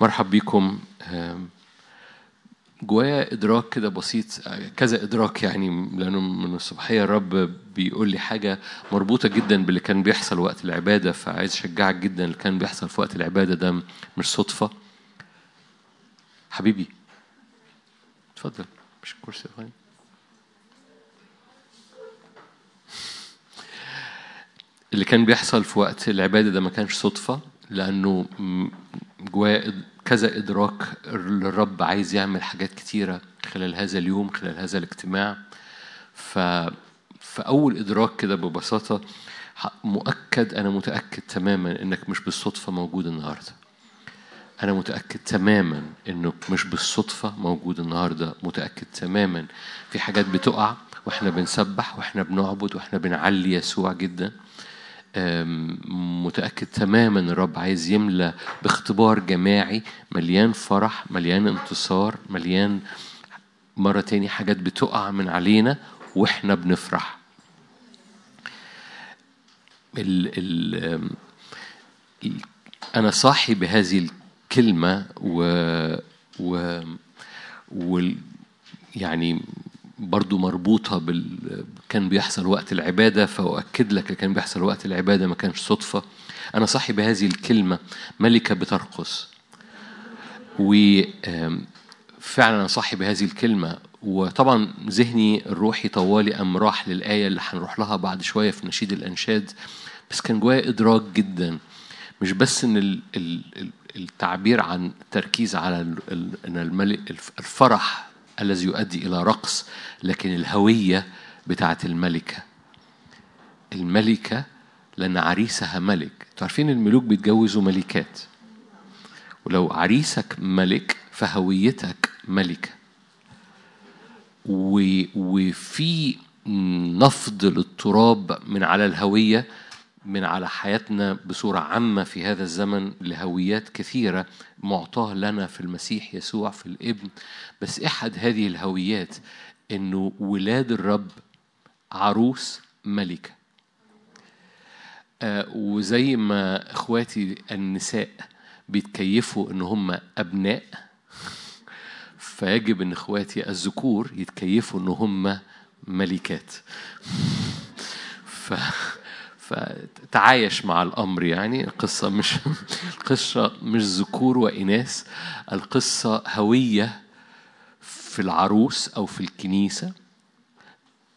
مرحب بيكم جوايا إدراك كده بسيط كذا إدراك يعني لأنه من الصبحيه الرب بيقول لي حاجة مربوطة جدا باللي كان بيحصل وقت العبادة فعايز أشجعك جدا اللي كان بيحصل في وقت العبادة ده مش صدفة. حبيبي اتفضل. مش الكرسي فندم. اللي كان بيحصل في وقت العبادة ده ما كانش صدفة لأنه جواه كذا إدراك الرب عايز يعمل حاجات كتيرة خلال هذا اليوم خلال هذا الاجتماع. ف فأول إدراك كده ببساطة مؤكد أنا متأكد تماما إنك مش بالصدفة موجود النهاردة. أنا متأكد تماما إنك مش بالصدفة موجود النهاردة. متأكد تماما في حاجات بتقع وإحنا بنسبح وإحنا بنعبد وإحنا بنعلي يسوع جدا. متأكد تماما الرب عايز يملى باختبار جماعي مليان فرح مليان انتصار مليان مرة تاني حاجات بتقع من علينا وإحنا بنفرح. ال ال أنا صاحي بهذه الكلمة و, و, وال يعني برضو مربوطة بال كان بيحصل وقت العبادة فأؤكد لك كان بيحصل وقت العبادة ما كانش صدفة. أنا صاحي بهذه الكلمة ملكة بترقص. وفعلا أنا صاحي بهذه الكلمة. وطبعا ذهني الروحي طوالي أم راح للآية اللي هنروح لها بعد شوية في نشيد الأنشاد. بس كان جوايا إدراك جدا. مش بس إن ال- ال- ال- التعبير عن التركيز على الملك الفرح الذي يؤدي إلى رقص لكن الهوية بتاعت الملكة. الملكة لأن عريسها ملك. أنتوا عارفين الملوك بيتجوزوا ملكات. ولو عريسك ملك فهويتك ملكة. وفي نفض للتراب من على الهوية من على حياتنا بصورة عامة في هذا الزمن لهويات كثيرة معطاة لنا في المسيح يسوع في الابن. بس أحد هذه الهويات إنه ولاد الرب عروس ملكة. آه، وزي ما إخواتي النساء بيتكيفوا إن هم أبناء فيجب إن إخواتي الذكور يتكيفوا إن هم ملكات. ف فتعايش مع الأمر يعني. القصة مش القصة مش ذكور وإناث القصة هوية في العروس أو في الكنيسة.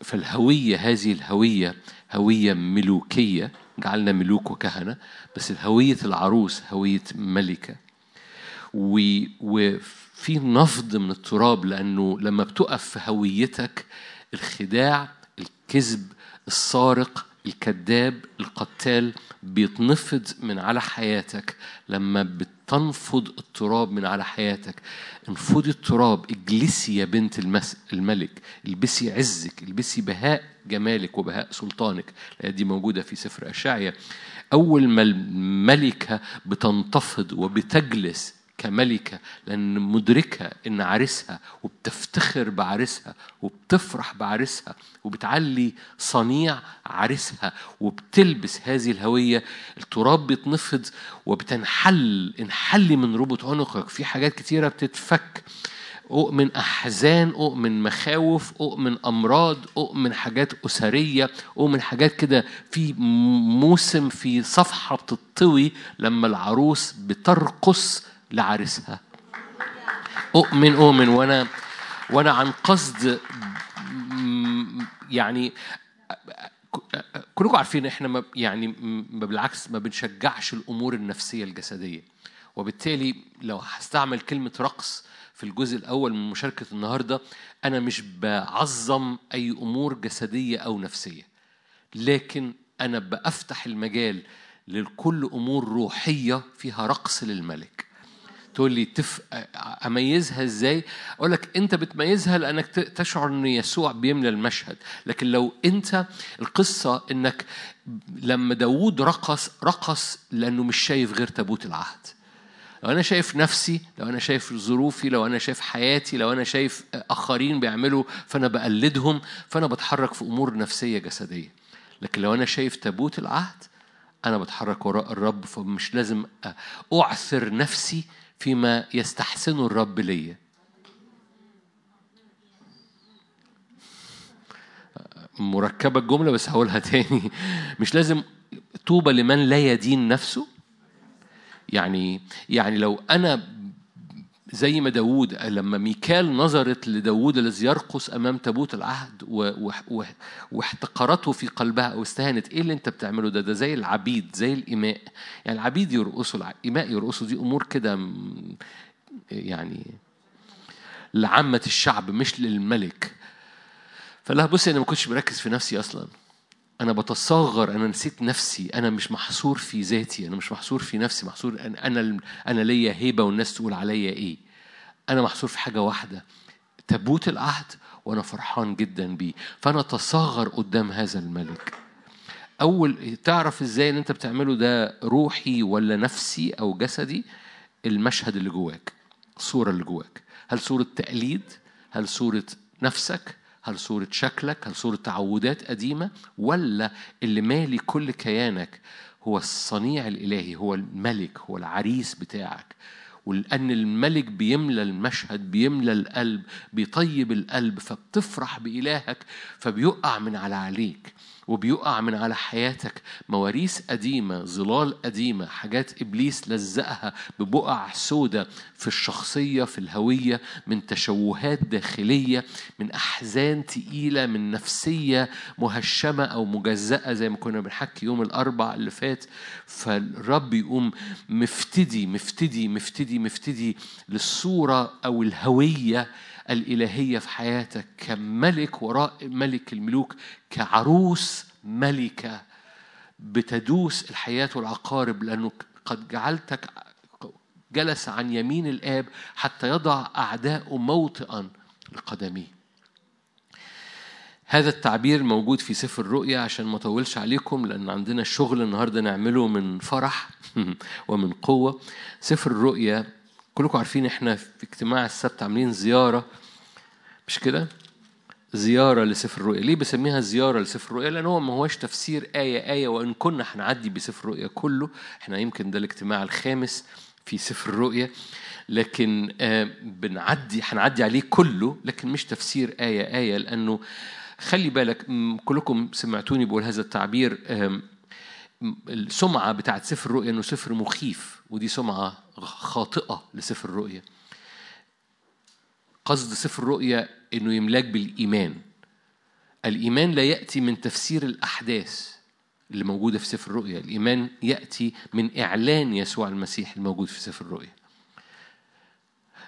فالهوية هذه الهوية هوية ملوكية جعلنا ملوك وكهنة بس الهوية العروس هوية ملكة. و- وفي نفض من التراب لأنه لما بتقف في هويتك الخداع الكذب السارق الكذاب القتال بيتنفض من على حياتك. لما بتنفض التراب من على حياتك انفضي التراب اجلسي يا بنت المس... الملك. البسي عزك البسي بهاء جمالك وبهاء سلطانك. الآية دي موجودة في سفر أشعيا. أول ما الملكة بتنتفض وبتجلس كملكة لأن مدركة إن عريسها وبتفتخر بعريسها وبتفرح بعريسها وبتعلي صنيع عريسها وبتلبس هذه الهوية. التراب بيتنفض وبتنحل انحلي من ربط عنقك. في حاجات كتيرة بتتفك. أؤمن أحزان أؤمن مخاوف أؤمن أمراض أؤمن حاجات أسرية أؤمن حاجات كده. في موسم في صفحة بتطوي لما العروس بترقص لعريسها أؤمن أؤمن. وأنا وأنا عن قصد يعني كلكم عارفين إحنا ما يعني ما بالعكس ما بنشجعش الأمور النفسية الجسدية. وبالتالي لو هستعمل كلمة رقص في الجزء الأول من مشاركة النهارده أنا مش بعظم أي أمور جسدية أو نفسية. لكن أنا بفتح المجال لكل أمور روحية فيها رقص للملك. تقول لي تف... أميزها إزاي؟ أقول لك أنت بتميزها لأنك تشعر إن يسوع بيملى المشهد. لكن لو أنت القصة إنك لما داوود رقص رقص لأنه مش شايف غير تابوت العهد. لو أنا شايف نفسي لو أنا شايف ظروفي لو أنا شايف حياتي لو أنا شايف آخرين بيعملوا فأنا بقلدهم فأنا بتحرك في أمور نفسية جسدية. لكن لو أنا شايف تابوت العهد أنا بتحرك وراء الرب فمش لازم أعثر نفسي فيما يستحسنه الرب ليا مركبة الجملة بس هقولها تاني. مش لازم طوبى لمن لا يدين نفسه؟ يعني يعني لو أنا زي ما داوود لما ميكال نظرت لداوود الذي يرقص أمام تابوت العهد واحتقرته في قلبها أو استهانت إيه اللي أنت بتعمله ده؟ ده زي العبيد زي الإماء. يعني العبيد يرقصوا الإماء يرقصوا دي أمور كده يعني لعامة الشعب مش للملك. فلا بصي أنا ما كنتش مركز في نفسي أصلا. أنا بتصغر أنا نسيت نفسي أنا مش محصور في ذاتي أنا مش محصور في نفسي محصور أنا أنا, أنا ليا هيبة والناس تقول عليا إيه. أنا محصور في حاجة واحدة تابوت العهد وأنا فرحان جدا بيه. فأنا تصغر قدام هذا الملك. أول تعرف إزاي إن أنت بتعمله ده روحي ولا نفسي أو جسدي؟ المشهد اللي جواك الصورة اللي جواك. هل صورة تقليد؟ هل صورة نفسك؟ هل صورة شكلك هل صورة تعودات قديمة ولا اللي مالي كل كيانك هو الصنيع الإلهي هو الملك هو العريس بتاعك. ولأن الملك بيملى المشهد بيملى القلب بيطيب القلب فبتفرح بإلهك فبيقع من على عليك. وبيقع من على حياتك مواريث قديمة ظلال قديمة حاجات إبليس لزقها ببقع سودة في الشخصية في الهوية من تشوهات داخلية من أحزان تقيلة من نفسية مهشمة أو مجزأة زي ما كنا بنحكي يوم الأربع اللي فات. فالرب يقوم مفتدي مفتدي مفتدي مفتدي للصورة أو الهوية الإلهية في حياتك كملك وراء ملك الملوك كعروس ملكة بتدوس الحياة والعقارب لأنه قد جعلتك جلس عن يمين الآب حتى يضع أعداء موطئا لقدميه. هذا التعبير موجود في سفر الرؤيا عشان ما أطولش عليكم لأن عندنا شغل النهارده نعمله من فرح ومن قوة. سفر الرؤيا كلكم عارفين إحنا في اجتماع السبت عاملين زيارة مش كده؟ زيارة لسفر الرؤيا، ليه بسميها زيارة لسفر الرؤيا؟ لأن هو ما هوش تفسير آية آية وإن كنا هنعدي بسفر الرؤيا كله، إحنا يمكن ده الاجتماع الخامس في سفر الرؤيا، لكن آه بنعدي هنعدي عليه كله لكن مش تفسير آية آية لأنه خلي بالك كلكم سمعتوني بقول هذا التعبير السمعة بتاعت سفر الرؤيا إنه سفر مخيف ودي سمعة خاطئة لسفر الرؤيا. قصد سفر الرؤيا إنه يملاك بالإيمان. الإيمان لا يأتي من تفسير الأحداث اللي موجودة في سفر الرؤيا. الإيمان يأتي من إعلان يسوع المسيح الموجود في سفر الرؤيا.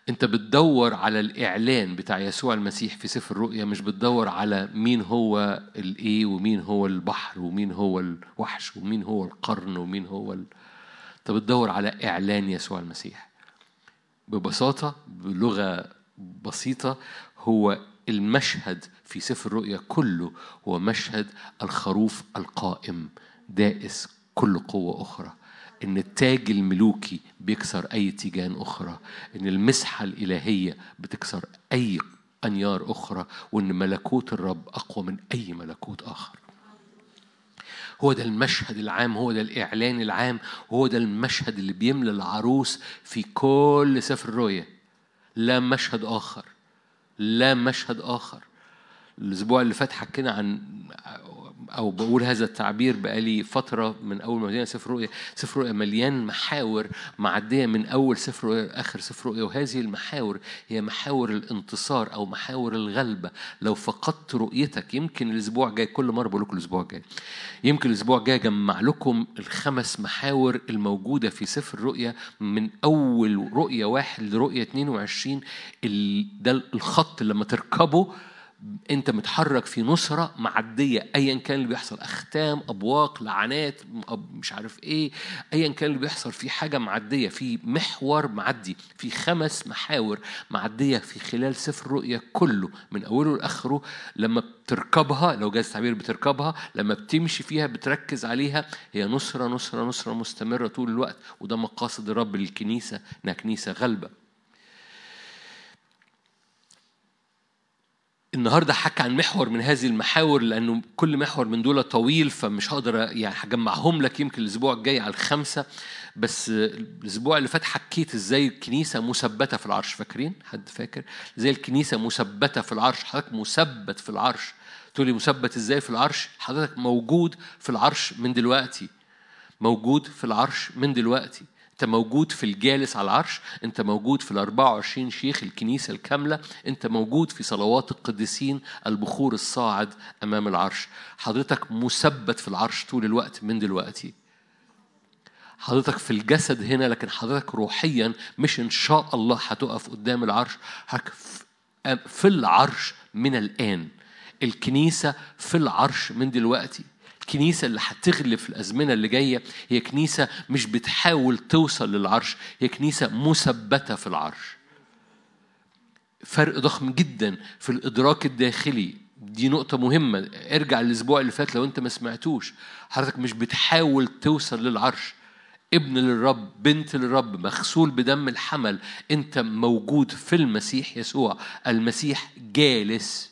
انت بتدور على الاعلان بتاع يسوع المسيح في سفر الرؤيا مش بتدور على مين هو الايه ومين هو البحر ومين هو الوحش ومين هو القرن ومين هو ال... انت بتدور على اعلان يسوع المسيح. ببساطة بلغة بسيطة هو المشهد في سفر الرؤيا كله هو مشهد الخروف القائم دائس كل قوة أخرى. إن التاج الملوكي بيكسر أي تيجان أخرى إن المسحة الإلهية بتكسر أي أنيار أخرى وإن ملكوت الرب أقوى من أي ملكوت آخر. هو ده المشهد العام هو ده الإعلان العام هو ده المشهد اللي بيملى العروس في كل سفر الرؤيا لا مشهد آخر لا مشهد آخر. الأسبوع اللي فات حكينا عن أو بقول هذا التعبير بقالي فترة من أول ما بدينا سفر رؤيا سفر رؤيا مليان محاور معدية من أول سفر رؤيا لآخر سفر رؤيا وهذه المحاور هي محاور الانتصار أو محاور الغلبة. لو فقدت رؤيتك يمكن الأسبوع الجاي كل مرة بقول لكم الأسبوع الجاي. يمكن الأسبوع الجاي أجمع لكم الخمس محاور الموجودة في سفر الرؤيا من أول رؤيا واحد لرؤيا 22 ده الخط لما تركبه انت متحرك في نصرة معدية ايا كان اللي بيحصل أختام أبواق لعنات مش عارف إيه ايا كان اللي بيحصل في حاجة معدية في محور معدي في خمس محاور معدية في خلال سفر الرؤيا كله من أوله لآخره لما بتركبها لو جاز التعبير بتركبها لما بتمشي فيها بتركز عليها هي نصرة نصرة نصرة مستمرة طول الوقت وده مقاصد الرب للكنيسه إنها كنيسة غلبه النهارده حكى عن محور من هذه المحاور لأنه كل محور من دول طويل فمش هقدر يعني هجمعهم لك يمكن الأسبوع الجاي على الخمسة. بس الأسبوع اللي فات حكيت إزاي الكنيسة مثبتة في العرش. فاكرين؟ حد فاكر؟ زي الكنيسة مثبتة في العرش؟ حضرتك مثبت في العرش. تقول لي مثبت إزاي في العرش؟ حضرتك موجود في العرش من دلوقتي. موجود في العرش من دلوقتي. انت موجود في الجالس على العرش انت موجود في ال 24 شيخ الكنيسة الكاملة انت موجود في صلوات القديسين البخور الصاعد أمام العرش. حضرتك مثبت في العرش طول الوقت من دلوقتي. حضرتك في الجسد هنا لكن حضرتك روحيا مش إن شاء الله هتقف قدام العرش في العرش من الآن. الكنيسة في العرش من دلوقتي. الكنيسة اللي هتغلب في الأزمنة اللي جاية هي كنيسة مش بتحاول توصل للعرش هي كنيسة مثبتة في العرش. فرق ضخم جدا في الإدراك الداخلي. دي نقطة مهمة. ارجع الأسبوع اللي فات لو أنت ما سمعتوش. حضرتك مش بتحاول توصل للعرش. ابن للرب بنت للرب مغسول بدم الحمل انت موجود في المسيح يسوع. المسيح جالس.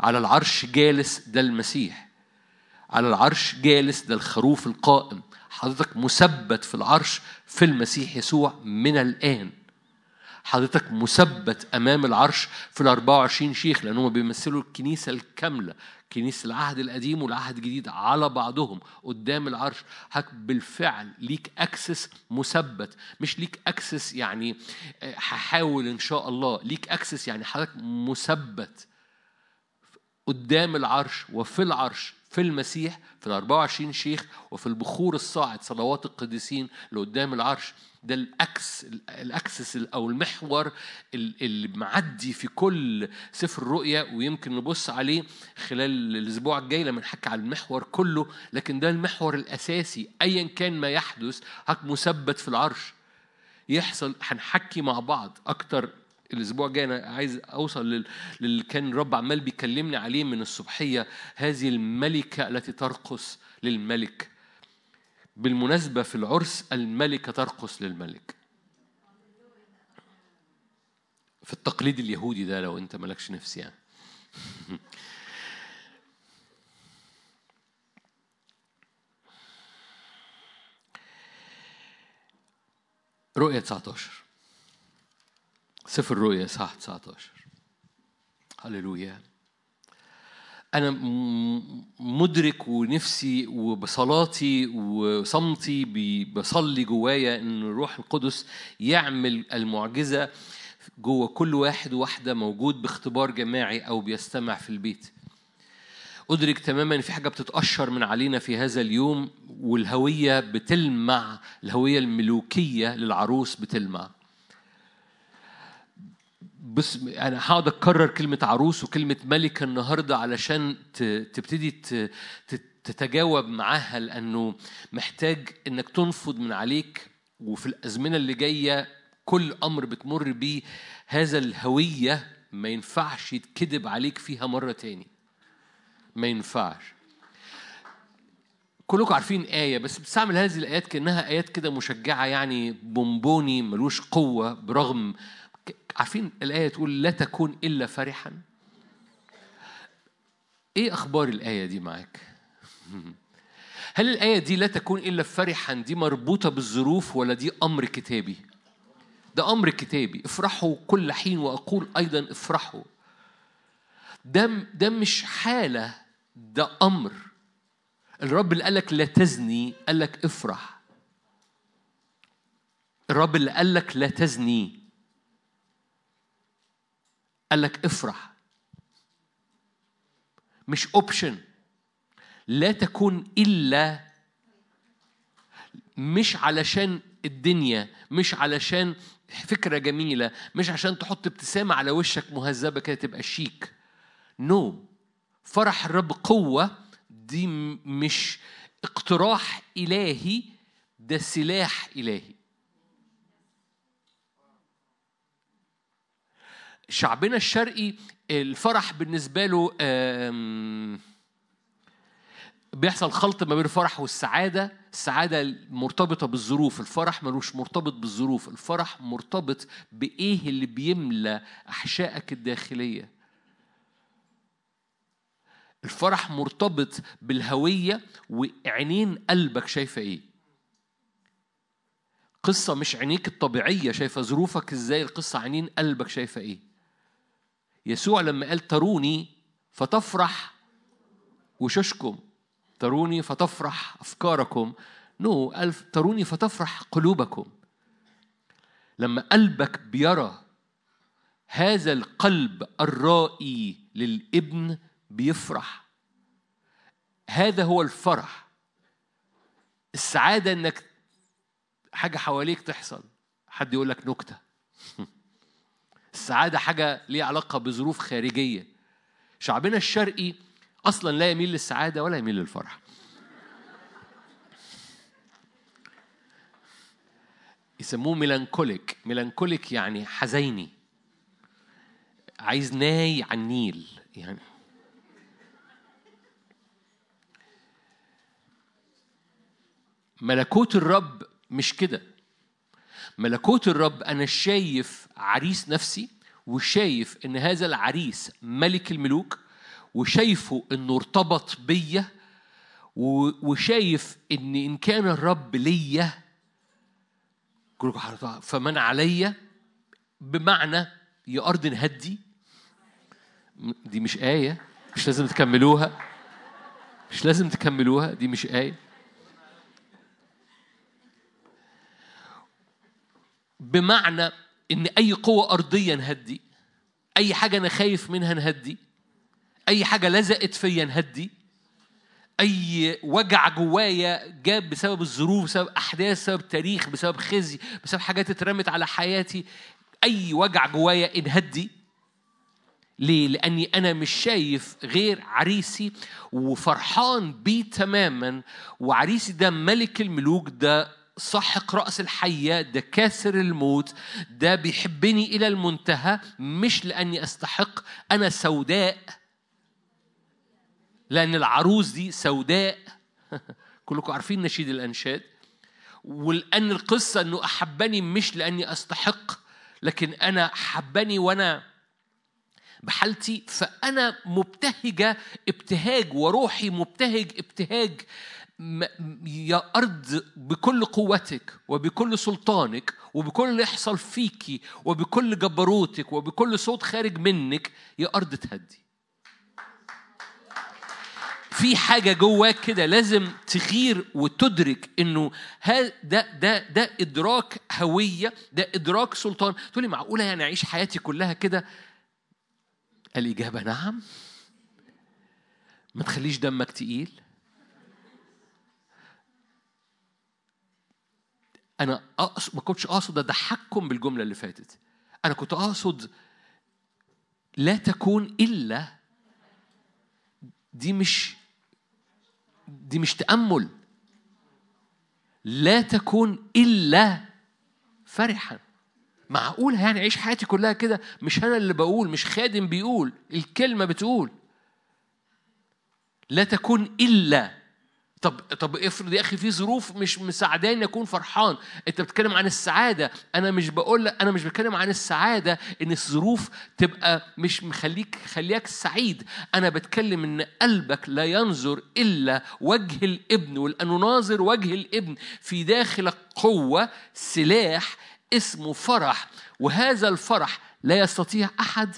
على العرش جالس ده المسيح. على العرش جالس ده الخروف القائم. حضرتك مثبت في العرش في المسيح يسوع من الآن. حضرتك مثبت أمام العرش في ال 24 شيخ لأنهم بيمثلوا الكنيسة الكاملة كنيسة العهد القديم والعهد الجديد على بعضهم قدام العرش. حضرتك بالفعل ليك أكسس مثبت مش ليك أكسس يعني هحاول إن شاء الله ليك أكسس يعني حضرتك مثبت قدام العرش وفي العرش في المسيح في ال 24 شيخ وفي البخور الصاعد صلوات القديسين اللي قدام العرش. ده الأكس الأكسس أو المحور اللي معدي في كل سفر الرؤيا ويمكن نبص عليه خلال الأسبوع الجاي لما نحكي على المحور كله. لكن ده المحور الأساسي ايا كان ما يحدث هك مثبت في العرش. يحصل هنحكي مع بعض أكتر الأسبوع الجاي أنا عايز أوصل للي كان الرب عمال بيكلمني عليه من الصبحية. هذه الملكة التي ترقص للملك. بالمناسبة في العرس الملكة ترقص للملك. في التقليد اليهودي ده لو أنت مالكش نفس يعني. رؤية 19 سفر الرؤيا صح 19 هللويا. أنا مدرك ونفسي وبصلاتي وصمتي بصلي جوايا إن الروح القدس يعمل المعجزة جوه كل واحد وواحدة موجود باختبار جماعي أو بيستمع في البيت. أدرك تماما إن في حاجة بتتأشر من علينا في هذا اليوم والهوية بتلمع الهوية الملوكية للعروس بتلمع. بس أنا هقعد أكرر كلمة عروس وكلمة ملكه النهارده علشان تبتدي تتجاوب معاها لأنه محتاج إنك تنفض من عليك وفي الأزمنة اللي جاية كل أمر بتمر بيه هذا الهوية ما ينفعش يتكذب عليك فيها مرة تاني. ما ينفعش. كلكم عارفين آية بس بتستعمل هذه الآيات كأنها آيات كده مشجعة يعني بونبوني ملوش قوة برغم عارفين الآية تقول لا تكون إلا فرحا؟ إيه أخبار الآية دي معاك؟ هل الآية دي لا تكون إلا فرحا؟ دي مربوطة بالظروف ولا دي أمر كتابي؟ ده أمر كتابي. افرحوا كل حين وأقول أيضا افرحوا. ده ده مش حالة ده أمر. الرب اللي قالك لا تزني قالك افرح. الرب اللي قالك لا تزني قال لك افرح. مش option لا تكون إلا مش علشان الدنيا مش علشان فكرة جميلة مش عشان تحط ابتسامة على وشك مهذبة كده تبقى شيك. no no. فرح الرب قوة دي مش اقتراح إلهي ده سلاح إلهي. شعبنا الشرقي الفرح بالنسبة له بيحصل خلط ما بين الفرح والسعادة. السعادة مرتبطة بالظروف الفرح ملوش مرتبط بالظروف الفرح مرتبط بإيه اللي بيملى أحشائك الداخلية. الفرح مرتبط بالهوية وعينين قلبك شايفة إيه. قصة مش عينيك الطبيعية شايفة ظروفك إزاي القصة عينين قلبك شايفة إيه. يسوع لما قال تروني فتفرح وشوشكم. تروني فتفرح أفكاركم. نو قال تروني فتفرح قلوبكم. لما قلبك بيرى هذا القلب الرائي للابن بيفرح. هذا هو الفرح. السعادة إنك حاجة حواليك تحصل. حد يقول لك نكتة. السعادة حاجة ليها علاقة بظروف خارجية. شعبنا الشرقي أصلا لا يميل للسعادة ولا يميل للفرح. يسموه ميلانكوليك ميلانكوليك يعني حزيني. عايز ناي على النيل يعني. ملكوت الرب مش كده. ملكوت الرب أنا شايف عريس نفسي وشايف إن هذا العريس ملك الملوك وشايفه إنه ارتبط بيا وشايف إن إن كان الرب ليا فمن عليا بمعنى يا أرض هدي. دي مش آية مش لازم تكملوها مش لازم تكملوها دي مش آية. بمعنى إن أي قوة أرضية نهدي أي حاجة أنا خايف منها نهدي أي حاجة لزقت فيا نهدي أي وجع جوايا جاب بسبب الظروف بسبب أحداث بسبب تاريخ بسبب خزي بسبب حاجات اترمت على حياتي أي وجع جوايا انهدي ليه؟ لأني أنا مش شايف غير عريسي وفرحان بيه تماما وعريسي ده ملك الملوك ده سحق رأس الحية ده كاسر الموت ده بيحبني إلى المنتهى مش لأني أستحق أنا سوداء. لأن العروس دي سوداء. كلكم عارفين نشيد الأنشاد. ولأن القصة أنه أحبني مش لأني أستحق لكن أنا حبني وأنا بحالتي فأنا مبتهجة ابتهاج وروحي مبتهج ابتهاج. يا أرض بكل قوتك وبكل سلطانك وبكل اللي يحصل فيكي وبكل جبروتك وبكل صوت خارج منك يا أرض تهدي. في حاجة جواك كده لازم تغير وتدرك إنه ده ده ده إدراك هوية ده إدراك سلطان. تقولي معقولة يعني أعيش حياتي كلها كده؟ الإجابة نعم. ما تخليش دمك تقيل. أقصد ما كنتش أقصد أضحككم بالجملة اللي فاتت. أنا كنت أقصد لا تكون إلا دي مش دي مش تأمل. لا تكون إلا فرحا. معقول يعني أعيش حياتي كلها كده؟ مش أنا اللي بقول مش خادم بيقول الكلمة بتقول. لا تكون إلا طب طب افرض يا أخي في ظروف مش مساعداني أكون فرحان. أنت بتتكلم عن السعادة. أنا مش بقول أنا مش بتكلم عن السعادة إن الظروف تبقى مش مخليك خليك سعيد. أنا بتكلم إن قلبك لا ينظر إلا وجه الإبن ولأنه ناظر وجه الإبن. في داخلك قوة سلاح اسمه فرح. وهذا الفرح لا يستطيع أحد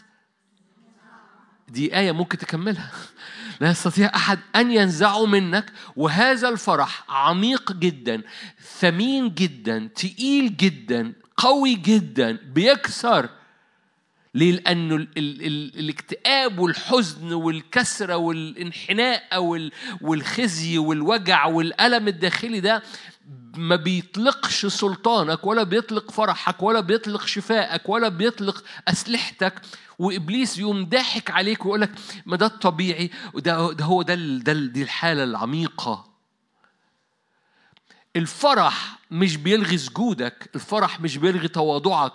دي آية ممكن تكملها لا يستطيع أحد أن ينزعه منك وهذا الفرح عميق جدا ثمين جدا تقيل جدا قوي جدا بيكسر ليه؟ لأنه ال ال ال الاكتئاب والحزن والكسرة والانحناء والخزي والوجع والألم الداخلي ده ما بيطلقش سلطانك ولا بيطلق فرحك ولا بيطلق شفائك ولا بيطلق أسلحتك وإبليس يقوم ضاحك عليك ويقول لك ما ده الطبيعي وده ده هو ده ده دي الحالة العميقة. الفرح مش بيلغي سجودك الفرح مش بيلغي تواضعك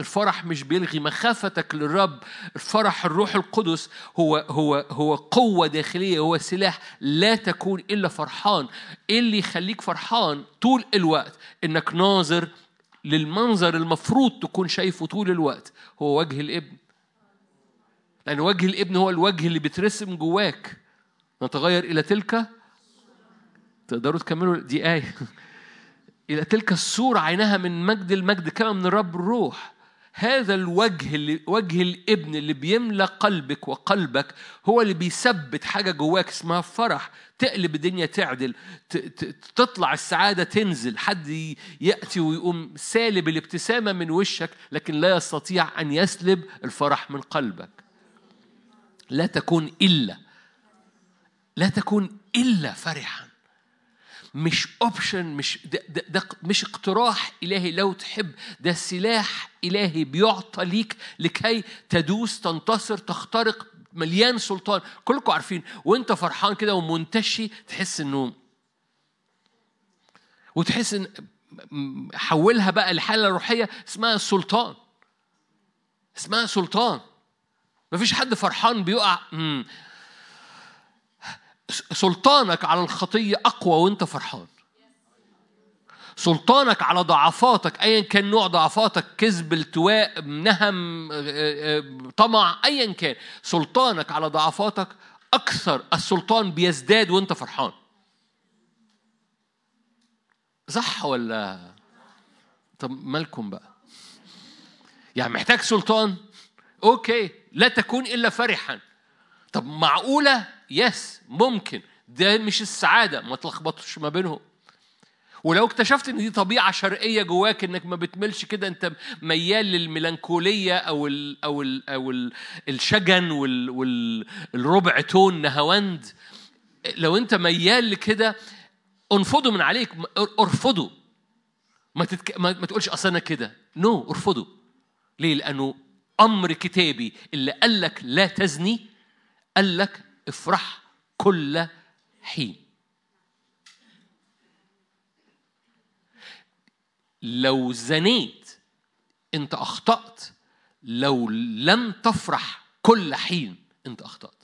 الفرح مش بيلغي مخافتك للرب الفرح الروح القدس هو هو هو قوة داخلية هو سلاح لا تكون إلا فرحان. إيه اللي يخليك فرحان طول الوقت؟ إنك ناظر للمنظر المفروض تكون شايفه طول الوقت هو وجه الإبن. لأن وجه الابن هو الوجه اللي بيترسم جواك. نتغير إلى تلك تقدروا تكملوا دي آية. إلى تلك الصورة عينها من مجد المجد كما من الرب الروح. هذا الوجه اللي وجه الابن اللي بيملى قلبك وقلبك هو اللي بيثبت حاجة جواك اسمها فرح. تقلب الدنيا تعدل. تطلع السعادة تنزل. حد يأتي ويقوم سالب الابتسامة من وشك لكن لا يستطيع أن يسلب الفرح من قلبك. لا تكون إلا لا تكون إلا فرحا. مش اوبشن مش ده, ده, ده مش اقتراح إلهي لو تحب ده سلاح إلهي بيعطى ليك لكي تدوس تنتصر تخترق مليان سلطان. كلكم عارفين وأنت فرحان كده ومنتشي تحس إنه وتحس إن حولها بقى لحالة روحية اسمها السلطان اسمها سلطان. مفيش حد فرحان بيقع. سلطانك على الخطية أقوى وأنت فرحان. سلطانك على ضعفاتك ايا كان نوع ضعفاتك كذب التواء نهم طمع ايا كان. سلطانك على ضعفاتك أكثر السلطان بيزداد وأنت فرحان. صح ولا؟ طب مالكم بقى؟ يعني محتاج سلطان؟ okay. لا تكون إلا فرحا. طب معقولة؟ yes ممكن. ده مش السعادة ما تلخبطش ما بينهم. ولو اكتشفت إن دي طبيعة شرقية جواك إنك ما بتملش كده أنت ميال للميلانكولية أو ال أو ال أو ال الشجن وال والربع تون نهاوند لو أنت ميال لكده انفضه من عليك. ارفضه ما, تتك... ما, ما تقولش أصل أنا كده. نو no, ارفضه ليه؟ لأنه أمر كتابي اللي قال لك لا تزني قال لك افرح كل حين. لو زنيت أنت أخطأت لو لم تفرح كل حين أنت أخطأت.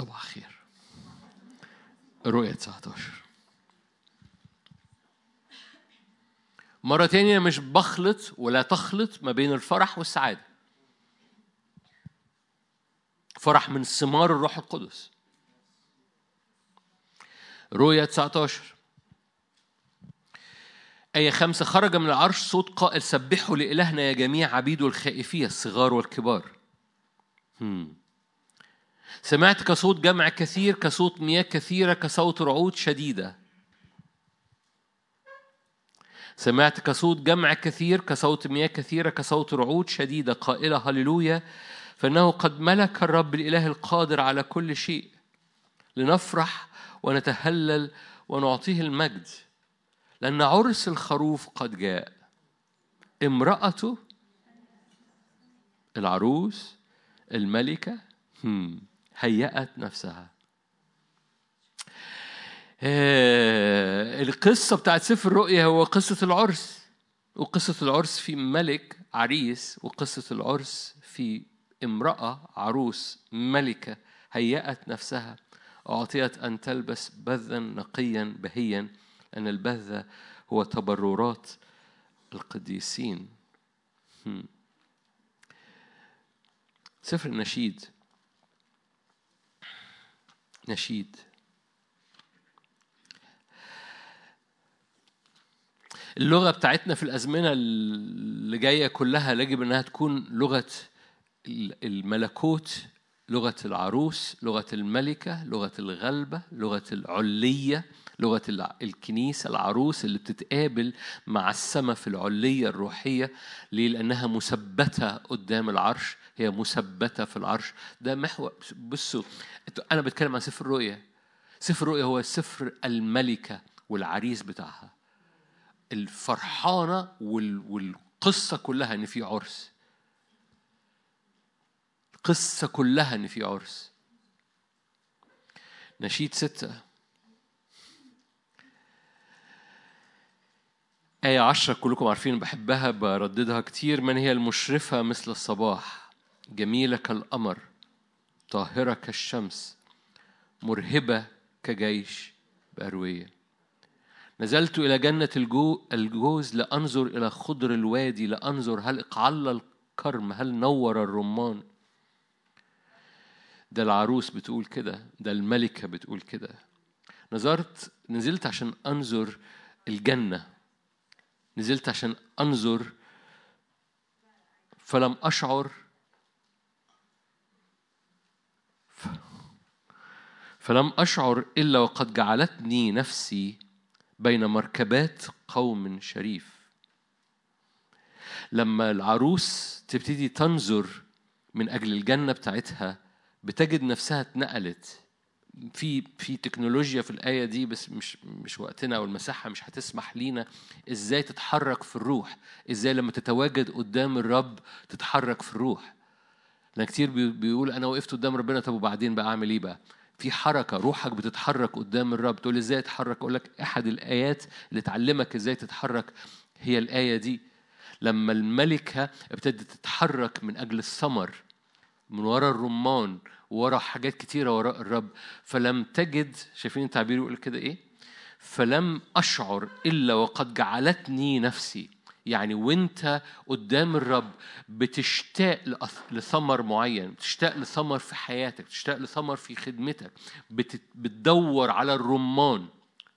صباح الخير رؤية 19 مرة تانية مش بخلط ولا تخلط ما بين الفرح والسعادة. فرح من ثمار الروح القدس. رؤية 19 آية خمسة خرج من العرش صوت قائل سبحوا لإلهنا يا جميع عبيده الخائفين الصغار والكبار. هم. سمعت كصوت جمع كثير كصوت مياه كثيرة كصوت رعود شديدة. سمعت كصوت جمع كثير كصوت مياه كثيرة كصوت رعود شديدة. قائلة هللويا. فإنه قد ملك الرب الإله القادر على كل شيء لنفرح ونتهلل ونعطيه المجد. لأن عرس الخروف قد جاء. امرأته العروس الملكة هيأت نفسها. آه، القصة بتاعت سفر الرؤيا هو قصة العرس وقصة العرس في ملك عريس وقصة العرس في امرأة عروس ملكة هيأت نفسها. أعطيت أن تلبس بذا نقيا بهيا لأن البذ هو تبررات القديسين. سفر النشيد. نشيد اللغة بتاعتنا في الأزمنة اللي جاية كلها يجب أنها تكون لغة الملكوت لغة العروس لغة الملكة لغة الغلبة لغة العلية لغة الكنيسة العروس اللي بتتقابل مع السماء في العلية الروحية ليه؟ لأنها مثبتة قدام العرش هي مثبتة في العرش. ده محور بصوا أنا بتكلم عن سفر الرؤيا سفر الرؤيا هو سفر الملكة والعريس بتاعها. الفرحانة والقصة كلها إن في عرس. القصة كلها إن في عرس. نشيد ستة. آية عشرة كلكم عارفين بحبها برددها كتير. من هي المشرفة مثل الصباح؟ جميلة كالقمر طاهرة كالشمس مرهبة كجيش بأروية. نزلت إلى جنة الجو الجوز لأنظر إلى خضر الوادي لأنظر هل اقعل الكرم هل نور الرمان. ده العروس بتقول كده ده الملكة بتقول كده. نظرت نزلت عشان أنظر الجنة. نزلت عشان أنظر فلم أشعر فلم أشعر إلا وقد جعلتني نفسي بين مركبات قوم شريف. لما العروس تبتدي تنظر من أجل الجنة بتاعتها بتجد نفسها اتنقلت. في في تكنولوجيا في الآية دي بس مش مش وقتنا أو المساحة مش هتسمح لينا. إزاي تتحرك في الروح؟ إزاي لما تتواجد قدام الرب تتحرك في الروح؟ أنا كتير بيقول أنا وقفت قدام ربنا طب وبعدين بقى أعمل إيه بقى؟ في حركة روحك بتتحرك قدام الرب. تقول إزاي أتحرك؟ أقول لك أحد الآيات اللي تعلمك إزاي تتحرك هي الآية دي. لما الملكة ابتدت تتحرك من أجل الثمر من وراء الرمان ورا حاجات كتيرة وراء الرب فلم تجد شايفين التعبير يقول كده إيه؟ فلم أشعر إلا وقد جعلتني نفسي. يعني وانت قدام الرب بتشتاق لثمر معين بتشتاق لثمر في حياتك بتشتاق لثمر في خدمتك بتدور على الرمان.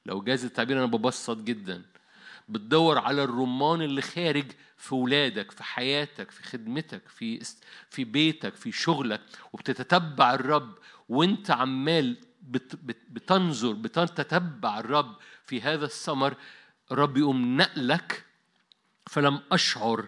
لو جاز التعبير أنا ببسط جدا. بتدور على الرمان اللي خارج في ولادك في حياتك في خدمتك في في بيتك في شغلك وبتتتبع الرب. وانت عمال بتنظر بتتبع الرب في هذا الثمر الرب يقوم نقلك فلم أشعر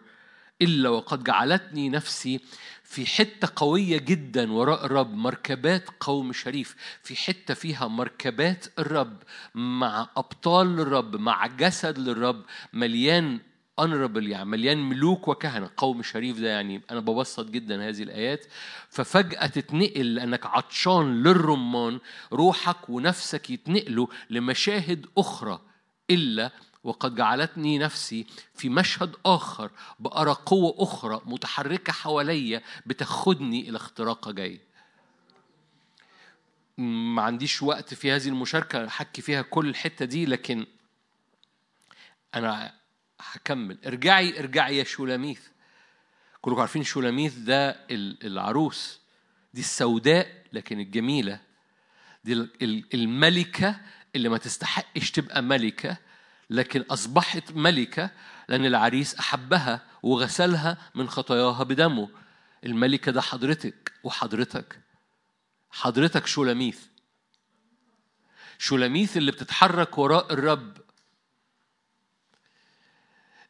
إلا وقد جعلتني نفسي في حتة قوية جدا وراء الرب مركبات قوم شريف في حتة فيها مركبات الرب مع أبطال للرب مع جسد للرب مليان يعني مليان ملوك وكهنة. قوم شريف ده يعني أنا ببسط جدا هذه الآيات. ففجأة تتنقل لأنك عطشان للرمان روحك ونفسك يتنقلوا لمشاهد أخرى إلا وقد جعلتني نفسي في مشهد آخر بأرى قوة أخرى متحركة حواليا بتاخدني إلى اختراق جاي ما عنديش وقت في هذه المشاركة أحكي فيها كل الحتة دي لكن أنا هكمل. ارجعي ارجعي يا شولاميث كلكم عارفين شولاميث ده العروس. دي السوداء لكن الجميلة. دي الملكة اللي ما تستحقش تبقى ملكة. لكن أصبحت ملكة لأن العريس أحبها وغسلها من خطاياها بدمه. الملكة ده حضرتك وحضرتك. حضرتك شولاميث شولاميث اللي بتتحرك وراء الرب.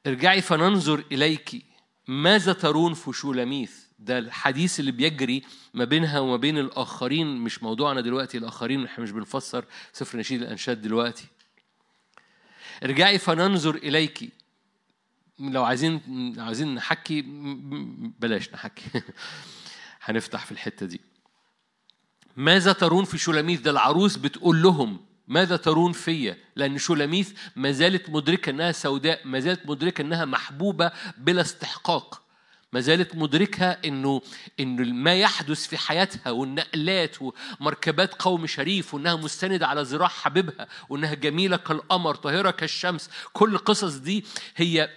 ارجعي فننظر إليك. ماذا ترون في شولاميث ده الحديث اللي بيجري ما بينها وما بين الآخرين مش موضوعنا دلوقتي. الآخرين إحنا مش بنفسر. سفر نشيد الأنشاد دلوقتي. ارجعي فننظر إليك. لو عايزين عايزين نحكي بلاش نحكي. هنفتح في الحتة دي. ماذا ترون في شولاميث ده العروس بتقول لهم ماذا ترون فيا؟ لأن شولاميث ما زالت مدركة أنها سوداء ما زالت مدركة أنها محبوبة بلا استحقاق. ما زالت مدركة إنه إنه ما يحدث في حياتها والنقلات ومركبات قوم شريف وإنها مستندة على ذراع حبيبها وإنها جميلة كالقمر طاهرة كالشمس. كل القصص دي هي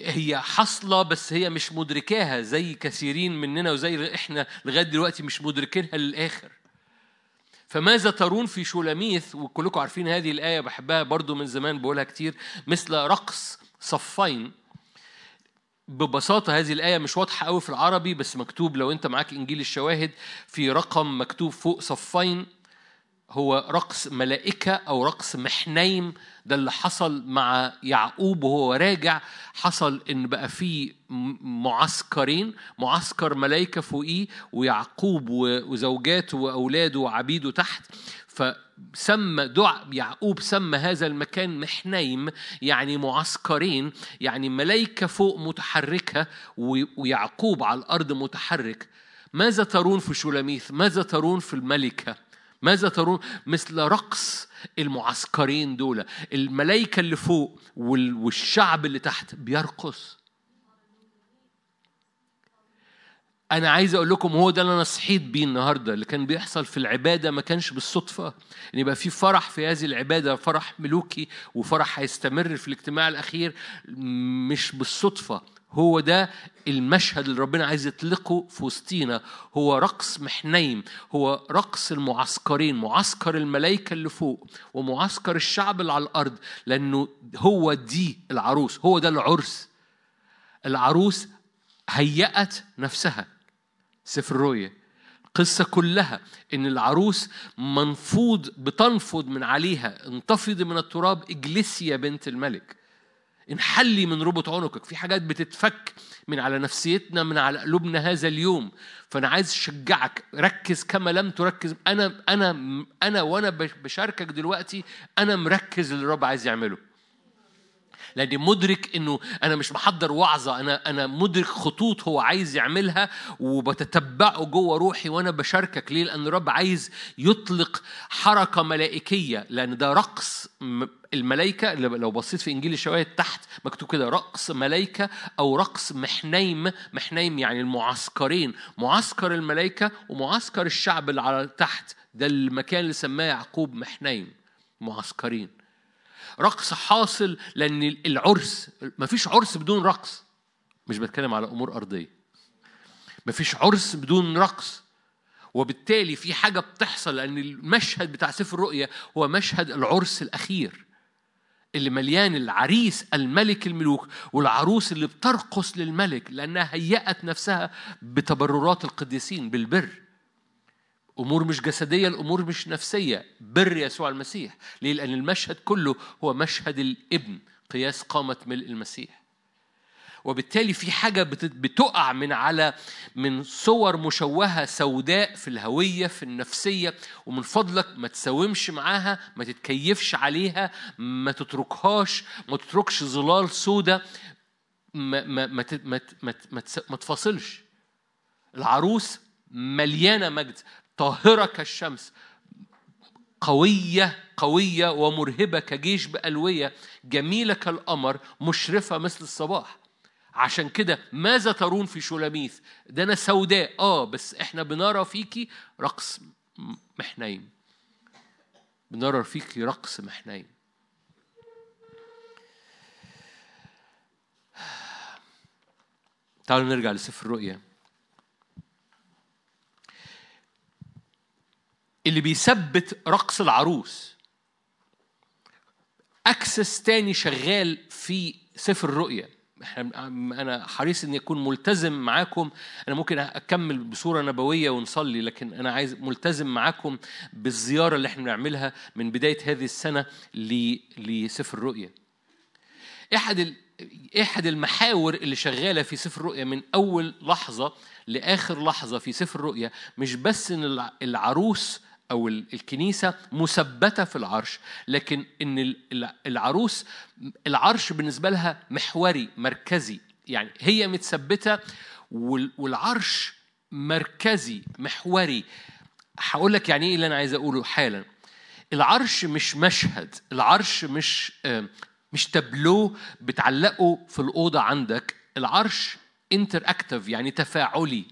هي حاصلة بس هي مش مدركاها زي كثيرين مننا وزي إحنا لغاية دلوقتي مش مدركينها للآخر. فماذا ترون في شولاميث وكلكم عارفين هذه الآية بحبها برضو من زمان بقولها كتير مثل رقص صفين. ببساطة هذه الآية مش واضحة قوي في العربي بس مكتوب لو أنت معاك إنجيل الشواهد في رقم مكتوب فوق صفين هو رقص ملائكة أو رقص محنيم ده اللي حصل مع يعقوب وهو راجع. حصل إن بقى في معسكرين معسكر ملائكة فوقيه ويعقوب وزوجاته وأولاده وعبيده تحت. فسمى دع يعقوب سمى هذا المكان محنيم يعني معسكرين يعني ملائكة فوق متحركة ويعقوب على الأرض متحرك. ماذا ترون في شولاميث ماذا ترون في الملكة؟ ماذا ترون؟ مثل رقص المعسكرين دول. الملائكة اللي فوق والشعب اللي تحت بيرقص. أنا عايز أقول لكم هو ده اللي أنا صحيت بيه النهاردة اللي كان بيحصل في العبادة ما كانش بالصدفة. إن يبقى في فرح في هذه العبادة فرح ملوكي وفرح هيستمر في الاجتماع الأخير مش بالصدفة. هو ده المشهد اللي ربنا عايز يطلقه في وسطينا. هو رقص محنيم هو رقص المعسكرين معسكر الملائكة اللي فوق ومعسكر الشعب اللي على الأرض لأنه هو دي العروس هو ده العرس. العروس هيأت نفسها. سفر الرؤيا القصة كلها إن العروس منفوض بتنفض من عليها انتفضي من التراب اجلسي يا بنت الملك. انحلي من ربط عنقك. في حاجات بتتفك من على نفسيتنا من على قلوبنا هذا اليوم. فأنا عايز أشجعك. ركز كما لم تركز. أنا أنا أنا وأنا بشاركك دلوقتي أنا مركز اللي الرب عايز يعمله. لأني مدرك إنه أنا مش محضر وعظة أنا أنا مدرك خطوط هو عايز يعملها وبتتبعه جوه روحي وأنا بشاركك ليه؟ لأن الرب عايز يطلق حركة ملائكية لأن ده رقص الملائكة لو بصيت في إنجيل الشواهد تحت مكتوب كده رقص ملائكة أو رقص محنيم محنيم يعني المعسكرين معسكر الملائكة ومعسكر الشعب اللي على تحت ده المكان اللي سماه يعقوب محنيم معسكرين. رقص حاصل لأن العرس مفيش عرس بدون رقص. مش بتكلم على أمور أرضية. مفيش عرس بدون رقص. وبالتالي في حاجة بتحصل لأن المشهد بتاع سفر الرؤيا هو مشهد العرس الأخير اللي مليان العريس الملك الملوك والعروس اللي بترقص للملك لأنها هيأت نفسها بتبررات القديسين بالبر. امور مش جسدية الأمور مش نفسية. بر يسوع المسيح. ليه؟ لأن المشهد كله هو مشهد الابن. قياس قامه ملء المسيح. وبالتالي في حاجة بتقع من على من صور مشوهة سوداء في الهوية في النفسية. ومن فضلك ما تساومش معاها ما تتكيفش عليها ما تتركهاش ما تتركش ظلال سوداء ما ما ما ما, ما, ما, ما تفاصلش. العروس مليانة مجد. طاهرة كالشمس قوية قوية ومرهبة كجيش بألوية جميلة كالقمر مشرفة مثل الصباح. عشان كده ماذا ترون في شولاميث ده أنا سوداء. آه بس إحنا بنرى فيكي رقص محنين. بنرى فيكي رقص محنين. تعالوا نرجع لسفر الرؤيا. اللي بيثبت رقص العروس. أكسس تاني شغال في سفر الرؤيا أنا حريص إني أكون ملتزم معاكم. أنا ممكن أكمل بصورة نبوية ونصلي لكن أنا عايز ملتزم معاكم بالزيارة اللي إحنا بنعملها من بداية هذه السنة لسفر الرؤيا احد احد المحاور اللي شغالة في سفر الرؤيا من أول لحظة لآخر لحظة في سفر الرؤيا مش بس إن العروس أو الكنيسة مثبتة في العرش لكن إن العروس العرش بالنسبة لها محوري مركزي يعني هي متثبتة والعرش مركزي محوري. هقول لك يعني إيه اللي أنا عايز أقوله حالا. العرش مش مشهد العرش مش مش تابلو بتعلقه في الأوضة عندك. العرش انتر يعني تفاعلي.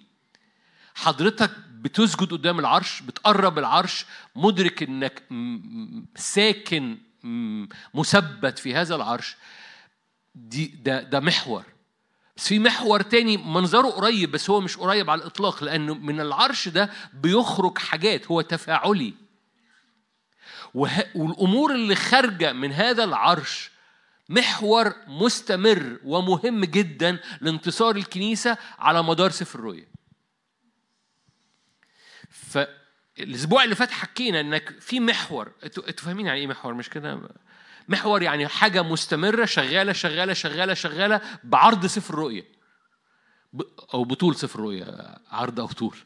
حضرتك بتسجد قدام العرش بتقرب العرش مدرك إنك ساكن مثبت في هذا العرش. دي ده ده محور. بس في محور تاني منظره قريب بس هو مش قريب على الإطلاق لأنه من العرش ده بيخرج حاجات هو تفاعلي. والأمور اللي خارجة من هذا العرش محور مستمر ومهم جدا لانتصار الكنيسة على مدار سفر الرؤيا. فالاسبوع اللي فات حكينا إنك في محور. أنتوا فاهمين يعني إيه محور؟ مش كده؟ محور يعني حاجة مستمرة شغالة شغالة شغالة شغالة بعرض سفر الرؤيه أو بطول سفر الرؤيه عرض أو طول.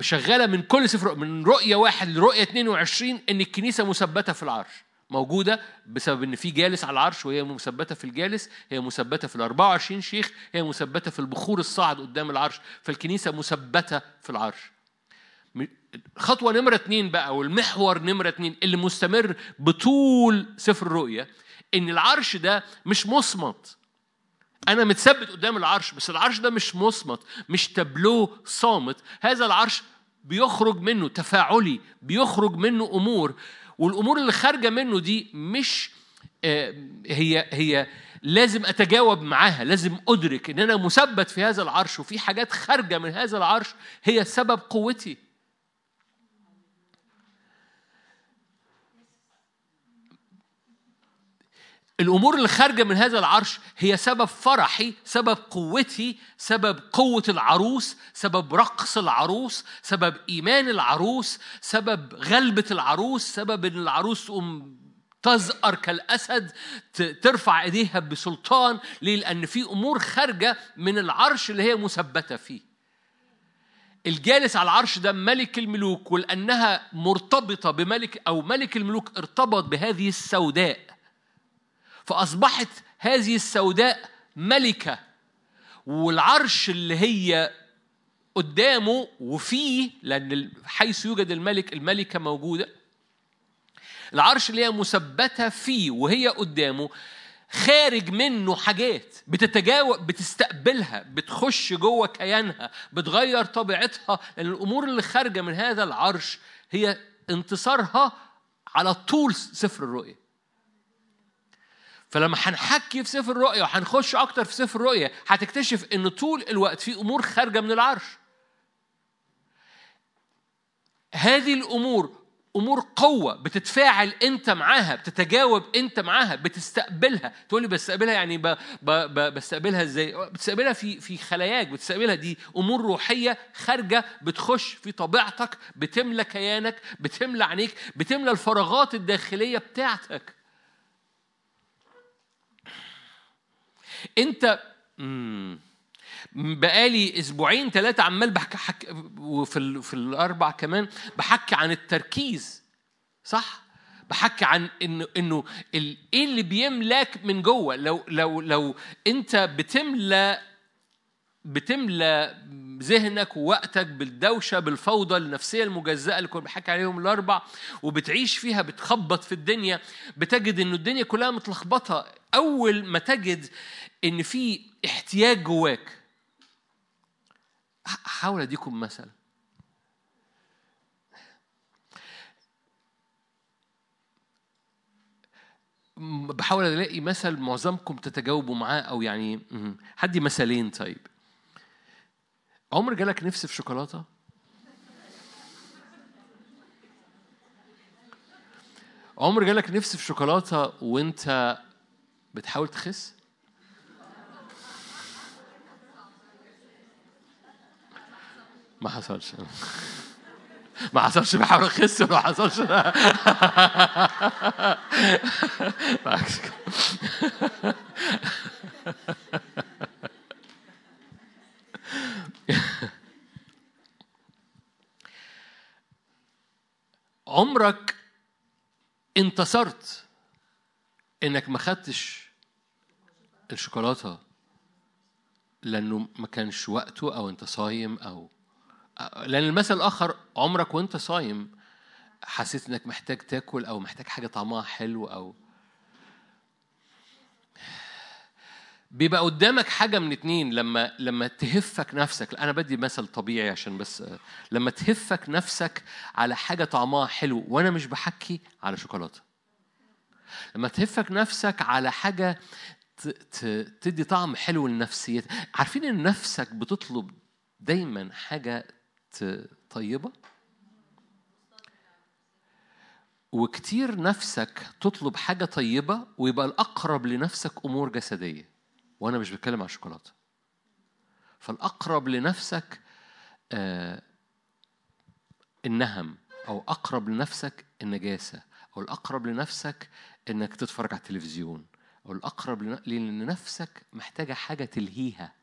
شغالة من كل سفر من رؤية واحد لرؤية 22 إن الكنيسة مثبتة في العرش. موجودة بسبب إن في جالس على العرش وهي مثبتة في الجالس، هي مثبتة في ال 24 شيخ، هي مثبتة في البخور الصاعد قدام العرش، فالكنيسة مثبتة في العرش. خطوة نمرة اتنين بقى والمحور نمرة اتنين اللي مستمر بطول سفر الرؤيا إن العرش ده مش مصمت. أنا متثبت قدام العرش بس العرش ده مش مصمت مش تابلو صامت. هذا العرش بيخرج منه تفاعلي بيخرج منه أمور والأمور اللي خارجة منه دي مش آه، هي هي لازم أتجاوب معاها لازم أدرك إن أنا مثبت في هذا العرش وفي حاجات خارجة من هذا العرش هي سبب قوتي. الأمور اللي خارجة من هذا العرش هي سبب فرحي سبب قوتي سبب قوة العروس سبب رقص العروس سبب إيمان العروس سبب غلبة العروس سبب إن العروس تقوم تزأر كالأسد ترفع إيديها بسلطان ليه؟ لأن في أمور خارجة من العرش اللي هي مثبتة فيه الجالس على العرش ده ملك الملوك ولأنها مرتبطة بملك أو ملك الملوك ارتبط بهذه السوداء فأصبحت هذه السوداء ملكة والعرش اللي هي قدامه وفيه لأن حيث يوجد الملك الملكة موجودة العرش اللي هي مثبتة فيه وهي قدامه خارج منه حاجات بتتجاوب بتستقبلها بتخش جوه كيانها بتغير طبيعتها لأن الأمور اللي خارجة من هذا العرش هي انتصارها على طول سفر الرؤية. فلما هنحكي في سفر الرؤية وهنخش أكتر في سفر الرؤية هتكتشف إن طول الوقت في أمور خارجة من العرش. هذه الأمور أمور قوة بتتفاعل أنت معاها بتتجاوب أنت معاها بتستقبلها. تقول لي بستقبلها يعني ب... ب... ب... بستقبلها إزاي؟ بتستقبلها في في خلاياك بتستقبلها. دي أمور روحية خارجة بتخش في طبيعتك بتملى كيانك بتملى عينيك بتملى الفراغات الداخلية بتاعتك. انت. بقالي أسبوعين ثلاثة عمال بحكي حك... وفي ال... في الاربع كمان بحكي عن التركيز صح بحكي عن إنه انه. إيه اللي بيملاك من جوه لو لو لو انت بتملى بتملى ذهنك ووقتك بالدوشة بالفوضى النفسية المجزأة اللي كنا بحكي عليهم الأربع وبتعيش فيها بتخبط في الدنيا بتجد إنه الدنيا كلها متلخبطة. أول ما تجد إن في احتياج جواك حاول أديكم مثل. بحاول ألاقي مثل معظمكم تتجاوبوا معاه أو يعني هدي مثالين طيب. عمر جالك نفس في شوكولاتة؟ عمر جالك نفس في شوكولاتة وانت بتحاول تخس؟ ما حصلش. ما حصلش بحاول أخس ما حصلش. عمرك انتصرت. إنك ما خدتش الشوكولاتة لأنه ما كانش وقته أو أنت صايم أو لأن المثل الآخر عمرك وأنت صايم حسيت إنك محتاج تاكل أو محتاج حاجة طعمها حلو أو بيبقى قدامك حاجة من اتنين لما لما تهفك نفسك أنا بدي مثل طبيعي عشان بس لما تهفك نفسك على حاجة طعمها حلو وأنا مش بحكي على شوكولاتة. لما تهفك نفسك على حاجة تدي طعم حلو لنفسيتك عارفين إن نفسك بتطلب دايما حاجة طيبة؟ وكتير نفسك تطلب حاجة طيبة ويبقى الأقرب لنفسك أمور جسدية. وأنا مش بتكلم عن الشوكولاتة. فالأقرب لنفسك آه النهم أو أقرب لنفسك النجاسة أو الأقرب لنفسك إنك تتفرج على التلفزيون أو الأقرب لأن نفسك محتاجة حاجة تلهيها.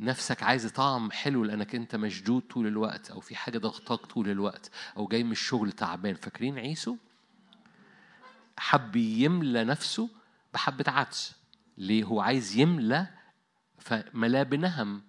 نفسك عايزة طعم حلو لأنك أنت مشدود طول الوقت أو في حاجة ضغطاك طول الوقت أو جاي من الشغل تعبان. فاكرين عيسو؟ حب يملى نفسه بحبة عدس ليه هو عايز يملى فملا بنهم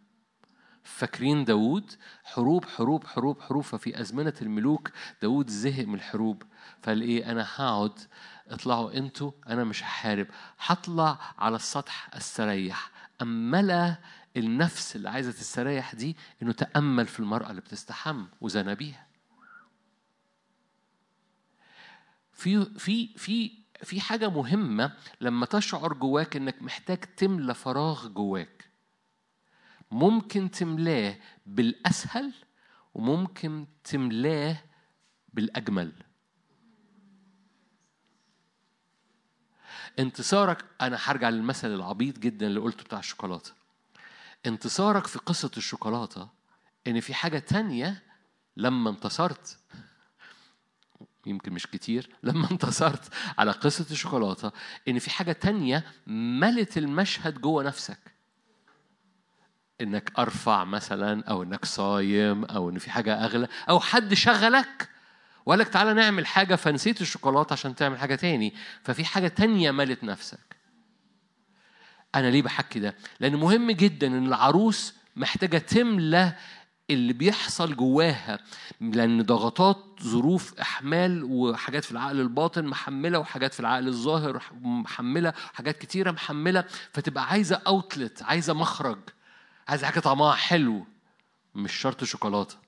فاكرين داوود؟ حروب حروب حروب حروب. ففي أزمنة الملوك داوود زهق من الحروب. فقال إيه؟ أنا هقعد اطلعوا أنتوا أنا مش هحارب. هطلع على السطح استريح أملأ النفس اللي عايزة تستريح دي إنه تأمل في المرأة اللي بتستحم وزنى بيها. في في في في حاجة مهمة لما تشعر جواك إنك محتاج تملى فراغ جواك. ممكن تملاه بالأسهل وممكن تملاه بالأجمل. انتصارك أنا هرجع للمثل العبيط جدا اللي قلته بتاع الشوكولاتة. انتصارك في قصة الشوكولاتة إن في حاجة تانية لما انتصرت. يمكن مش كتير لما انتصرت على قصة الشوكولاتة إن في حاجة تانية ملت المشهد جوه نفسك. إنك أرفع مثلا أو إنك صايم أو إن في حاجة أغلى أو حد شغلك وقال لك تعالى نعمل حاجة فنسيت الشوكولاتة عشان تعمل حاجة تاني. ففي حاجة تانية ملت نفسك. أنا ليه بحكي ده؟ لأن مهم جدا إن العروس محتاجة تملى اللي بيحصل جواها لأن ضغطات ظروف إحمال وحاجات في العقل الباطن محملة وحاجات في العقل الظاهر محملة حاجات كتيرة محملة فتبقى عايزة أوتلت عايزة مخرج عايزة حاجة طعمها حلو مش شرط شوكولاتة.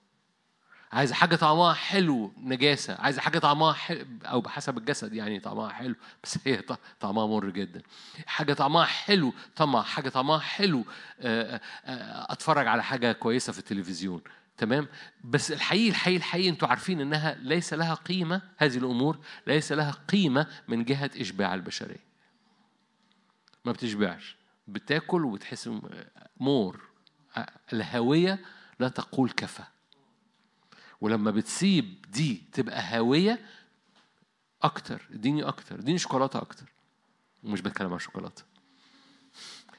عايزة حاجة طعمها حلو نجاسة. عايزة حاجة طعمها حلو أو بحسب الجسد يعني طعمها حلو. بس هي طعمها مر جدا. حاجة طعمها حلو طمع حاجة طعمها حلو آه، آه، أتفرج على حاجة كويسة في التلفزيون. تمام؟ بس الحقيقي الحقيقي الحقيقي أنتوا عارفين إنها ليس لها قيمة هذه الأمور ليس لها قيمة من جهة إشباع البشرية. ما بتشبعش. بتاكل وتحس مور. الهوية لا تقول كفى. ولما بتسيب دي تبقى هاوية أكتر اديني أكتر اديني شوكولاتة أكتر. ومش بتكلم عن شوكولاتة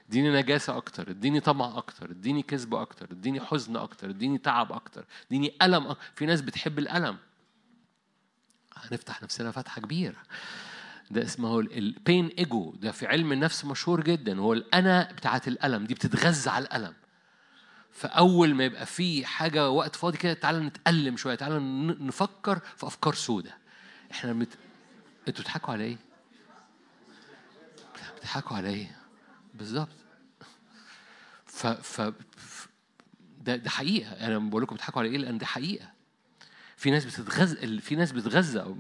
اديني نجاسة أكتر اديني طمع أكتر اديني كذب أكتر اديني حزن أكتر اديني تعب أكتر اديني ألم أكتر. في ناس بتحب الألم. هنفتح نفسنا فتحة كبيرة. ده اسمه البين ايجو ده في علم النفس مشهور جدا. هو الأنا بتاعت الألم دي بتتغذى على الألم. فأول ما يبقى في حاجة وقت فاضي كده تعالى نتألم شوية تعالى نفكر في أفكار سودة. إحنا مت... أنتوا بتضحكوا على إيه؟ بتضحكوا على إيه؟ بالظبط. ف... ف... ده ده حقيقة. أنا بقول لكم بتضحكوا على إيه؟ لأن ده حقيقة. في ناس بتتغذى في ناس بتغذى.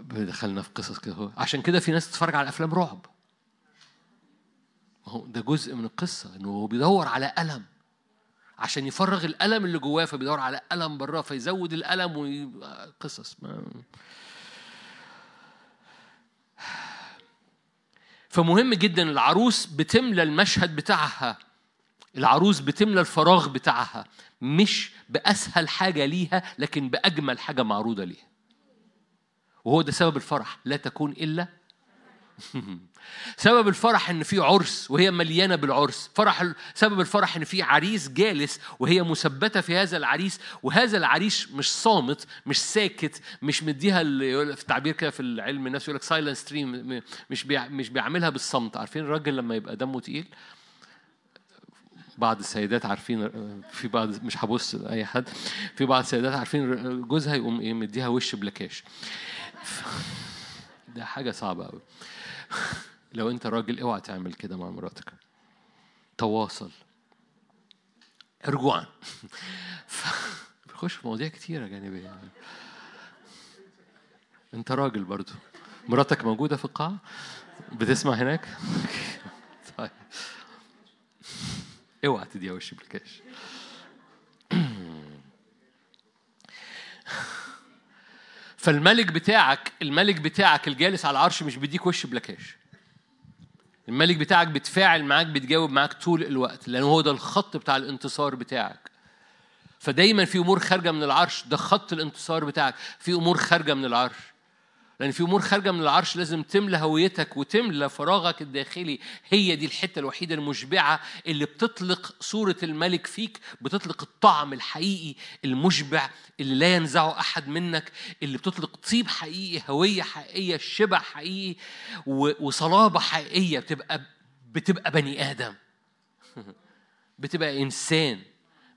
دخلنا في قصص كده عشان كده في ناس تتفرج على أفلام رعب. ما هو ده جزء من القصة إنه هو بيدور على ألم. عشان يفرغ الألم اللي جواه فبيدور على ألم براه فيزود الألم وقصص ما فمهم جدا العروس بتملى المشهد بتاعها. العروس بتملى الفراغ بتاعها. مش بأسهل حاجة ليها لكن بأجمل حاجة معروضة ليها. وهو ده سبب الفرح. لا تكون إلا سبب الفرح إن في عرس وهي مليانة بالعرس. فرح سبب الفرح إن في عريس جالس وهي مثبتة في هذا العريس وهذا العريس مش صامت مش ساكت مش مديها في التعبير كده في العلم النفسي يقول لك silent treatment مش مش بيعملها بالصمت. عارفين الراجل لما يبقى دمه تقيل؟ بعض السيدات عارفين في بعض مش هبص لأي حد في بعض السيدات عارفين جوزها يقوم إيه مديها وش بلاكاش ده حاجة صعبة قوي لو انت راجل اوعى تعمل كده مع مراتك. تواصل. رجوعا بخش في مواضيع كتيرة جانبية. يعني. انت راجل برضو. مراتك موجودة في القاعة؟ بتسمع هناك؟ طيب. اوعى تديها وش بالكاش. فالملك بتاعك الملك بتاعك الجالس على العرش مش بيديك وش بلاكاش الملك بتاعك بيتفاعل معاك بيتجاوب معاك طول الوقت لأنه هو ده الخط بتاع الانتصار بتاعك. فدايما في أمور خارجة من العرش ده خط الانتصار بتاعك. في أمور خارجة من العرش. لأن في أمور خارجة من العرش لازم تملى هويتك وتملى فراغك الداخلي. هي دي الحتة الوحيدة المشبعة اللي بتطلق صورة الملك فيك بتطلق الطعم الحقيقي المشبع اللي لا ينزعه أحد منك اللي بتطلق طيب حقيقي هوية حقيقية شبع حقيقي وصلابة حقيقية. بتبقى بتبقى بني آدم. بتبقى إنسان.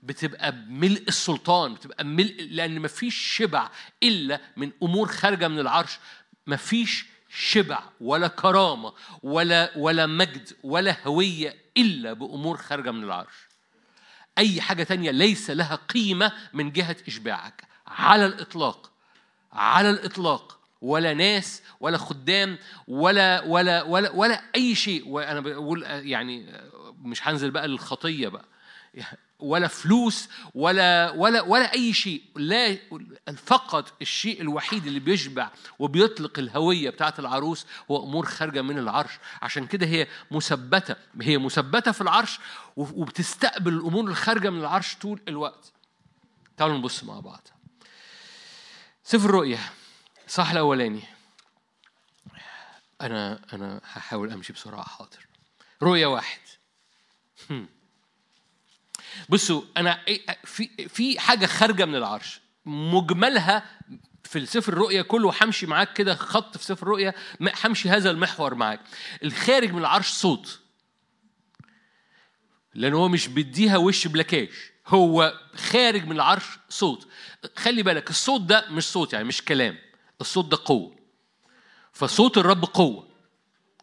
بتبقى بملء السلطان بتبقى ملء لأن مفيش شبع إلا من أمور خارجة من العرش. مفيش شبع ولا كرامة ولا ولا مجد ولا هوية إلا بأمور خارجة من العرش. أي حاجة تانية ليس لها قيمة من جهة إشباعك. على الإطلاق على الإطلاق. ولا ناس ولا خدام ولا ولا ولا ولا أي شيء. وأنا بقول يعني مش هنزل بقى للخطية بقى. ولا فلوس ولا ولا ولا أي شيء. لا فقط الشيء الوحيد اللي بيشبع وبيطلق الهوية بتاعت العروس هو أمور خارجة من العرش. عشان كده هي مثبتة هي مثبتة في العرش وبتستقبل الأمور الخارجة من العرش طول الوقت. تعالوا نبص مع بعض. سفر الرؤيا صح الأولاني. أنا أنا هحاول أمشي بسرعة حاضر. رؤيا واحد. بصوا أنا في في حاجة خارجة من العرش. مجملها في السفر الرؤيا كله همشي معاك كده خط في سفر الرؤيا همشي هذا المحور معاك. الخارج من العرش صوت. لأن هو مش بيديها وش بلاكاش هو خارج من العرش صوت. خلي بالك الصوت ده مش صوت يعني مش كلام. الصوت ده قوة. فصوت الرب قوة.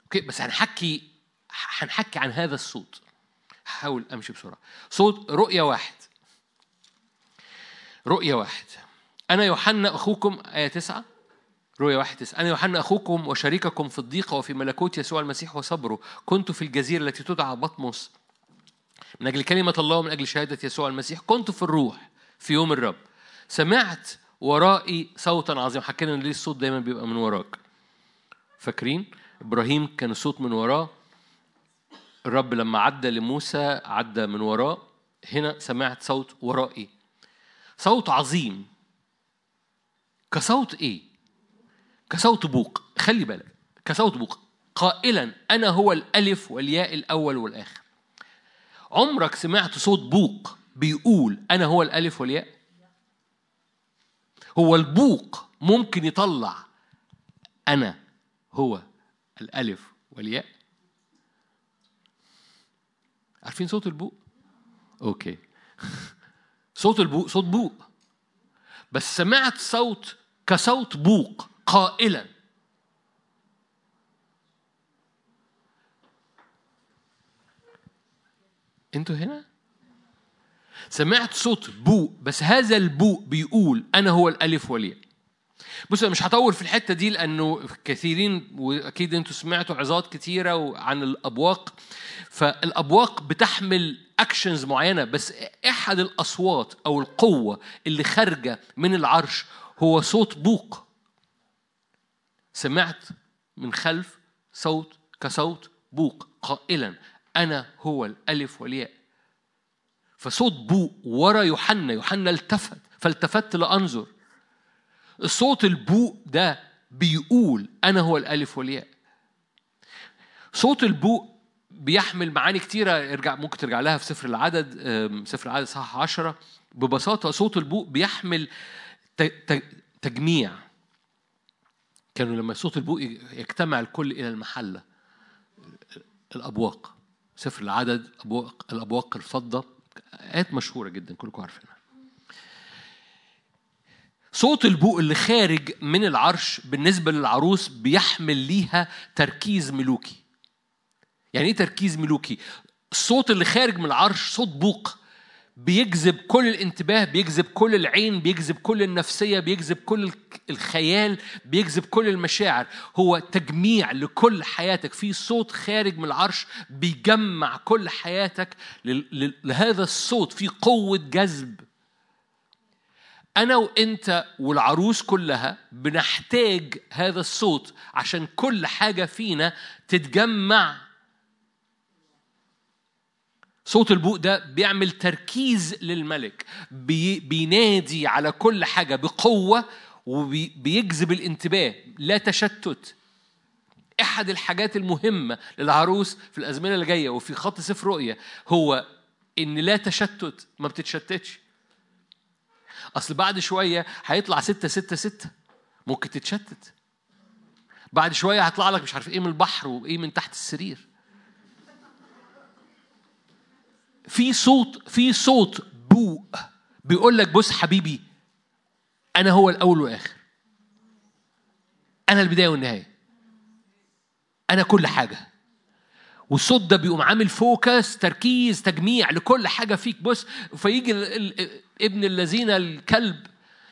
أوكي؟ بس هنحكي هنحكي عن هذا الصوت. هحاول أمشي بسرعة. صوت رؤيا واحد. رؤيا واحد. أنا يوحنا أخوكم آية تسعة. رؤيا واحد تسعة. أنا يوحنا أخوكم وشريككم في الضيقة وفي ملكوت يسوع المسيح وصبره. كنت في الجزيرة التي تدعى بطمس. من أجل كلمة الله ومن أجل شهادة يسوع المسيح كنت في الروح في يوم الرب. سمعت ورائي صوتا عظيما. حكينا ليه الصوت دايما بيبقى من وراك. فاكرين؟ إبراهيم كان الصوت من وراه. الرب لما عدى لموسى عدى من وراه هنا سمعت صوت ورائي. صوت عظيم. كصوت إيه؟ كصوت بوق. خلي بالك. كصوت بوق. قائلا أنا هو الألف والياء الأول والآخر. عمرك سمعت صوت بوق بيقول أنا هو الألف والياء؟ هو البوق ممكن يطلع أنا هو الألف والياء؟ عارفين صوت البوق؟ أوكي. صوت البوق صوت بوق. بس سمعت صوت كصوت بوق قائلا. أنتوا هنا؟ سمعت صوت بوق بس هذا البوق بيقول أنا هو الألف والياء. بصوا مش هطول في الحتة دي لأنه كثيرين وأكيد أنتوا سمعتوا عظات كتيرة عن الأبواق. فالأبواق بتحمل اكشنز معينة بس احد الأصوات أو القوة اللي خارجة من العرش هو صوت بوق. سمعت من خلف صوت كصوت بوق قائلا أنا هو الألف والياء. فصوت بوق ورا يوحنا يوحنا التفت فالتفت لأنظر. الصوت البوق ده بيقول أنا هو الألف والياء. صوت البوق بيحمل معاني كتيرة. ارجع ممكن ترجع لها في سفر العدد سفر العدد صح عشرة. ببساطة صوت البوق بيحمل تجميع. كانوا لما صوت البوق يجتمع الكل إلى المحلة. الأبواق. سفر العدد أبواق الأبواق الفضة. آيات مشهورة جدا كلكم عارفينها. صوت البوق اللي خارج من العرش بالنسبة للعروس بيحمل ليها تركيز ملوكي. يعني إيه تركيز ملوكي؟ الصوت اللي خارج من العرش صوت بوق. بيجذب كل الانتباه بيجذب كل العين بيجذب كل النفسية بيجذب كل الخيال بيجذب كل المشاعر. هو تجميع لكل حياتك. في صوت خارج من العرش بيجمع كل حياتك لهذا الصوت. في قوة جذب. أنا وأنت والعروس كلها بنحتاج هذا الصوت عشان كل حاجة فينا تتجمع. صوت البوق ده بيعمل تركيز للملك بي بينادي على كل حاجة بقوة وبيجذب الانتباه لا تشتت. أحد الحاجات المهمة للعروس في الأزمنة اللي جاية وفي خط سفر رؤية هو إن لا تشتت ما بتتشتتش. أصل بعد شوية هيطلع ستة ستة ستة. ممكن تتشتت. بعد شوية هيطلع لك مش عارف إيه من البحر وإيه من تحت السرير. في صوت في صوت بوق بيقول لك بص حبيبي أنا هو الأول والاخر أنا البداية والنهاية. أنا كل حاجة. والصوت ده بيقوم عامل فوكس تركيز تجميع لكل حاجة فيك. بص فيجي ابن الذين الكلب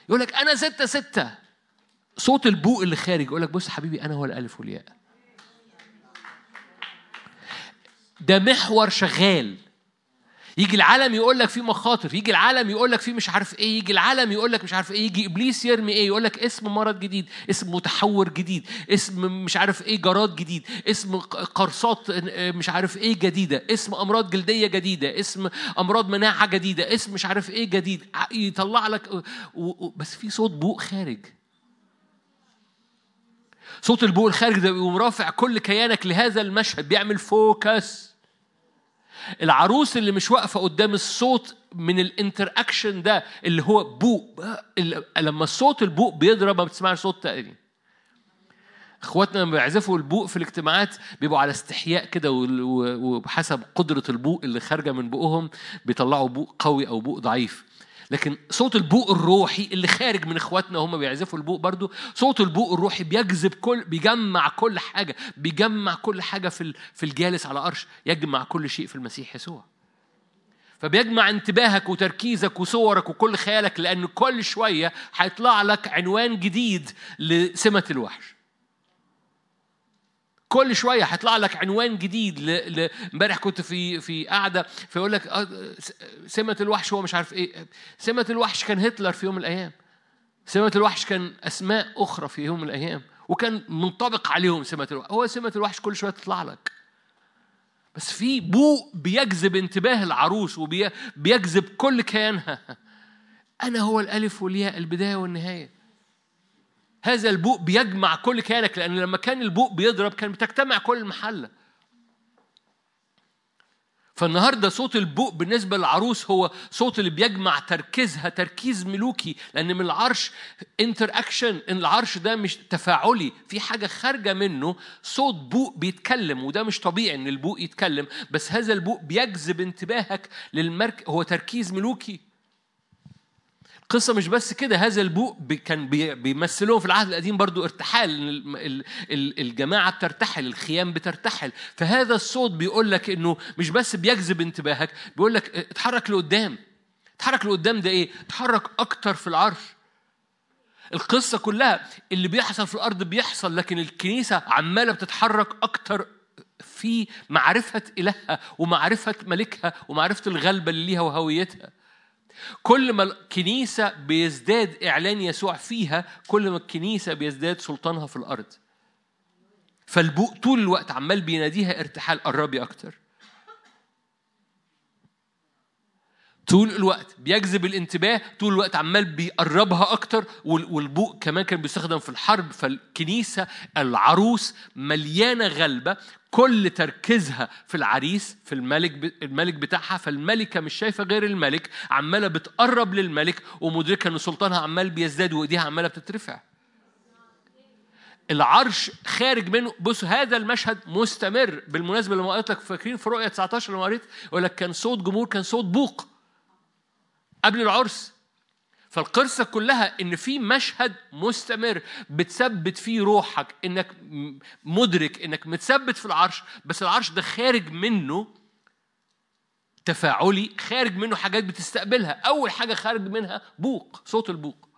يقول لك أنا ستة ستة. صوت البوق اللي خارج يقول لك بص حبيبي أنا هو الألف والياء. ده محور شغال. يجي العالم يقول لك في مخاطر يجي العالم يقول لك في مش عارف إيه يجي العالم يقول لك مش عارف إيه يجي إبليس يرمي إيه يقول لك اسم مرض جديد اسم متحور جديد اسم مش عارف إيه جراد جديد اسم قرصات مش عارف إيه جديدة اسم أمراض جلدية جديدة اسم أمراض مناعة جديدة اسم مش عارف إيه جديد يطلع لك بس في صوت بوق خارج. صوت البوق الخارج ده بيقوم رافع كل كيانك لهذا المشهد بيعمل focus. العروس اللي مش واقفة قدام الصوت من ال interaction ده اللي هو بوق لما الصوت البوق بيضرب ما بتسمعش صوت تاني. إخواتنا لما بيعزفوا البوق في الاجتماعات بيبقوا على استحياء كده وبحسب قدرة البوق اللي خارجة من بقهم بيطلعوا بوق قوي أو بوق ضعيف. لكن صوت البوق الروحي اللي خارج من إخواتنا هم بيعزفوا البوق برضو صوت البوق الروحي بيجذب كل بيجمع كل حاجة بيجمع كل حاجة في في الجالس على عرش يجمع كل شيء في المسيح يسوع. فبيجمع انتباهك وتركيزك وصورك وكل خيالك لأن كل شوية هيطلع لك عنوان جديد لسمة الوحش. كل شوية هيطلع لك عنوان جديد. امبارح كنت في في قاعدة فيقول لك آه، سمة الوحش هو مش عارف إيه سمة الوحش كان هتلر في يوم من الأيام. سمة الوحش كان أسماء أخرى في يوم من الأيام. وكان منطبق عليهم سمة الوحش هو سمة الوحش كل شوية تطلع لك. بس في بوق بيجذب انتباه العروس وبيجذب كل كيانها. أنا هو الألف والياء البداية والنهاية. هذا البوق بيجمع كل كيانك لأن لما كان البوق بيضرب كان بتجتمع كل المحلة فالنهاردة صوت البوق بالنسبة للعروس هو صوت اللي بيجمع تركيزها تركيز ملوكي لأن من العرش interaction إن العرش ده مش تفاعلي في حاجة خارجة منه صوت بوق بيتكلم وده مش طبيعي إن البوق يتكلم بس هذا البوق بيجذب انتباهك للملك هو تركيز ملوكي. قصة مش بس كده هذا البوق كان بيمثلوه في العهد القديم برضو ارتحال الجماعة بترتحل الخيام بترتحل. فهذا الصوت بيقول لك إنه مش بس بيجذب انتباهك بيقول لك اتحرك لقدام. اتحرك لقدام ده إيه؟ اتحرك أكتر في العرش. القصة كلها اللي بيحصل في الأرض بيحصل لكن الكنيسة عمالة بتتحرك أكتر في معرفة إلهها ومعرفة ملكها ومعرفة الغلبة اللي ليها وهويتها. كل ما الكنيسة بيزداد إعلان يسوع فيها كل ما الكنيسة بيزداد سلطانها في الأرض. فالبوق طول الوقت عمال بيناديها ارتحال قربي أكتر. طول الوقت بيجذب الانتباه طول الوقت عمال بيقربها أكتر والبوق كمان كان بيستخدم في الحرب. فالكنيسة العروس مليانة غلبة. كل تركيزها في العريس في الملك الملك بتاعها فالملكة مش شايفة غير الملك عمالة بتقرب للملك ومدركة إن سلطانها عمال بيزداد وإيديها عمالة بتترفع. العرش خارج منه بص هذا المشهد مستمر. بالمناسبة لما قلت لك فاكرين في رؤية 19 لما قريت يقول لك كان صوت جمهور كان صوت بوق قبل العرس. فالقصة كلها إن في مشهد مستمر بتثبت فيه روحك إنك مدرك إنك متثبت في العرش بس العرش ده خارج منه تفاعلي خارج منه حاجات بتستقبلها. أول حاجة خارج منها بوق صوت البوق.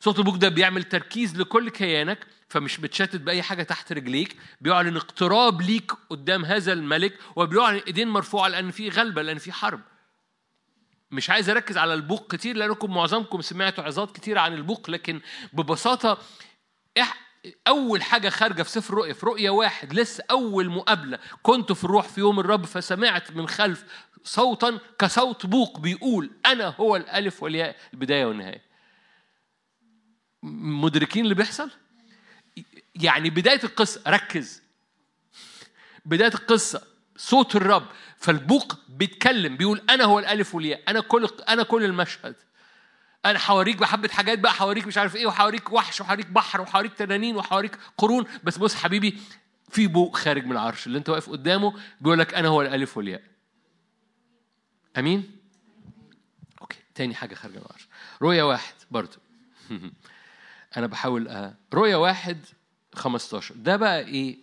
صوت البوق ده بيعمل تركيز لكل كيانك فمش بتشتت بأي حاجة تحت رجليك. بيعلن اقتراب ليك قدام هذا الملك وبيعلن إيدين مرفوعة لأن في غلبة لأن في حرب. مش عايز اركز على البوق كتير لأنكم معظمكم سمعتوا عظات كتير عن البوق لكن ببساطة أول حاجة خارجة في سفر رؤيا في رؤيا واحد لسه أول مقابلة كنت في الروح في يوم الرب فسمعت من خلف صوتا كصوت بوق بيقول أنا هو الألف والياء البداية والنهاية. مدركين اللي بيحصل؟ يعني بداية القصة ركز. بداية القصة. صوت الرب فالبوق بيتكلم بيقول أنا هو الألف والياء أنا كل أنا كل المشهد. أنا حواريك بحبة حاجات بقى حواريك مش عارف إيه وحواريك وحش وحواريك بحر وحواريك تنانين وحواريك قرون. بس بص حبيبي في بوق خارج من العرش اللي أنت واقف قدامه بيقول لك أنا هو الألف والياء. أمين؟ تاني حاجة خارجة من العرش. رؤية واحد برضو. أنا بحاول أ... رؤية واحد 15 ده بقى إيه؟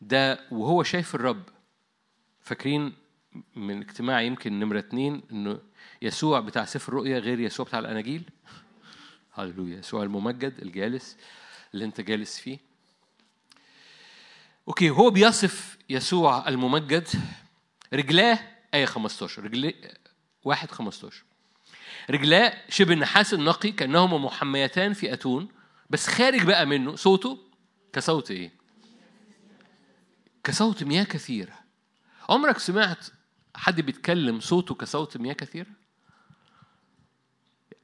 ده وهو شايف الرب فاكرين من اجتماع يمكن نمرة اتنين إنه يسوع بتاع سفر الرؤيا غير يسوع بتاع الأناجيل؟ هللويا. يسوع الممجد الجالس اللي أنت جالس فيه. أوكي هو بيصف يسوع الممجد رجلاه آية 15 رجلاه واحد 15 رجلاه شبه النحاس النقي كأنهما محميتان في أتون بس خارج بقى منه صوته كصوت إيه؟ كصوت مياه كثيرة. عمرك سمعت حد بيتكلم صوته كصوت مياه كثيرة؟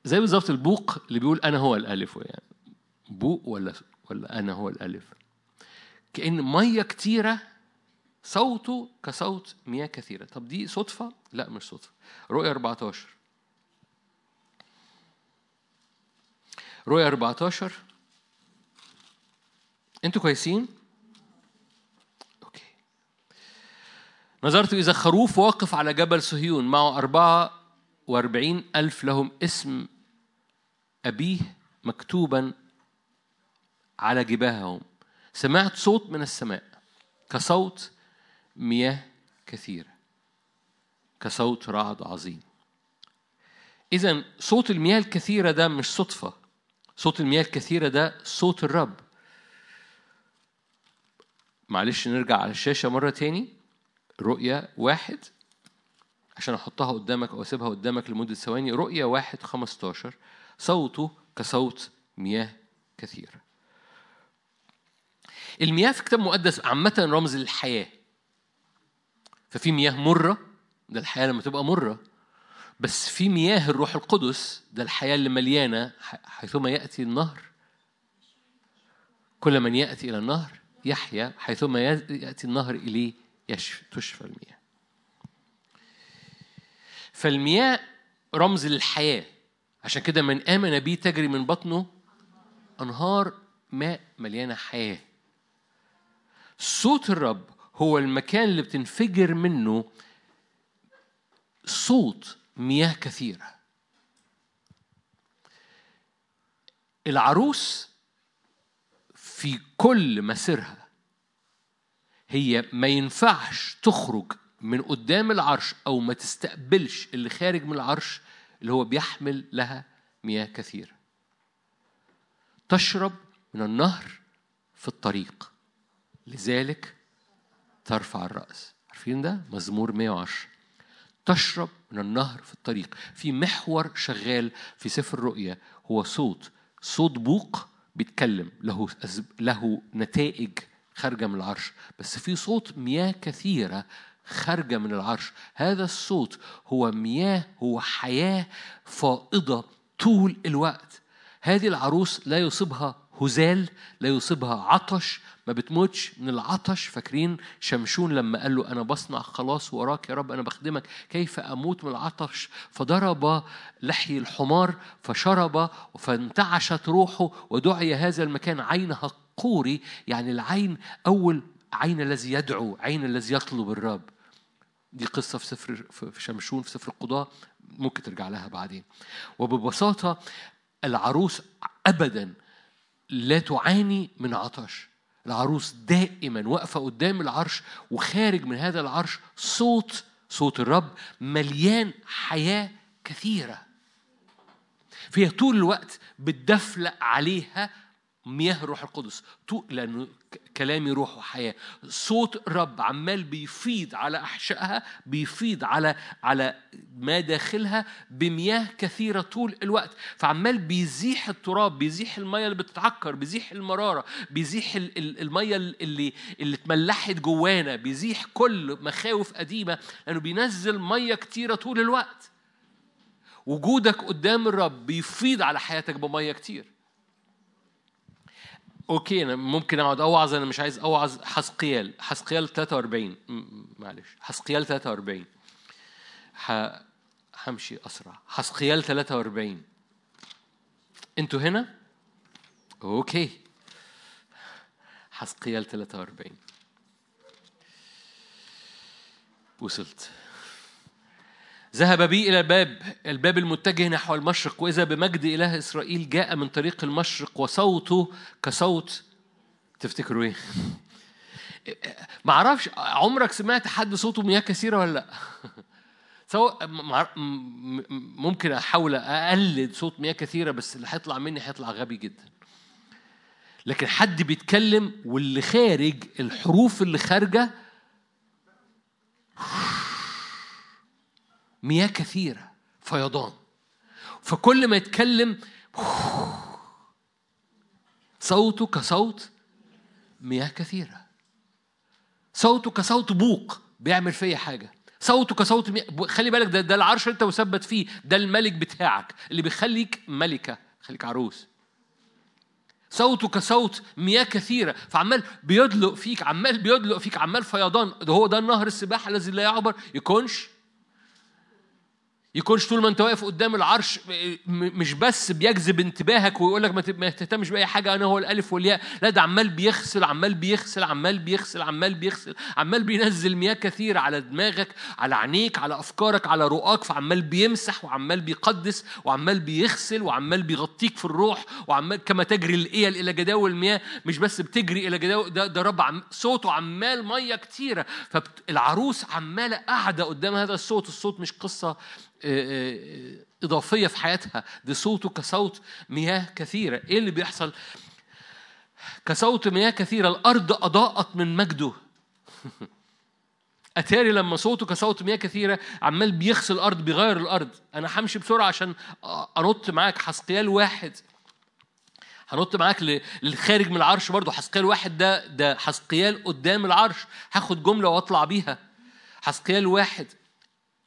زي بالظبط البوق اللي بيقول أنا هو الألف يعني بوق ولا ولا أنا هو الألف كأن مية كتيرة صوته كصوت مياه كثيرة طب دي صدفة؟ لا مش صدفة رؤية 14 رؤية 14 أنتوا كويسين؟ نظرت إذا خروف واقف على جبل صهيون معه أربعة وأربعين ألف لهم اسم أبيه مكتوبا على جباههم. سمعت صوت من السماء كصوت مياه كثيرة كصوت رعد عظيم. إذا صوت المياه الكثيرة ده مش صدفة صوت المياه الكثيرة ده صوت الرب. معلش نرجع على الشاشة مرة تاني. رؤية واحد عشان أحطها قدامك أو أسيبها قدامك لمدة ثواني. رؤية واحد خمستاشر صوته كصوت مياه كثيرة المياه في كتاب مقدس عامة رمز للحياة. ففي مياه مرة ده الحياة لما تبقى مرة. بس في مياه الروح القدس ده الحياة اللي مليانة حيثما يأتي النهر. كل من يأتي إلى النهر يحيا. حيثما يأتي النهر إليه تشفى المياه. فالمياه رمز للحياة. عشان كده من آمن بي تجري من بطنه أنهار ماء مليانة حياة. صوت الرب هو المكان اللي بتنفجر منه صوت مياه كثيرة. العروس في كل مسيرها هي ما ينفعش تخرج من قدام العرش أو ما تستقبلش اللي خارج من العرش اللي هو بيحمل لها مياه كثيرة تشرب من النهر في الطريق. لذلك ترفع الرأس. عارفين ده؟ مزمور 110 تشرب من النهر في الطريق. في محور شغال في سفر الرؤيا هو صوت. صوت بوق بيتكلم. له له نتائج خارجة من العرش. بس في صوت مياه كثيرة خارجة من العرش. هذا الصوت هو مياه هو حياة فائضة طول الوقت. هذه العروس لا يصيبها هزال لا يصيبها عطش ما بتموتش من العطش. فاكرين شمشون لما قال له أنا بصنع خلاص وراك يا رب أنا بخدمك. كيف أموت من العطش؟ فضرب لحي الحمار فشرب فانتعشت روحه ودعي هذا المكان عينها قوري يعني العين أول عين الذي يدعو عين الذي يطلب الرب. دي قصة في سفر في شمشون في سفر القضاء. ممكن ترجع لها بعدين. وببساطة العروس أبدا لا تعاني من عطش. العروس دائما واقفة قدام العرش وخارج من هذا العرش صوت صوت الرب مليان حياة كثيرة. فهي طول الوقت بتدفلق عليها مياه الروح القدس لأنه كلامي روح وحياة. صوت الرب عمال بيفيض على أحشائها بيفيض على على ما داخلها بمياه كثيرة طول الوقت. فعمال بيزيح التراب بيزيح المية اللي بتتعكر بيزيح المرارة بيزيح المية اللي اللي اتملحت جوانا بيزيح كل مخاوف قديمة لأنه بينزل مية كتيرة طول الوقت. وجودك قدام الرب بيفيض على حياتك بمية كتير. أوكي أنا ممكن أقعد أوعظ أنا مش عايز أوعظ. حسقيال حسقيال 43 معلش. حسقيال 43 ح... همشي أسرع. حسقيال 43 أنتوا هنا؟ أوكي. حسقيال 43 ذهب بي إلى الباب الباب المتجه نحو المشرق وإذا بمجد إله إسرائيل جاء من طريق المشرق وصوته كصوت تفتكروا إيه؟ ما أعرفش عمرك سمعت حد صوته مياه كثيرة ولا لأ سواء ممكن أحاول أقلد صوت مياه كثيرة بس اللي هيطلع مني هيطلع غبي جدا لكن حد بيتكلم واللي خارج الحروف اللي خارجة مياه كثيرة فيضان. فكل ما يتكلم صوته كصوت مياه كثيرة. صوته كصوت بوق بيعمل فيا حاجة. صوته كصوت مي... خلي بالك ده, ده العرش اللي انت مثبت فيه ده الملك بتاعك اللي بيخليك ملكة خليك عروس. صوته كصوت مياه كثيرة فعمال بيدلق فيك عمال بيدلق فيك عمال فيضان. ده هو ده النهر السباحة الذي لا يعبر يكونش يكونش طول ما انت واقف قدام العرش مش بس بيجذب انتباهك ويقول لك ما تهتمش بأي حاجة أنا هو الألف والياء. لا ده عمال بيغسل عمال بيغسل عمال بيغسل عمال بيغسل عمال بينزل مياه كثيرة على دماغك على عينيك على أفكارك على رؤاك فعمال بيمسح وعمال بيقدس وعمال بيغسل وعمال بيغطيك في الروح وعمال كما تجري الايل إلى جداول المياه. مش بس بتجري إلى جداول ده, ده رب عم صوته عمال مية كتيرة. فالعروس عمالة قاعدة قدام هذا الصوت. الصوت مش قصة إضافية في حياتها ده صوته كصوت مياه كثيرة. إيه اللي بيحصل؟ كصوت مياه كثيرة الأرض أضاءت من مجده. أتاري لما صوته كصوت مياه كثيرة عمال بيغسل الأرض بيغير الأرض. أنا همشي بسرعة عشان أنط معاك. حسقيال واحد. هنط معاك للخارج من العرش برضه. حسقيال واحد ده ده حسقيال قدام العرش. هاخد جملة وأطلع بيها. حسقيال واحد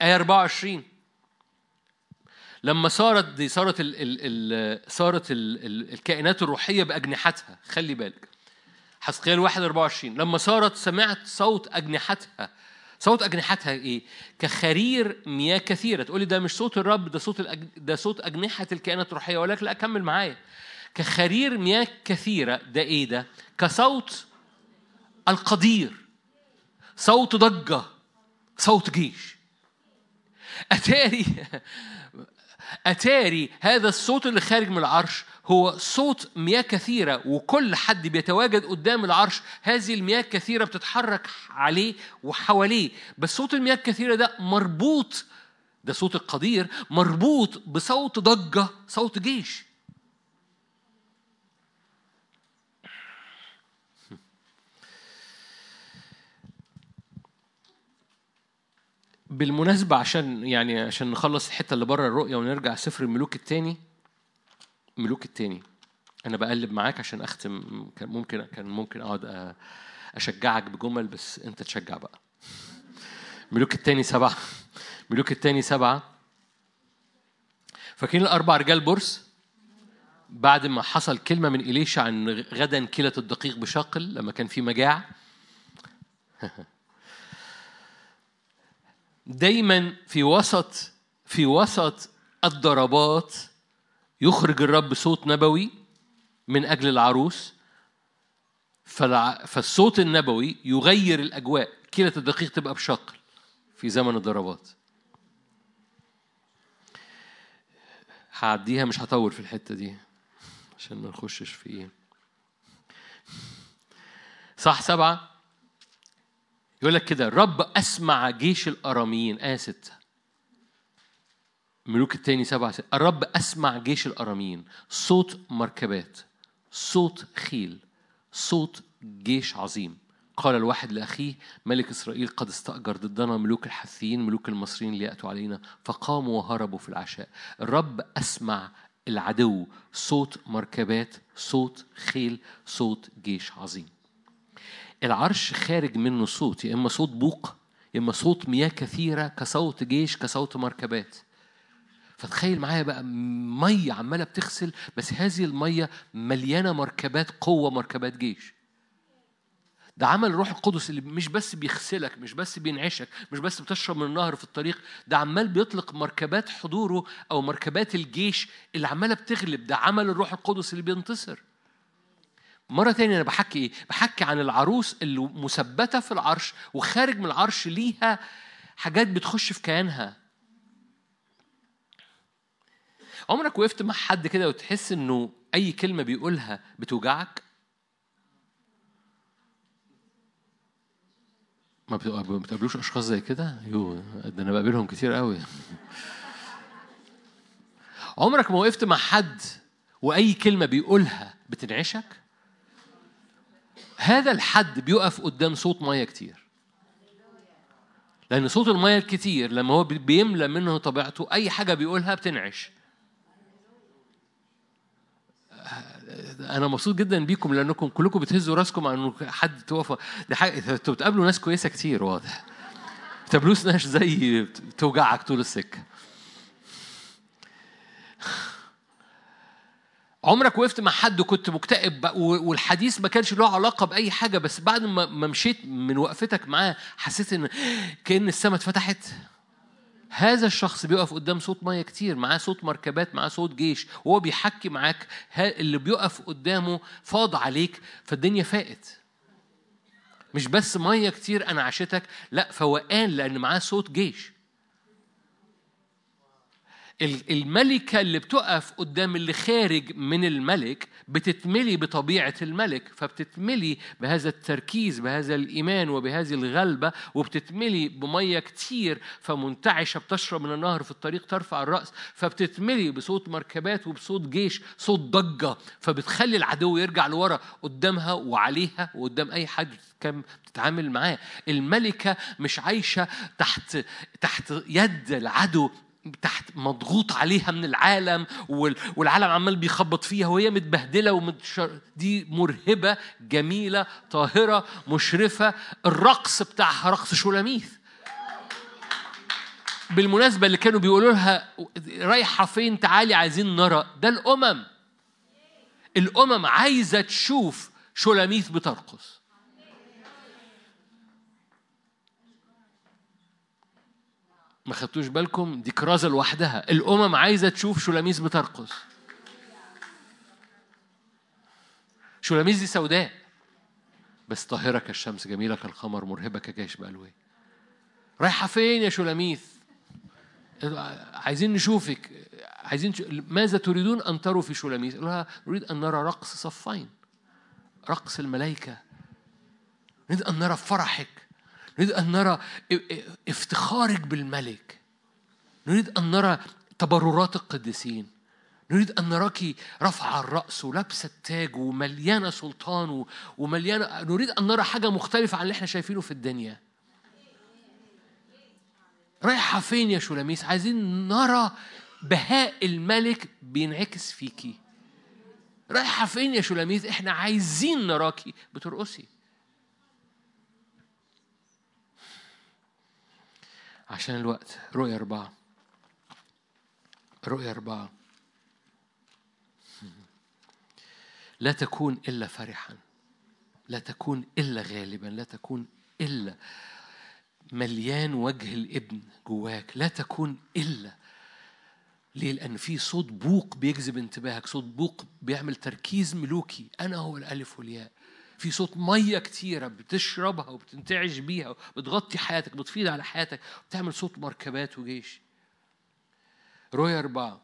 آية 24 لما صارت دي صارت ال ال ال صارت ال ال الكائنات الروحية بأجنحتها. خلي بالك. حسقيال 1 24 لما صارت سمعت صوت أجنحتها. صوت أجنحتها إيه؟ كخرير مياه كثيرة. تقولي ده مش صوت الرب ده صوت الأج... ده صوت أجنحة الكائنات الروحية. ولكن لا اكمل معايا. كخرير مياه كثيرة ده إيه ده؟ كصوت القدير. صوت ضجة. صوت جيش. أتاري أتاري هذا الصوت اللي خارج من العرش. هو صوت مياه كثيرة وكل حد بيتواجد قدام العرش. هذه المياه الكثيرة بتتحرك عليه وحواليه. بس صوت المياه الكثيرة ده مربوط ده صوت القدير مربوط بصوت ضجة صوت جيش. بالمناسبة عشان يعني عشان نخلص الحتة اللي بره الرؤية ونرجع سفر الملوك التاني ملوك التاني. أنا بقلب معاك عشان أختم. كان ممكن كان ممكن أقعد أشجعك بجمل بس أنت تشجع بقى. ملوك التاني سبعة. ملوك التاني سبعة. فاكرين الأربع رجال برس؟ بعد ما حصل كلمة من إليشا عن غدا كلة الدقيق بشقل لما كان في مجاعة. دايما في وسط في وسط الضربات يخرج الرب صوت نبوي من أجل العروس. فالصوت النبوي يغير الأجواء. كيلة الدقيق تبقى بشقل في زمن الضربات. هعديها مش هطول في الحتة دي عشان ما نخشش في صح سبعة؟ يقول لك كده الرب أسمع جيش الأراميين. آية ستة. ملوك التاني سبعة ستة. الرب أسمع جيش الأراميين. صوت مركبات صوت خيل صوت جيش عظيم. قال الواحد لأخيه ملك إسرائيل قد استأجر ضدنا ملوك الحثيين ملوك المصريين ليأتوا علينا فقاموا وهربوا في العشاء. الرب أسمع العدو. صوت مركبات صوت خيل صوت جيش عظيم. العرش خارج منه صوت يا إما صوت بوق يا إما صوت مياه كثيرة كصوت جيش كصوت مركبات. فتخيل معايا بقى مية عمالة بتغسل بس هذه المية مليانة مركبات قوة مركبات جيش. ده عمل الروح القدس اللي مش بس بيغسلك مش بس بينعشك مش بس بتشرب من النهر في الطريق ده عمال بيطلق مركبات حضوره أو مركبات الجيش اللي عمالة بتغلب. ده عمل الروح القدس اللي بينتصر. مرة تانية أنا بحكي إيه؟ بحكي عن العروس اللي مثبتة في العرش وخارج من العرش ليها حاجات بتخش في كيانها. عمرك وقفت مع حد كده وتحس إنه أي كلمة بيقولها بتوجعك؟ ما بتقابلوش أشخاص زي كده؟ يو ده أنا بقابلهم كتير قوي. عمرك ما وقفت مع حد وأي كلمة بيقولها بتنعشك؟ هذا الحد بيقف قدام صوت مية كتير. لأن صوت المية الكتير لما هو بيملى منه طبيعته أي حاجة بيقولها بتنعش. أنا مبسوط جدا بيكم لأنكم كلكم بتهزوا راسكم عن إنه حد توقف دي حاجة أنتوا بتقابلوا ناس كويسة كتير واضح. بتقابلوش ناس زي توجعك طول السكة. عمرك وقفت مع حد وكنت مكتئب والحديث ما كانش له علاقة بأي حاجة بس بعد ما مشيت من وقفتك معاه حسيت ان كأن السماء اتفتحت. هذا الشخص بيقف قدام صوت مية كتير معاه صوت مركبات معاه صوت جيش وهو بيحكي معاك اللي بيقف قدامه فاض عليك فالدنيا فاقت. مش بس مية كتير أنا عشتك لأ فوقان لأن معاه صوت جيش. الملكة اللي بتقف قدام اللي خارج من الملك بتتملي بطبيعة الملك فبتتملي بهذا التركيز بهذا الإيمان وبهذه الغلبة وبتتملي بمية كتير فمنتعشة بتشرب من النهر في الطريق ترفع الرأس فبتتملي بصوت مركبات وبصوت جيش صوت ضجة فبتخلي العدو يرجع لورا قدامها وعليها وقدام أي حد كم بتتعامل معاه. الملكة مش عايشة تحت تحت يد العدو تحت مضغوط عليها من العالم والعالم عمال بيخبط فيها وهي متبهدلة ومتشر... دي مرهبة جميلة طاهرة مشرفة. الرقص بتاعها رقص شولاميث بالمناسبة اللي كانوا بيقولوا لها رايحة فين تعالي عايزين نرى ده الأمم. الأمم عايزة تشوف شولاميث بترقص. ما خدتوش بالكم؟ دي كرازة لوحدها. الأمم عايزة تشوف شولاميس بترقص شولاميس دي سوداء. بس طاهرة كالشمس جميلة كالقمر مرهبة كجيش بألوان رايحة فين يا شولاميث عايزين نشوفك. عايزين ش... ماذا تريدون أن تروا في شولاميث لها نريد أن نرى رقص صفين. رقص الملائكة. نريد أن نرى فرحك. نريد أن نرى افتخارك بالملك. نريد أن نرى تبررات القديسين. نريد أن نراك رفع الرأس ولابسة التاج ومليانة سلطان ومليانة نريد أن نرى حاجة مختلفة عن اللي إحنا شايفينه في الدنيا. رايحة فين يا شولاميس عايزين نرى بهاء الملك بينعكس فيكي. رايحة فين يا شولاميس إحنا عايزين نراكي. بترقصي. عشان الوقت. رؤية أربعة. رؤية أربعة. لا تكون إلا فرحا. لا تكون إلا غالبا. لا تكون إلا مليان وجه الإبن جواك. لا تكون إلا ليه؟ لأن في صوت بوق بيجذب انتباهك. صوت بوق بيعمل تركيز ملوكي. أنا هو الألف والياء. في صوت مية كتيرة بتشربها وبتنتعش بيها بتغطي حياتك بتفيض على حياتك بتعمل صوت مركبات وجيش. رؤيا أربعة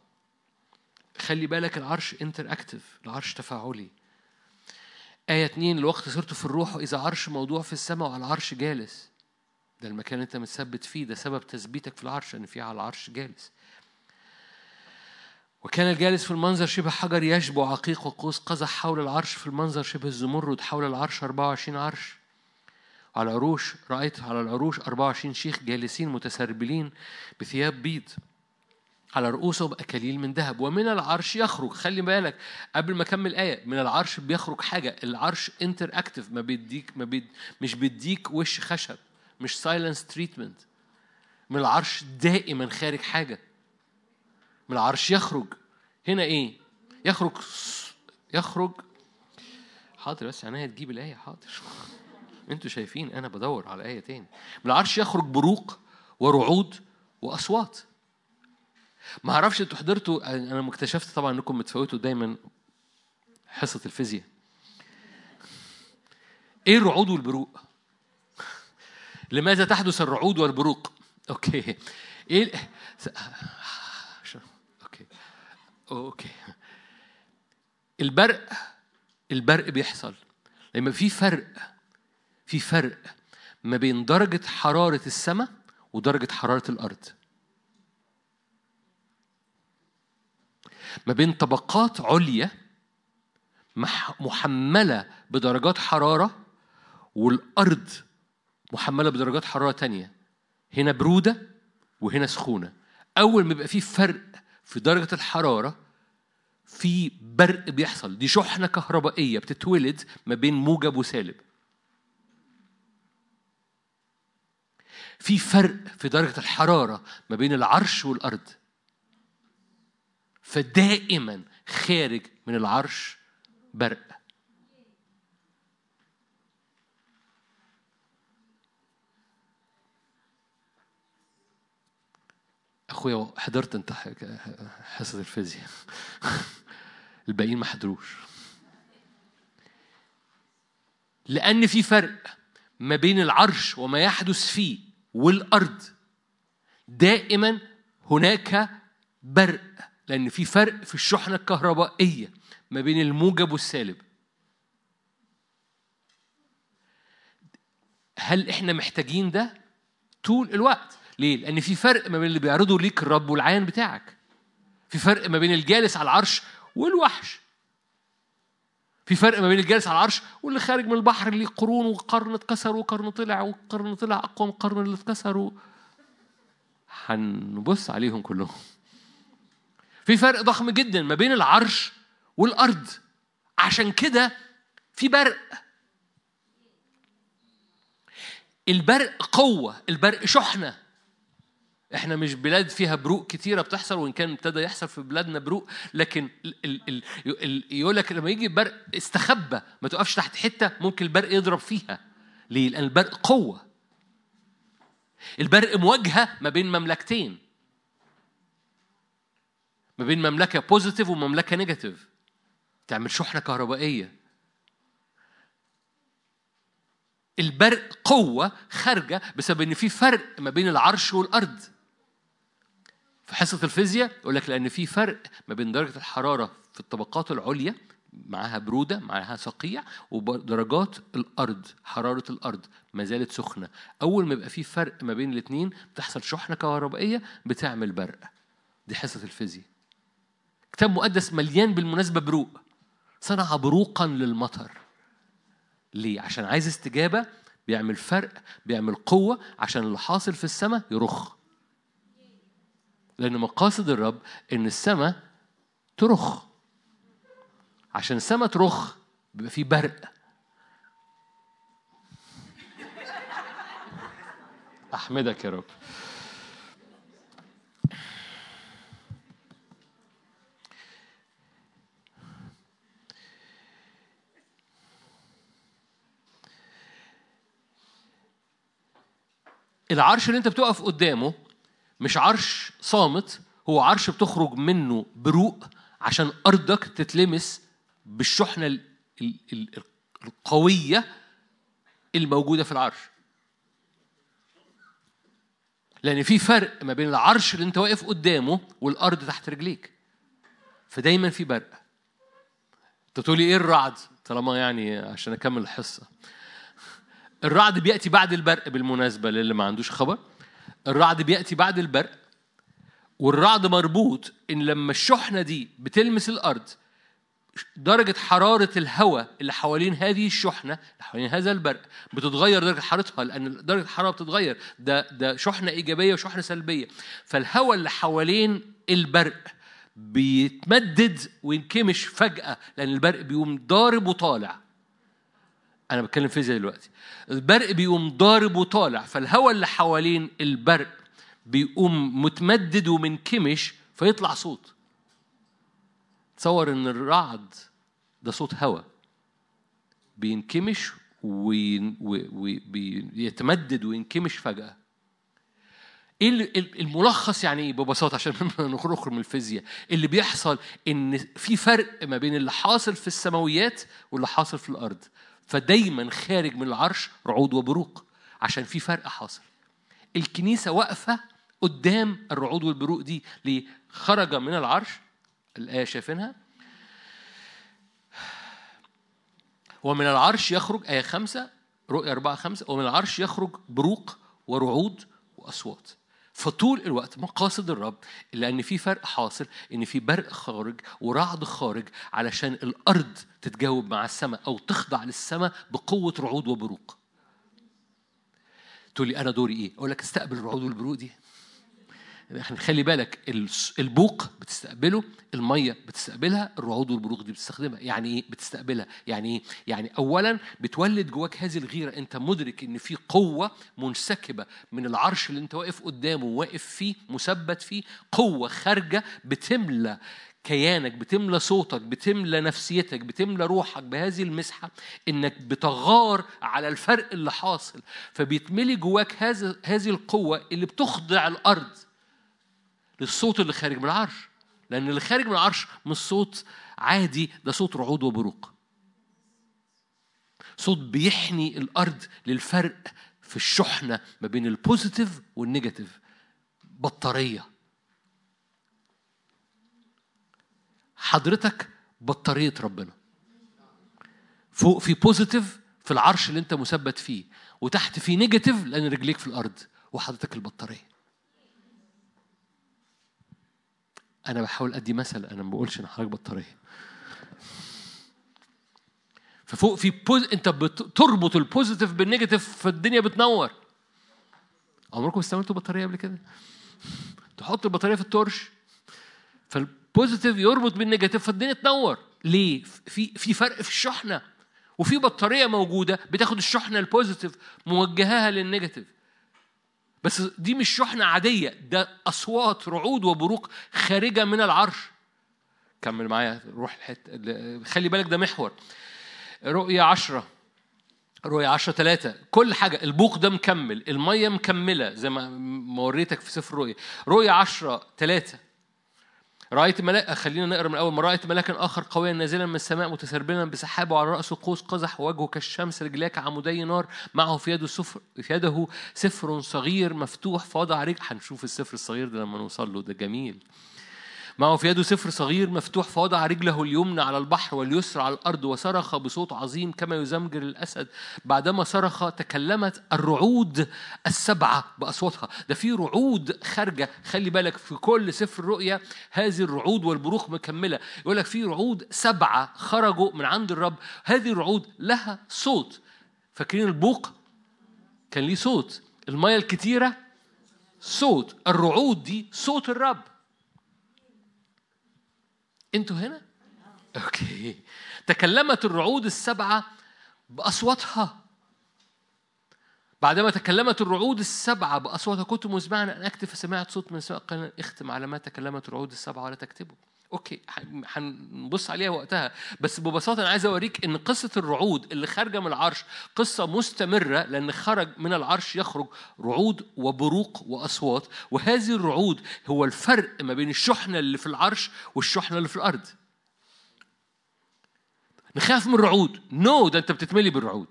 خلي بالك العرش انتر اكتف العرش تفاعلي. آية اتنين الوقت صرت في الروح وإذا عرش موضوع في السماء وعلى العرش جالس. ده المكان اللي أنت متثبت فيه ده سبب تثبيتك في العرش إن في على العرش جالس. وكان الجالس في المنظر شبه حجر يشبع عقيق وقوس قزح حول العرش في المنظر شبه الزمرد حول العرش 24 عرش. على العروش رأيت على العروش 24 شيخ جالسين متسربلين بثياب بيض. على رؤوسهم أكاليل من ذهب ومن العرش يخرج. خلي بالك قبل ما أكمل آية من العرش بيخرج حاجة. العرش انتر اكتف ما بيديك ما بيد مش بيديك وش خشب مش silence treatment من العرش دائما خارج حاجة. من العرش يخرج. هنا إيه؟ يخرج يخرج. حاضر بس عينيا تجيب الآية حاضر. أنتوا شايفين أنا بدور على آية تاني. من العرش يخرج بروق ورعود وأصوات. ما أعرفش أنتوا حضرتوا أنا اكتشفت طبعا إنكم بتفوتوا دايما حصة الفيزياء. إيه الرعود والبروق؟ لماذا تحدث الرعود والبروق؟ okay. إيه okay. البرق البرق بيحصل. لما في فرق في فرق ما بين درجة حرارة السماء ودرجة حرارة الأرض. ما بين طبقات عليا محملة بدرجات حرارة والأرض محملة بدرجات حرارة تانية. هنا برودة وهنا سخونة. أول ما يبقى في فرق في درجة الحرارة في برق بيحصل. دي شحنة كهربائية بتتولد ما بين موجب وسالب. في فرق في درجة الحرارة ما بين العرش والأرض. فدائما خارج من العرش برق. أخويا حضرت أنت حصه الفيزياء. الباقيين ما حضروش. لأن في فرق ما بين العرش وما يحدث فيه والأرض. دائما هناك برق لأن في فرق في الشحنة الكهربائية ما بين الموجب والسالب. هل إحنا محتاجين ده طول الوقت؟ ليه؟ لأن في فرق ما بين اللي بيعرضه ليك الرب والعيان بتاعك. في فرق ما بين الجالس على العرش والوحش. في فرق ما بين الجالس على العرش واللي خارج من البحر اللي قرون وقرن اتكسر وقرن طلع وقرن طلع أقوى من القرن اللي اتكسر هنبص عليهم كلهم. في فرق ضخم جدا ما بين العرش والأرض. عشان كده في برق. البرق قوة البرق شحنة. إحنا مش بلاد فيها بروق كتيرة بتحصل وإن كان ابتدى يحصل في بلادنا بروق لكن ال ال ال يقول لك لما يجي البرق استخبى ما تقفش تحت حتة ممكن البرق يضرب فيها. ليه؟ لأن البرق قوة. البرق مواجهة ما بين مملكتين. ما بين مملكة positive ومملكة negative تعمل شحنة كهربائية. البرق قوة خارجة بسبب إن في فرق ما بين العرش والأرض. في حصة الفيزياء يقول لك لأن في فرق ما بين درجة الحرارة في الطبقات العليا معاها برودة معاها صقيع ودرجات الأرض حرارة الأرض ما زالت سخنة. أول ما يبقى في فرق ما بين الاثنين بتحصل شحنة كهربائية بتعمل برق. دي حصة الفيزياء. كتاب مقدس مليان بالمناسبة بروق. صنع بروقا للمطر. ليه؟ عشان عايز استجابة بيعمل فرق بيعمل قوة عشان اللي حاصل في السماء يرخ. لأن مقاصد الرب إن السماء ترخ. عشان السماء ترخ بيبقى في برق. أحمدك يا رب. العرش اللي أنت بتقف قدامه مش عرش صامت هو عرش بتخرج منه بروق عشان أرضك تتلمس بالشحنة القوية الموجودة في العرش. لأن في فرق ما بين العرش اللي أنت واقف قدامه والأرض تحت رجليك. فدايما في برق. أنت تقولي إيه الرعد؟ طالما يعني عشان أكمل الحصة. الرعد بيأتي بعد البرق بالمناسبة للي ما عندوش خبر. الرعد بيأتي بعد البرق والرعد مربوط إن لما الشحنة دي بتلمس الأرض درجة حرارة الهواء اللي حوالين هذه الشحنة اللي حوالين هذا البرق بتتغير درجة حرارتها لأن درجة الحرارة بتتغير. ده ده شحنة إيجابية وشحنة سلبية. فالهواء اللي حوالين البرق بيتمدد وينكمش فجأة لأن البرق بيقوم ضارب وطالع. أنا بتكلم فيزياء دلوقتي. البرق بيقوم ضارب وطالع فالهواء اللي حوالين البرق بيقوم متمدد ومنكمش فيطلع صوت. تصور إن الرعد ده صوت هواء. بينكمش ويتمدد وينكمش فجأة. إيه الملخص يعني إيه؟ ببساطة عشان نخرج من الفيزياء. اللي بيحصل إن في فرق ما بين اللي حاصل في السماويات واللي حاصل في الأرض. فدايما خارج من العرش رعود وبروق عشان في فرق حاصل. الكنيسة واقفة قدام الرعود والبروق دي ليه؟ خرج من العرش الآية شايفينها؟ ومن العرش يخرج آية خمسة رؤية أربعة خمسة ومن العرش يخرج بروق ورعود وأصوات. فطول الوقت مقاصد الرب إلا أن في فرق حاصل إن في برق خارج ورعد خارج علشان الأرض تتجاوب مع السماء أو تخضع للسماء بقوة رعود وبروق تقول لي أنا دوري إيه؟ أقول لك استقبل الرعود والبروق دي خلي بالك البوق بتستقبله المية بتستقبلها الرعود والبروق دي بتستخدمها. يعني إيه بتستقبلها؟ يعني إيه؟ يعني اولا بتولد جواك هذه الغيرة. أنت مدرك إن في قوة منسكبة من العرش اللي أنت واقف قدامه واقف فيه مثبت فيه قوة خارجة بتملى كيانك بتملى صوتك بتملى نفسيتك بتملى روحك بهذه المسحة. إنك بتغار على الفرق اللي حاصل. فبيتملي جواك هذه هذه القوة اللي بتخضع الأرض. للصوت اللي خارج من العرش. لأن اللي خارج من العرش مش صوت عادي ده صوت رعود وبروق. صوت بيحني الأرض للفرق في الشحنة ما بين ال positive وال negative بطارية. حضرتك بطارية ربنا. فوق في positive في العرش اللي انت مثبت فيه وتحت في negative لأن رجليك في الأرض وحضرتك البطارية. أنا بحاول أدي مثل أنا ما بقولش إن حضرتك بطارية. ففوق في pos... أنت بتربط ال positive بال negative فالدنيا بتنور. عمركم استعملتوا بطارية قبل كده؟ تحط البطارية في ال torch فال positive يربط بال negative فالدنيا تنور. ليه؟ في في فرق في الشحنة. وفي بطارية موجودة بتاخد الشحنة ال positive موجهاها لل negative بس دي مش شحنة عادية ده أصوات رعود وبروق خارجة من العرش. كمل معايا روح الحتة خلي بالك ده محور. رؤية عشرة. رؤية عشرة ثلاثة كل حاجة البوق ده مكمل المية مكملة زي ما وريتك في سفر الرؤية. رؤية عشرة ثلاثة رأيت ملاك خلينا نقرأ من أول ما رأيت ملاكا آخر قويا نازلا من السماء متسربلا بسحاب وعلى رأسه قوس قزح ووجهه كالشمس رجلاه كعمودي نار. معه في يده سفر في يده سفر صغير مفتوح فوضع رجل. هنشوف السفر الصغير ده لما نوصل له ده جميل. معه في يده سفر صغير مفتوح فوضع رجله اليمنى على البحر واليسرى على الأرض وصرخ بصوت عظيم كما يزمجر الأسد. بعدما صرخ تكلمت الرعود السبعة بأصواتها. ده في رعود خارجة. خلي بالك في كل سفر رؤيا هذه الرعود والبروق مكملة. يقول لك في رعود سبعة خرجوا من عند الرب. هذه الرعود لها صوت. فاكرين البوق؟ كان ليه صوت. المية الكتيرة؟ صوت. الرعود دي صوت الرب. أنتوا هنا؟ okay. تكلمت الرعود السبعة بأصواتها. بعدما تكلمت الرعود السبعة بأصواتها كنت مزمعا أن أكتب فسمعت صوت من السماء قال اختم على ما تكلمت الرعود السبعة ولا تكتبه. okay هنبص عليها وقتها. بس ببساطة أنا عايز أوريك إن قصة الرعود اللي خارجة من العرش قصة مستمرة لأن خرج من العرش يخرج رعود وبروق وأصوات. وهذه الرعود هو الفرق ما بين الشحنة اللي في العرش والشحنة اللي في الأرض. نخاف من الرعود. نو no, ده أنت بتتملي بالرعود.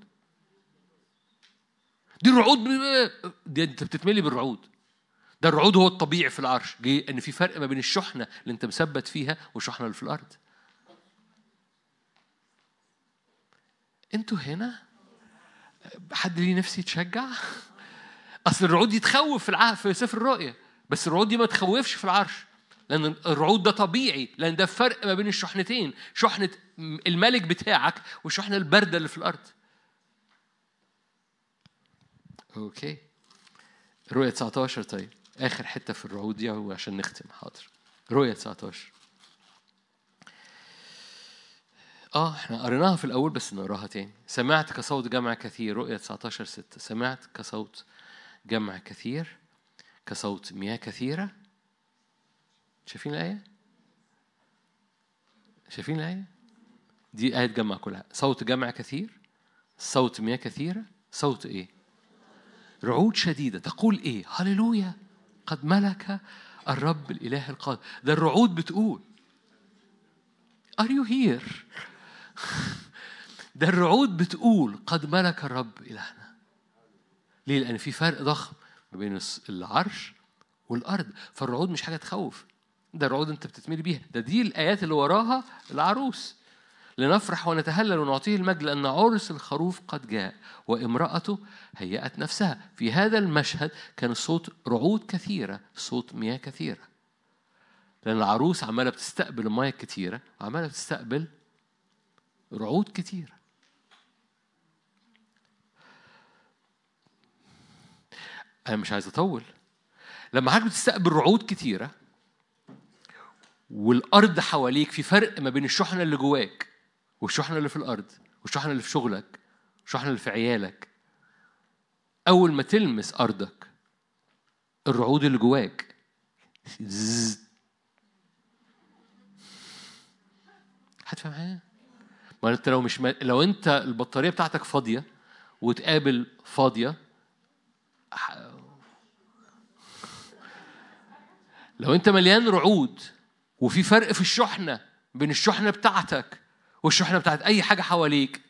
دي الرعود دي أنت بتتملي بالرعود. ده الرعود هو الطبيعي في العرش. جه إن في فرق ما بين الشحنة اللي أنت مثبت فيها والشحنة اللي في الأرض. أنتوا هنا؟ حد ليه نفسي يتشجع؟ أصل الرعود دي تخوف في العهد في سفر الرؤيا بس الرعود دي ما تخوفش في العرش. لأن الرعود ده طبيعي. لأن ده فرق ما بين الشحنتين. شحنة الملك بتاعك والشحنه البارده اللي في الأرض. أوكي. رؤية 19 طيب. آخر حتة في الرعود دي عشان نختم. حاضر. رؤية 19 آه إحنا قريناها في الأول بس نقراها تاني. سمعت كصوت جمع كثير. رؤية 19 6 سمعت كصوت جمع كثير. كصوت مياه كثيرة. شايفين الآية؟ شايفين الآية؟ دي آية تجمع كلها. صوت جمع كثير. صوت مياه كثيرة. صوت إيه؟ رعود شديدة. تقول إيه؟ هللويا. قد ملك الرب الإله القادر ده الرعود بتقول Are you here؟ ده الرعود بتقول قد ملك الرب إلهنا. ليه؟ لأن في فرق ضخم ما بين العرش والأرض. فالرعود مش حاجة تخوف. ده الرعود أنت بتتملي بيها. ده دي الآيات اللي وراها العروس. لنفرح ونتهلل ونعطيه المجد لأن عرس الخروف قد جاء وامرأته هيأت نفسها. في هذا المشهد كان صوت رعود كثيرة صوت مياه كثيرة. لأن العروس عمالة بتستقبل المياه الكثيرة وعمالة بتستقبل رعود كثيرة. أنا مش عايز أطول. لما حضرتك بتستقبل رعود كتيرة والأرض حواليك في فرق ما بين الشحنة اللي جواك والشحنة اللي في الأرض؟ والشحنة اللي في شغلك؟ والشحنة اللي في عيالك؟ أول ما تلمس أرضك الرعود اللي جواك. هتفهم حاجة؟ ما انت لو مش ما... لو انت البطارية بتاعتك فاضية وتقابل فاضية لو انت مليان رعود وفي فرق في الشحنة بين الشحنة بتاعتك والشحنة بتاعت أي حاجة حواليك.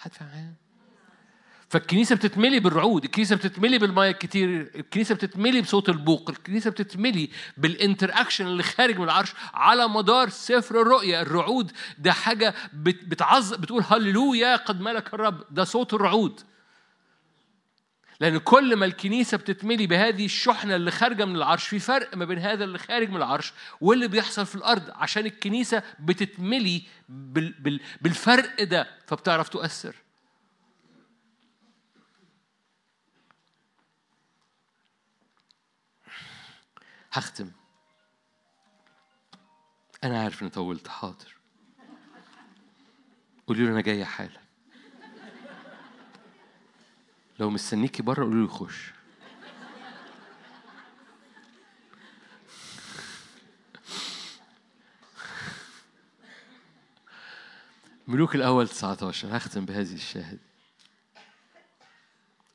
هتفهم حاجة فالكنيسة بتتملي بالرعود الكنيسة بتتملي بالميه الكتير الكنيسة بتتملي بصوت البوق الكنيسة بتتملي بال interaction اللي خارج من العرش على مدار سفر الرؤيا. الرعود ده حاجة بتعظ بتقول هللويا قد ملك الرب. ده صوت الرعود. لأن كل ما الكنيسة بتتملي بهذه الشحنة اللي خارجة من العرش في فرق ما بين هذا اللي خارج من العرش واللي بيحصل في الأرض عشان الكنيسة بتتملي بالفرق ده فبتعرف تؤثر. هختم. أنا عارف إني طولت حاضر. قولي له أنا جاية حالا. لو مستنيكي بره قولي له خش ملوك الأول 19 هختم بهذه الشاهد.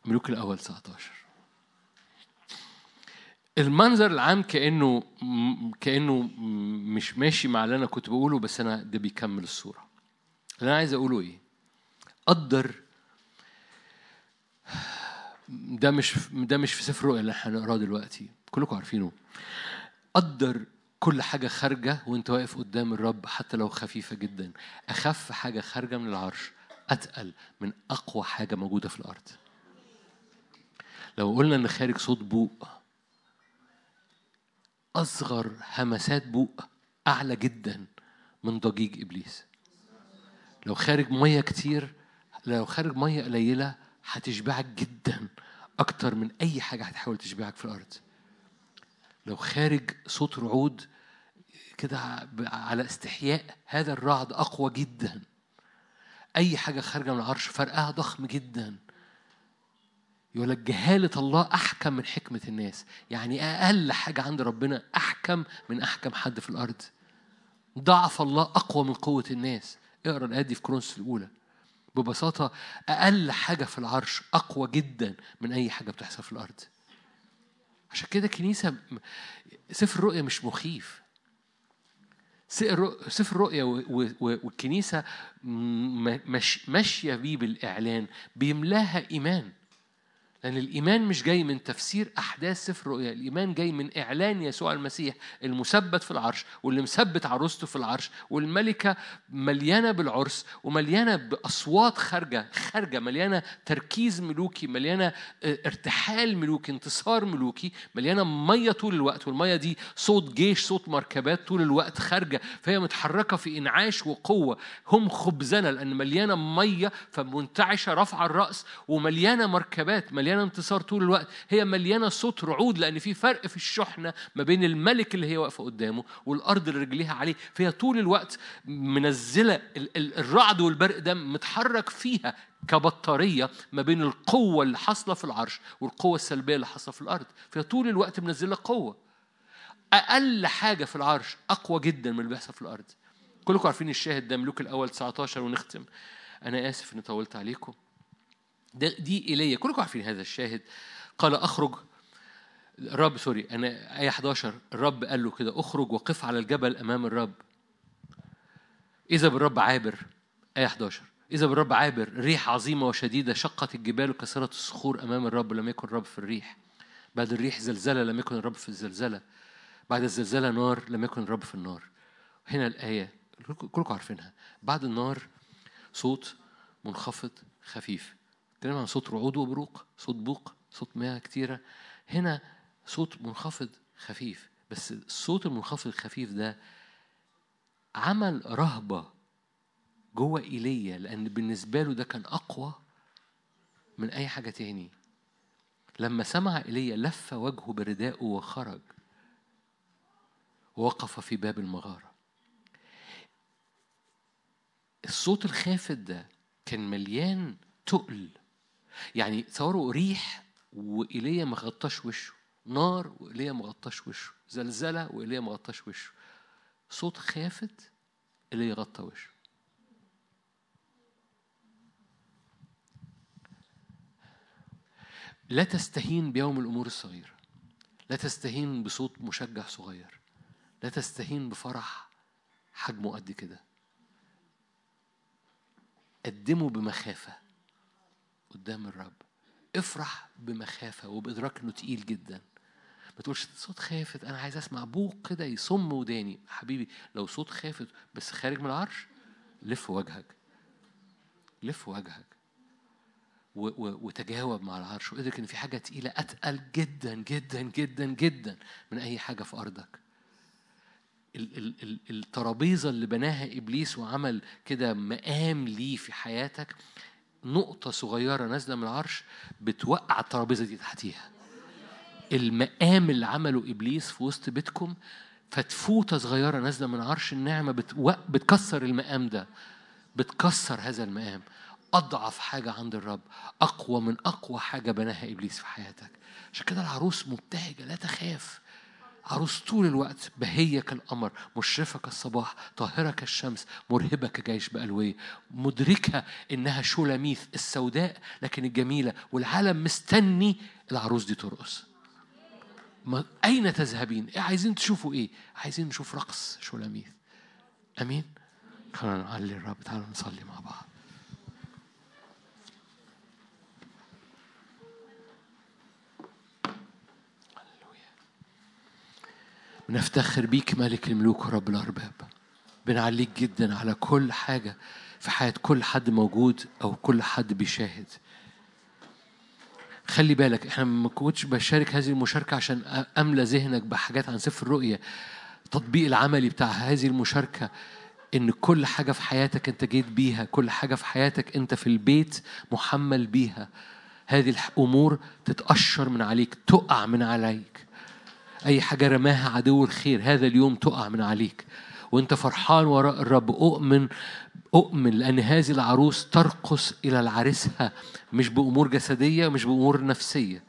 ملوك الأول 19 المنظر العام كأنه كأنه مش ماشي مع اللي أنا كنت بقوله بس أنا ده بيكمل الصورة. اللي أنا عايز أقوله إيه؟ قدر ده مش ده مش في سفر الرؤيا اللي هنقراه دلوقتي. كلكم عارفينه. قدر كل حاجة خارجة وانت واقف قدام الرب حتى لو خفيفة جدا. أخف حاجة خارجة من العرش أتقل من أقوى حاجة موجودة في الأرض. لو قلنا إن خارج صوت بوق أصغر همسات بوق أعلى جدا من ضجيج إبليس. لو خارج مية كتير لو خارج مية قليلة هتشبعك جدا أكتر من أي حاجة هتحاول تشبعك في الأرض. لو خارج صوت رعود كده على استحياء هذا الرعد أقوى جدا. أي حاجة خارجة من العرش فرقها ضخم جدا. يقول لك جهالة الله أحكم من حكمة الناس. يعني أقل حاجة عند ربنا أحكم من أحكم حد في الأرض. ضعف الله أقوى من قوة الناس. اقرأ الآية دي في كرونس الأولى. ببساطة أقل حاجة في العرش أقوى جدا من أي حاجة بتحصل في الأرض. عشان كده كنيسة سفر الرؤيا مش مخيف. سفر الرؤيا والكنيسة ماشية بيه بالإعلان بيملاها إيمان. لأن الإيمان مش جاي من تفسير أحداث سفر الرؤيا الإيمان جاي من إعلان يسوع المسيح المثبت في العرش واللي مثبت عروسته في العرش والملكة مليانة بالعرس ومليانة بأصوات خارجة خارجة مليانة تركيز ملوكي مليانة آه، ارتحال ملوكي انتصار ملوكي مليانة مية طول الوقت والمية دي صوت جيش صوت مركبات طول الوقت خارجة فهي متحركة في إنعاش وقوة. هم خبزنا لأن مليانة مية فمنتعشة رفع الرأس ومليانة مركبات مليانة مليانة انتصار طول الوقت. هي مليانة صوت رعود لأن في فرق في الشحنة ما بين الملك اللي هي واقفة قدامه والأرض اللي رجليها عليه. فهي طول الوقت منزلة الرعد والبرق ده متحرك فيها كبطارية ما بين القوة اللي حاصلة في العرش والقوة السلبية اللي حاصلة في الأرض. فهي طول الوقت منزلة قوة. أقل حاجة في العرش أقوى جدا من اللي بيحصل في الأرض. كلكم عارفين الشاهد ده ملوك الأول 19 ونختم. أنا آسف إني طولت عليكم. دي إيليا. كلكم عارفين هذا الشاهد. قال أخرج. الرب سوري أنا آية 11 الرب قال له كده أخرج وقف على الجبل أمام الرب. إذا بالرب عابر. آية 11 إذا بالرب عابر ريح عظيمة وشديدة شقت الجبال وكسرت الصخور أمام الرب. لم يكن الرب في الريح. بعد الريح زلزلة لم يكن الرب في الزلزلة. بعد الزلزلة نار لم يكن الرب في النار. هنا الآية كلكم عارفينها. بعد النار صوت منخفض خفيف. عن صوت رعود وبروق صوت بوق صوت مياه كتيرة. هنا صوت منخفض خفيف بس الصوت المنخفض الخفيف ده عمل رهبة جوه إيليا لأن بالنسبة له ده كان أقوى من أي حاجة تاني. لما سمع إيليا لف وجهه بردائه وخرج ووقف في باب المغارة. الصوت الخافت ده كان مليان تقل يعني تصوروا ريح وإيليا ما غطاش وشه نار وإيليا ما غطاش وشه زلزلة وإيليا ما غطاش وشه. صوت خافت إيليا غطى وشه. لا تستهين بيوم الأمور الصغيرة. لا تستهين بصوت مشجع صغير. لا تستهين بفرح حجمه قد كده. قدمه بمخافة. قدام الرب. افرح بمخافة وبإدراك إنه تقيل جدا. ما تقولش صوت خافت أنا عايز أسمع بوق كده يصم وداني. حبيبي لو صوت خافت بس خارج من العرش لف وجهك. لف وجهك. وتجاوب مع العرش. وإدرك إن في حاجة تقيلة أتقل جدا جدا جدا جدا من أي حاجة في أرضك. الترابيزة اللي بناها إبليس وعمل كده مقام ليه في حياتك نقطة صغيرة نازلة من العرش بتوقع الترابيزة دي تحتيها. المقام اللي عمله إبليس في وسط بيتكم فتفوتة صغيرة نازلة من عرش النعمة بتكسر المقام ده بتكسر هذا المقام. أضعف حاجة عند الرب أقوى من أقوى حاجة بناها إبليس في حياتك. عشان كده العروس مبتهجة لا تخاف. عروس طول الوقت بهية كالقمر مشرفة كالصباح طاهرة كالشمس مرهبة كجيش بألوية مدركة إنها شولاميث السوداء لكن الجميلة والعالم مستني العروس دي ترقص أين تذهبين؟ إيه عايزين تشوفوا إيه؟ عايزين نشوف رقص شولاميث أمين؟ خلينا نعلي الرب تعالوا نصلي مع بعض بنفتخر بيك ملك الملوك ورب الأرباب. بنعليك جدا على كل حاجة في حياة كل حد موجود أو كل حد بيشاهد. خلي بالك إحنا ما كنتش بشارك هذه المشاركة عشان أملى ذهنك بحاجات عن سفر الرؤية. التطبيق العملي بتاع هذه المشاركة إن كل حاجة في حياتك أنت جيت بيها كل حاجة في حياتك أنت في البيت محمل بيها. هذه الأمور تتقشر من عليك تقع من عليك. أي حاجة رماها عدو الخير هذا اليوم تقع من عليك. وأنت فرحان وراء الرب أؤمن أؤمن لأن هذه العروس ترقص إلى العريسها مش بأمور جسدية مش بأمور نفسية.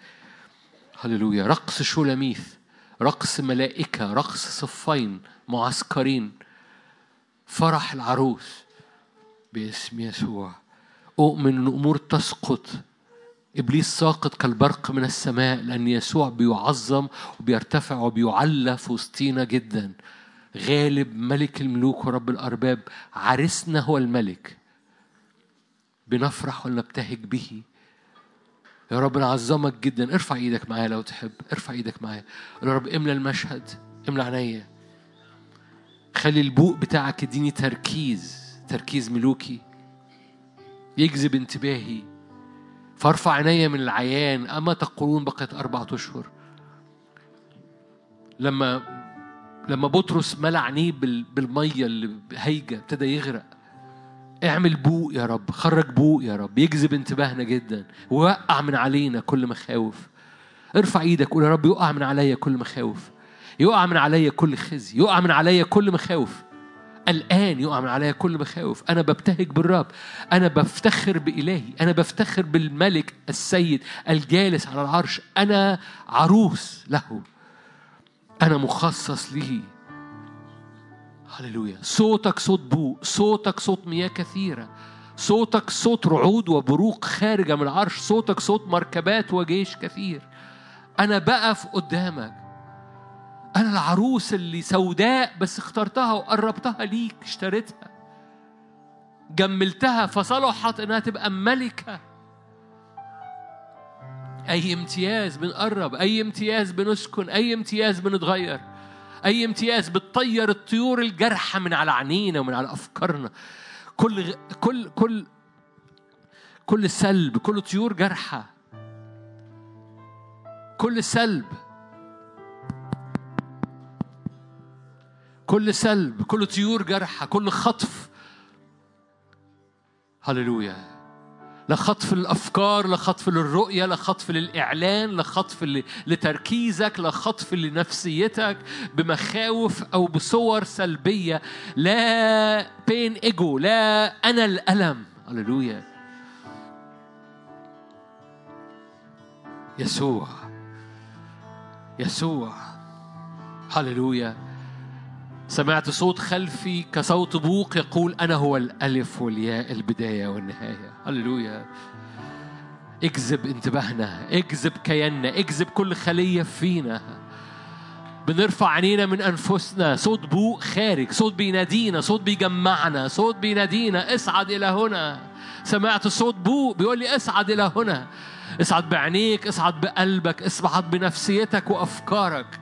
هللويا. رقص شولاميث رقص ملائكة رقص صفين معسكرين. فرح العروس باسم يسوع. أؤمن أن أمور تسقط إبليس ساقط كالبرق من السماء لأن يسوع بيعظم وبيرتفع وبيعلى في وسطينا جدا. غالب ملك الملوك ورب الأرباب عرسنا هو الملك. بنفرح ونبتهج به. يا رب نعظمك جدا. ارفع إيدك معايا لو تحب. ارفع إيدك معايا. يا رب املى المشهد املى عينيا. خلي البوق بتاعك يديني تركيز تركيز ملوكي. يجذب انتباهي. فارفع عيني من العيان أما تقولون بقيت أربعة أشهر. لما لما بطرس ملى عينيه بالمية اللي هيجة ابتدى يغرق. اعمل بوق يا رب خرج بوق يا رب يجذب انتباهنا جدا. ووقع من علينا كل مخاوف. ارفع إيدك قول يا رب يقع من عليا كل مخاوف. يقع من عليا كل خزي يقع من عليا كل مخاوف. الآن يقع من عليا كل مخاوف. أنا ببتهج بالرب. أنا بفتخر بإلهي. أنا بفتخر بالملك السيد الجالس على العرش. أنا عروس له. أنا مخصص له هللويا. صوتك صوت بو. صوتك صوت مياه كثيرة. صوتك صوت رعود وبروق خارجة من العرش. صوتك صوت مركبات وجيش كثير. أنا بقف قدامك. أنا العروس اللي سوداء بس اخترتها وقربتها ليك اشتريتها. جملتها فصلحت إنها تبقى ملكة. أي امتياز بنقرب أي امتياز بنسكن أي امتياز بنتغير أي امتياز بتطير الطيور الجارحة من على عينينا ومن على أفكارنا. كل كل كل كل سلب كل طيور جارحة كل سلب. كل سلب كل طيور جارحة كل خطف. هللويا. لا خطف للأفكار للرؤية لا خطف للإعلان لا خطف لتركيزك لا خطف لنفسيتك بمخاوف أو بصور سلبية. لا بين إيجو لا أنا الألم. هللويا. يسوع. يسوع. هللويا. سمعت صوت خلفي كصوت بوق يقول أنا هو الألف والياء البداية والنهاية. هللويا. اجذب انتباهنا اجذب كياننا اجذب كل خلية فينا. بنرفع عينينا من أنفسنا. صوت بوق خارج صوت بينادينا صوت بيجمعنا صوت بينادينا اصعد إلى هنا. سمعت صوت بوق بيقول لي اصعد إلى هنا. اصعد بعينيك اصعد بقلبك اصعد بنفسيتك وأفكارك.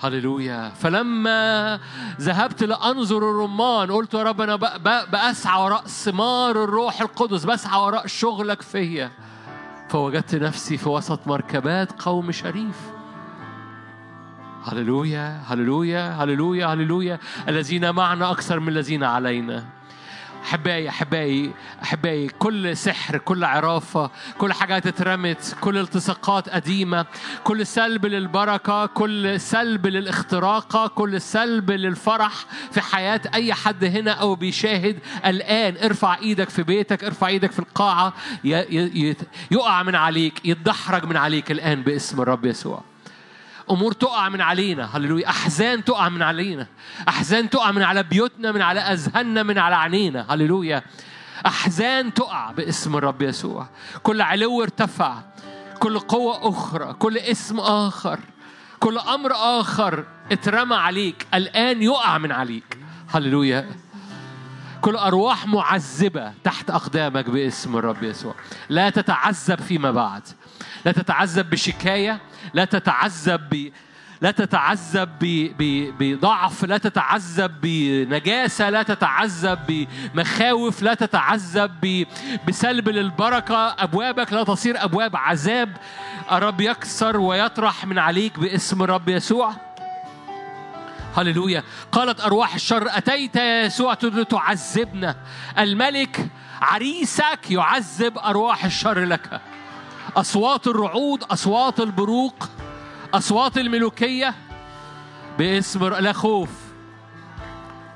هللويا. فلما ذهبت لأنظر الرمان قلت يا رب أنا بأسعى وراء ثمار الروح القدس بسعى وراء شغلك فيا. فوجدت نفسي في وسط مركبات قوم شريف. هللويا هللويا هللويا هللويا. الذين معنا أكثر من الذين علينا. أحبائي أحبائي أحبائي كل سحر كل عرافة كل حاجة اترمت كل التصاقات قديمة كل سلب للبركة كل سلب للاختراقة كل سلب للفرح في حياة أي حد هنا أو بيشاهد. الآن ارفع إيدك في بيتك ارفع إيدك في القاعة. يقع من عليك يتدحرج من عليك الآن باسم الرب يسوع. امور تقع من علينا. هللويا. أحزان تقع من علينا. أحزان تقع من على بيوتنا من على أذهاننا من على عينينا. هللويا. أحزان تقع باسم الرب يسوع. كل علو ارتفع. كل قوة أخرى. كل اسم آخر. كل أمر آخر اترمى عليك. الآن يقع من عليك. هللويا. كل أرواح معذبة تحت أقدامك باسم الرب يسوع. لا تتعذب فيما بعد. لا تتعذب بشكاية لا تتعذب ب لا تتعذب بضعف لا تتعذب بنجاسة لا تتعذب بمخاوف لا تتعذب بسلب للبركة. أبوابك لا تصير أبواب عذاب. الرب يكسر ويطرح من عليك باسم الرب يسوع. هللويا. قالت أرواح الشر أتيت يا يسوع تعذبنا؟ الملك عريسك يعذب أرواح الشر لك. أصوات الرعود أصوات البروق أصوات الملوكية باسم لا خوف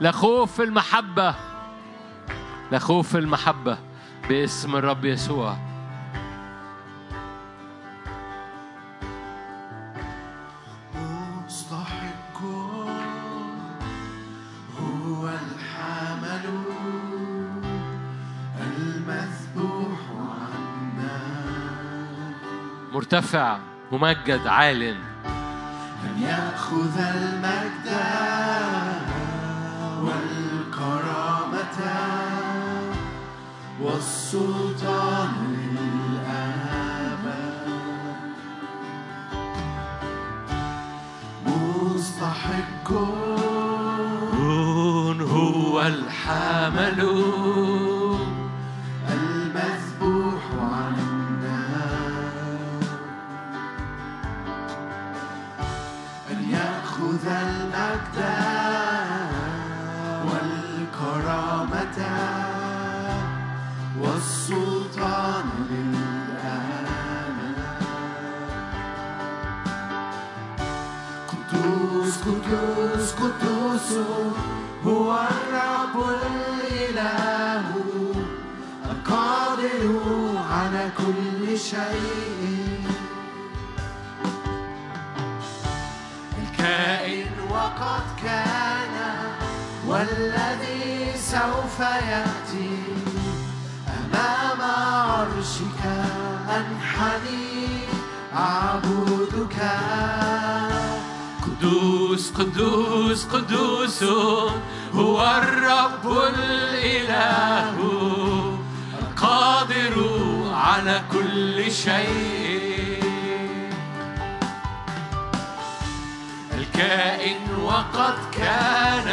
لا خوف في المحبة لا خوف في المحبة باسم الرب يسوع. مرتفع ممجد عال. أن يأخذ المجد والكرامة والسلطان للأبد مستحق. هو الحامل. هو الرب الإله. القادر على كل شيء. الكائن وقد كان والذي سوف يأتي. أمام عرشك أنحني أعبدك. قدوس قدوس قدوس هو الرب الإله القادر على كل شيء. الكائن وقد كان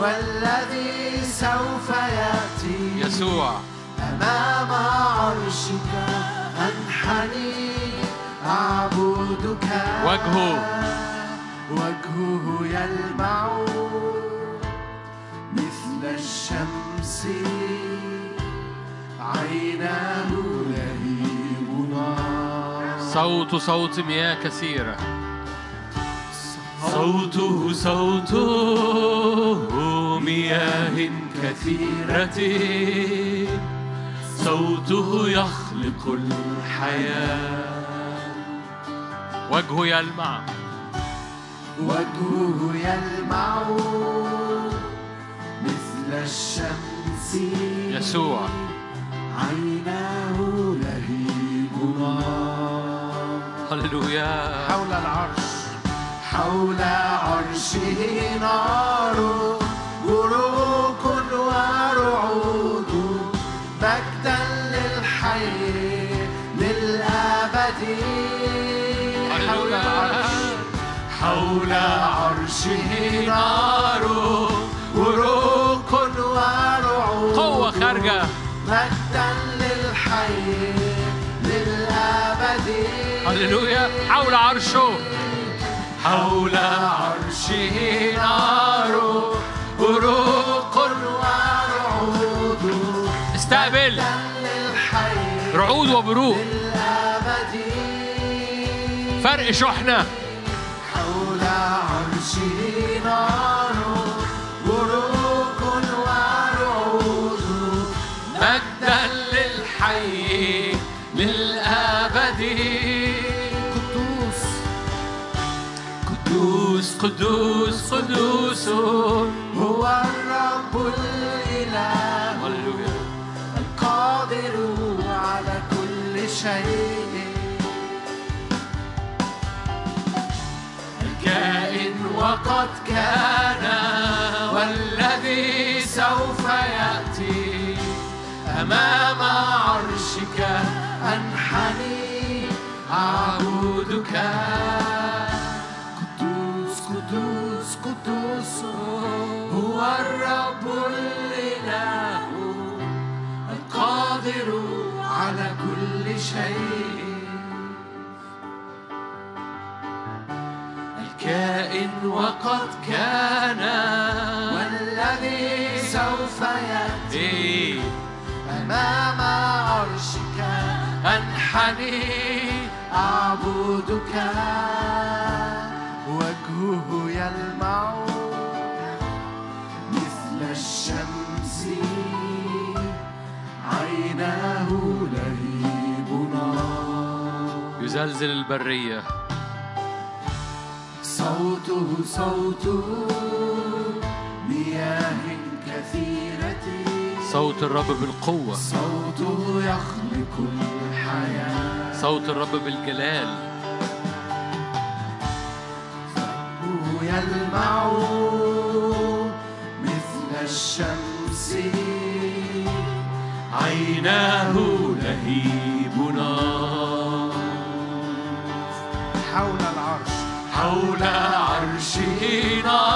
والذي سوف يأتي يسوع. أمام عرشك. أنحني أعبدك. وجهه. وجهه يلمع مثل الشمس. عيناه لهيب نار صوت صوت مياه كثيرة. صوته صوت مياه كثيرة. صوته يخلق الحياة. وجهه يلمع. وجهه يلمع مثل الشمس يسوع. عيناه لهيب نار هللويا. حول العرش. حول عرشه نار. حول عرشه نار. بروق ورعود قوة خارجة مجدا للحي للأبد. هللويا. حول عرشه. حول عرشه نار. بروق ورعود استقبل. رعود وبروق فرق شحنة. عرشه نار بروق ورعود مجدا للحي للأبد قدوس قدوس قدوس قدوس هو الرب الإله القادر على كل شيء. الكائن وقد كان والذي سوف يأتي أمام عرشك أنحني أعبدك قدوس قدوس قدوس هو الرب الإله القادر على كل شيء. الكائن وقد كان. والذي سوف يأتي إيه. أمام عرشك. أنحني. أعبدك. وجهه يلمع مثل الشمس. عيناه لهيب نار يزلزل البرية. صوته صوت مياه كثيرة. صوت الرب بالقوة. صوته يخلق الحياة. صوت الرب بالجلال. هو يلمع مثل الشمس. عيناه لهيب نار حول حول عرشه نار.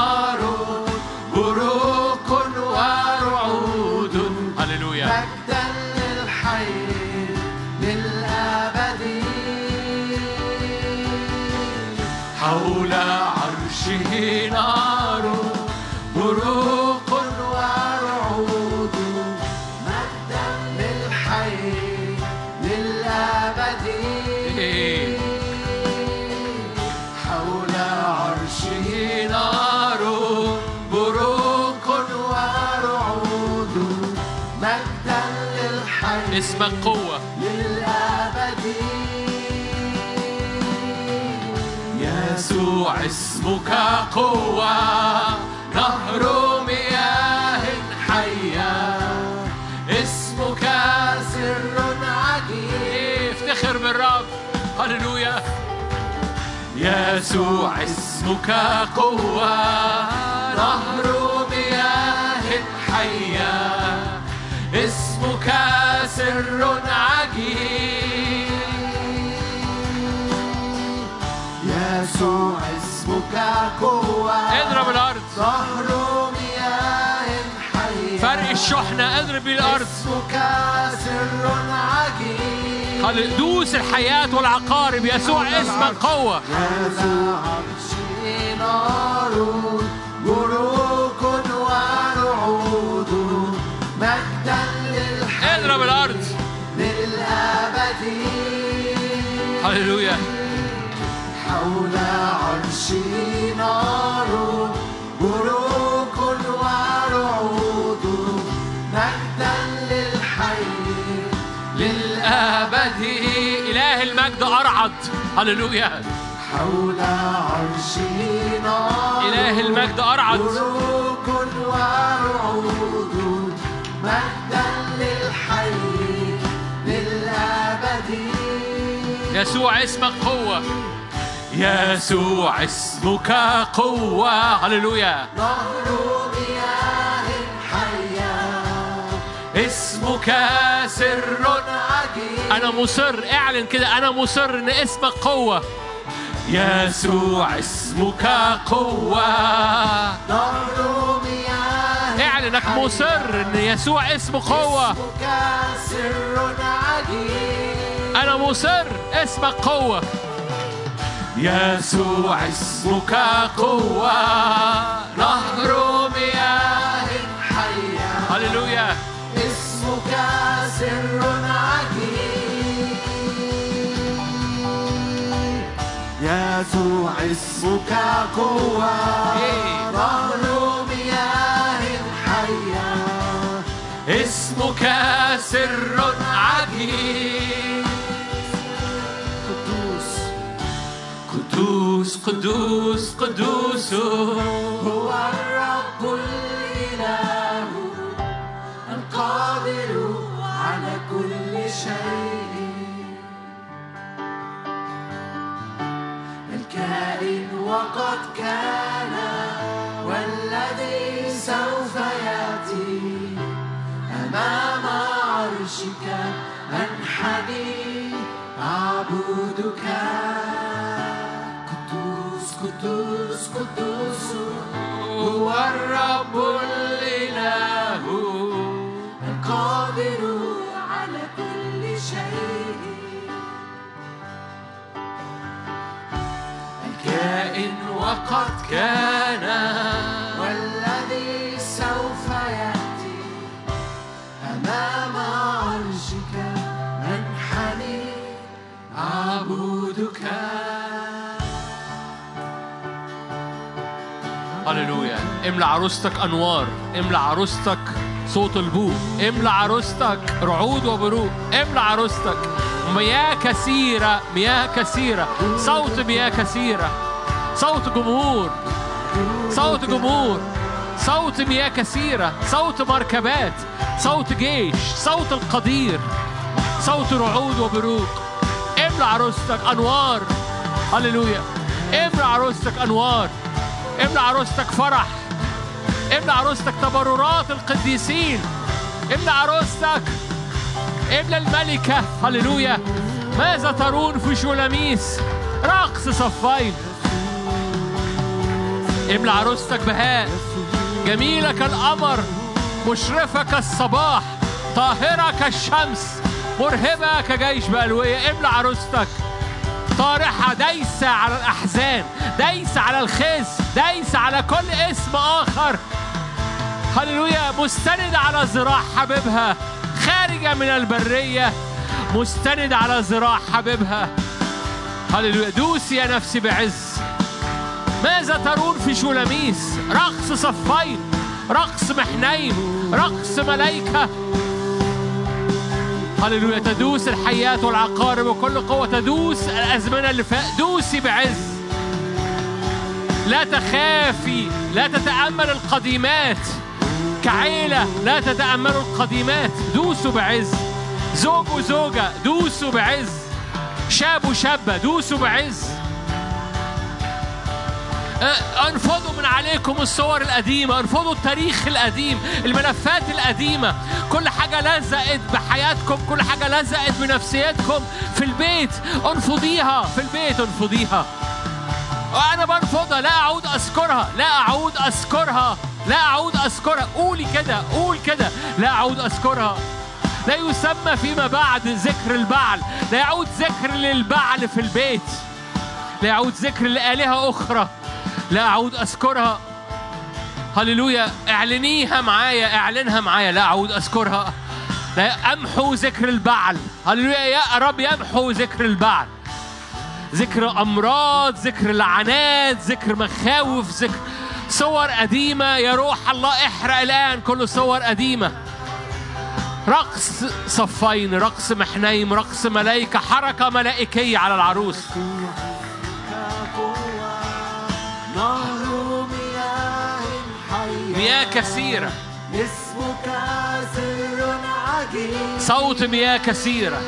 قوة نهر مياه حية. اسمك سر عجيب. افتخر بالرب. هللويا. يسوع اسمك قوة نهر مياه حية. اسمك سر عجيب. يسوع اسمك قوة. اضرب الأرض. نهر مياه حية. فرق الشحنة اضرب بيه الأرض. اسمك سر عجيب. دوس الحياة والعقارب يسوع اسمك قوة. هذا عرش نار بروق ورعود مجدا للحي. اضرب الأرض. للأبد هللويا. المجد أرعد. هللويا. حول عرشي نار إله المجد أرعد. بروق ورعود مجدا للحي للأبد. يسوع اسمك قوه يسوع اسمك قوة. هللويا. نهر مياه حية اسمك سر. عجيب أنا مصر. اعلن كده. أنا مصر إن اسمك قوة. يسوع اسمك قوة. نهر مياه اعلن إنك مصر إن يسوع اسمه قوة. اسمك سر عجيب. أنا مصر. اسمك قوة. يسوع اسمك قوة نهر مياه حية. هللويا. اسمك سر عجيب. يسوع اسمك قوة إيه. نهر مياه حية. اسمك سر قدوس قدوس قدوس. هو الرب الإله القادر على كل شيء. الكائن وقد كان والذي سوف يأتي. أمام عرشك أنحني أعبدك. قدوس قدوس هو الرب الإله. القادر على كل شيء. كائن وقد كان املى عروستك أنوار املى عروستك صوت البوق املى عروستك رعود وبروق املى عروستك. مياه كثيرة مياه كثيرة. صوت مياه كثيرة. صوت جمهور. صوت جمهور. صوت مياه كثيرة. صوت مركبات. صوت جيش. صوت القدير. صوت رعود وبروق. املى عروستك أنوار. هللويا. املى عروستك أنوار. املى عروستك فرح. املى عروستك تبررات القديسين. املى عروستك املى الملكة. هللويا. ماذا ترون في شولاميس رقص صفين. املى عروستك بهاء. جميلة كالقمر مشرفة كالصباح طاهرة كالشمس مرهبة كجيش بألوية. املى عروستك طارحة دايسة على الأحزان دايسة على الخز دايسة على كل اسم آخر. هللويا مستند على ذراع حبيبها خارجة من البرية مستند على ذراع حبيبها. هللويا دوسي يا نفسي بعز. ماذا ترون في شولاميس رقص صفين رقص محنين رقص ملائكة هللويا تدوس الحيات والعقارب وكل قوة. تدوس الأزمنة اللي فات. دوسي بعز. لا تخافي لا تتأمل القديمات. كعيلة لا تتأملوا القديمات. دوسوا بعز. زوج وزوجة دوسوا بعز. شاب وشابة دوسوا بعز. آه، أنفضوا من عليكم الصور القديمة أنفضوا التاريخ القديم الملفات القديمة. كل حاجة لزقت بحياتكم كل حاجة لزقت بنفسيتكم. في البيت أنفضيها في البيت أنفضيها. وأنا برفضها لا أعود أذكرها لا أعود أذكرها. لا أعود أذكرها قولي كده قول كده. لا أعود أذكرها. لا يسمى فيما بعد ذكر البعل. لا يعود ذكر للبعل في البيت. لا يعود ذكر لآلهة أخرى. لا أعود أذكرها. هللويا. اعلنيها معايا اعلنها معايا. لا أعود أذكرها. لا أمحو ذكر البعل. هللويا. يا رب يمحو ذكر البعل. ذكر أمراض ذكر لعنات ذكر مخاوف ذكر صور قديمة يا روح الله احرق الآن كل صور قديمة. رقص صفين رقص محنيم رقص ملائكة حركة ملائكية على العروس. مياه كثيرة. اسمك سر عجيب صوت مياه كثيرة.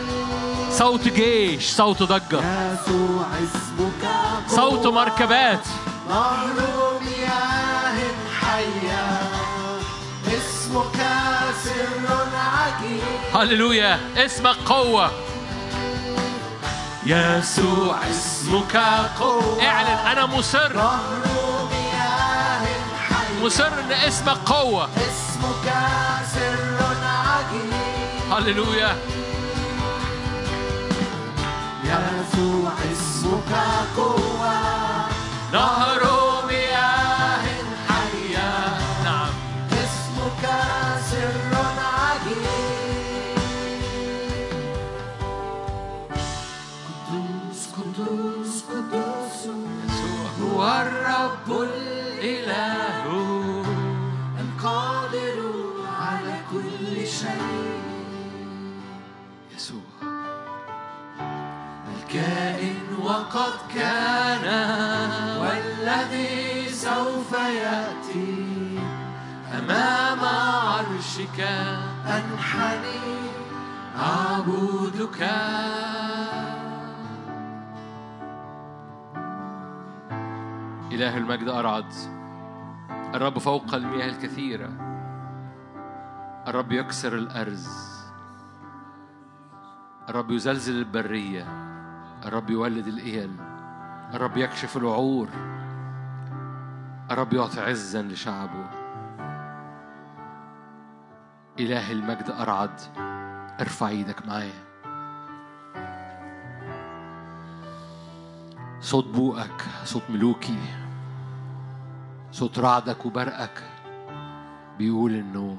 صوت جيش صوت ضجة. صوت مركبات. نهر مياه حية اسمك سر عجيب. هللويا اسمك قوة. يسوع اسمك قوة. اعلن أنا مصر. نهر مياه حية مصر إن اسمك قوة. اسمك سر عجيب. هللويا. يسوع اسمك قوة. نهر يسوع. الكائن وقد كان والذي سوف يأتي أمام عرشك. أنحني أعبدك. إله المجد أرعد. الرب فوق المياه الكثيرة. الرب يكسر الأرز. الرب يزلزل البرية. الرب يولد الإيل الرب يكشف الوعور الرب يعطي عزا لشعبه. إله المجد أرعد. ارفع إيدك معايا. صوت بوقك صوت ملوكي. صوت رعدك وبرقك بيقول إنه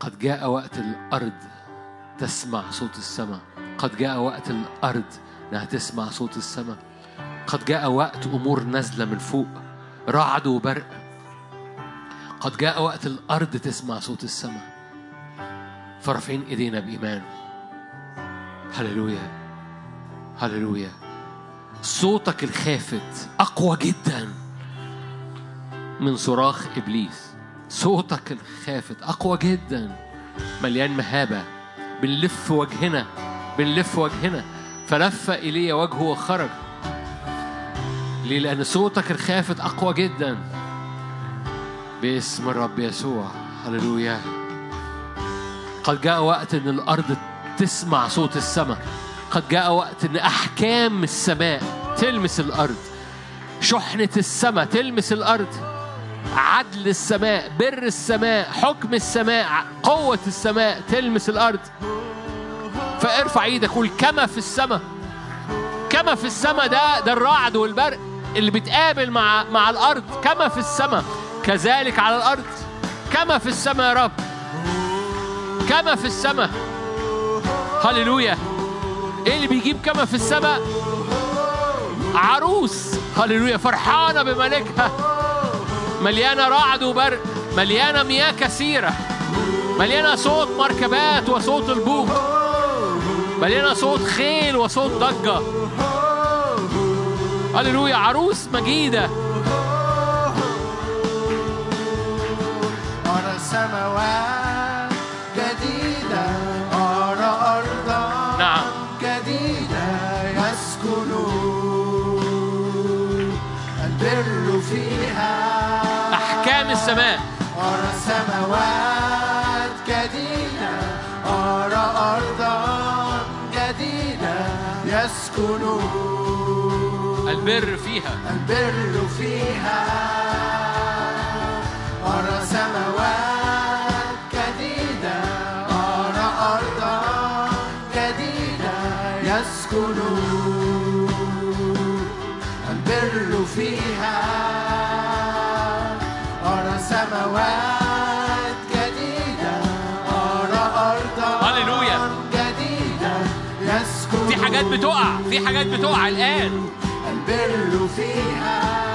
قد جاء وقت الأرض تسمع صوت السماء. قد جاء وقت الأرض إنها تسمع صوت السماء. قد جاء وقت أمور نازلة من فوق رعد وبرق. قد جاء وقت الأرض تسمع صوت السماء. فرافعين إيدينا بإيمان. هللويا هللويا. صوتك الخافت أقوى جدا من صراخ إبليس. صوتك الخافت أقوى جدا. مليان مهابة. بنلف وجهنا بنلف وجهنا. فلف ايليا وجهه وخرج. ليه؟ لأن صوتك الخافت أقوى جدا. باسم الرب يسوع. هللويا. قد جاء وقت إن الأرض تسمع صوت السماء. قد جاء وقت إن أحكام السماء تلمس الأرض. شحنة السماء تلمس الأرض. عدل السماء بر السماء حكم السماء قوة السماء تلمس الأرض. فارفع إيدك قول كما في السماء. كما في السماء ده ده الرعد والبرق اللي بيتقابل مع مع الأرض. كما في السماء كذلك على الأرض. كما في السماء يا رب. كما في السماء. هللويا. إيه اللي بيجيب كما في السماء؟ عروس. هللويا. فرحانة بملكها. مليانة رعد وبرق مليانة مياه كثيرة مليانة صوت مركبات وصوت البوق مليانة صوت خيل وصوت ضجة. هللويا عروس مجيدة. السماء أرى سماوات جديدة أرى أرضا جديدة يسكن. البر فيها. البر فيها. أرى سماوات حاجات بتقع في حاجات بتقع الآن. البر فيها.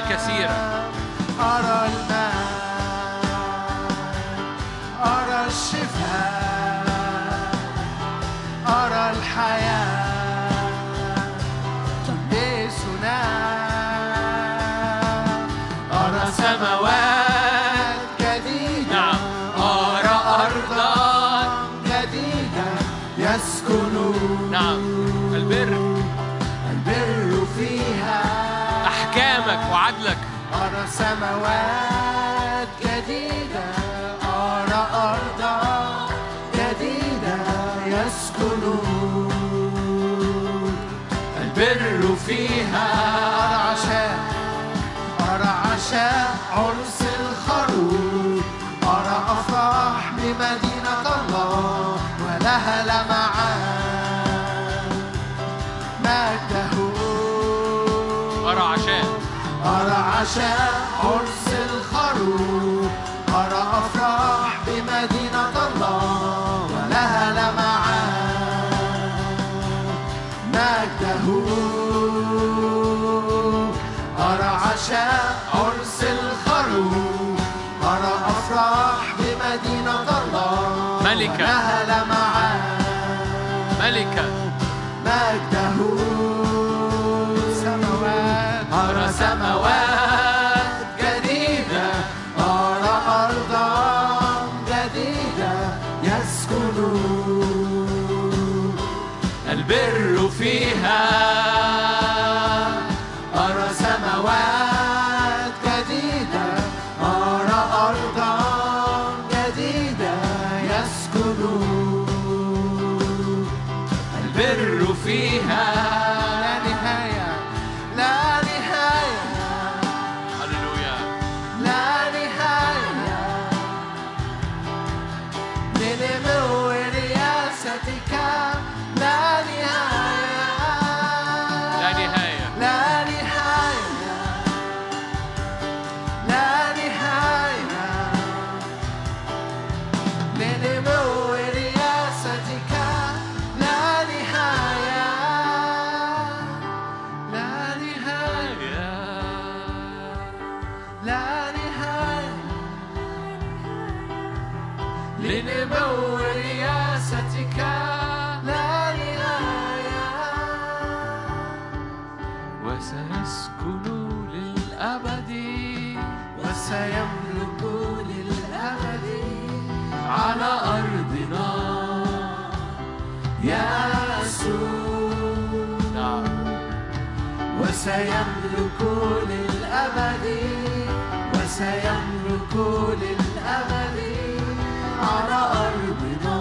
كثيرة. أرى فيها أرى عشاء. أرى عشاء عرس الخروف أرى أفراح بمدينة الله ولها لمعان. مجده أرى عشاء. أرى عشاء عرس الخروف الله ملكة. ولها لمعان ملكة مجده.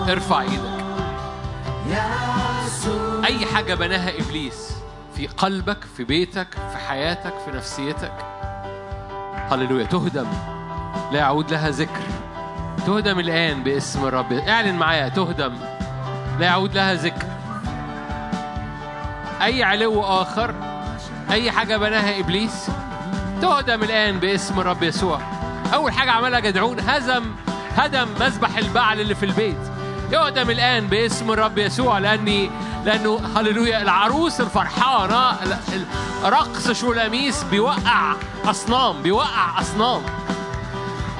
ارفع إيدك. أي حاجة بناها إبليس في قلبك في بيتك في حياتك في نفسيتك. هللويا. تهدم. لا يعود لها ذكر. تهدم الآن باسم الرب. اعلن معايا. تهدم. لا يعود لها ذكر. أي علو آخر أي حاجة بناها إبليس تهدم الآن باسم الرب يسوع. أول حاجة عملها جدعون هزم هدم مذبح البعل اللي في البيت. يهدم الآن باسم الرب يسوع لأني لأنه هللويا العروس الفرحانة ال- ال- رقص شولاميس بيوقع أصنام بيوقع أصنام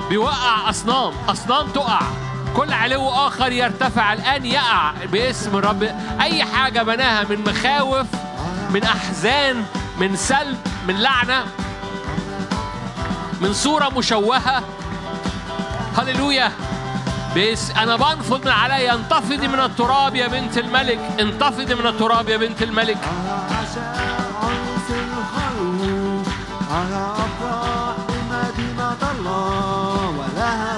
بيوقع أصنام أصنام تقع. كل علو آخر يرتفع الآن يقع باسم الرب. أي حاجة بناها من مخاوف من أحزان من سلب من لعنة من صورة مشوهة. هللويا. بس أنا بنفض من علي انتفضي من التراب يا بنت الملك. انتفضي من التراب يا بنت الملك. على مدينة الله ولها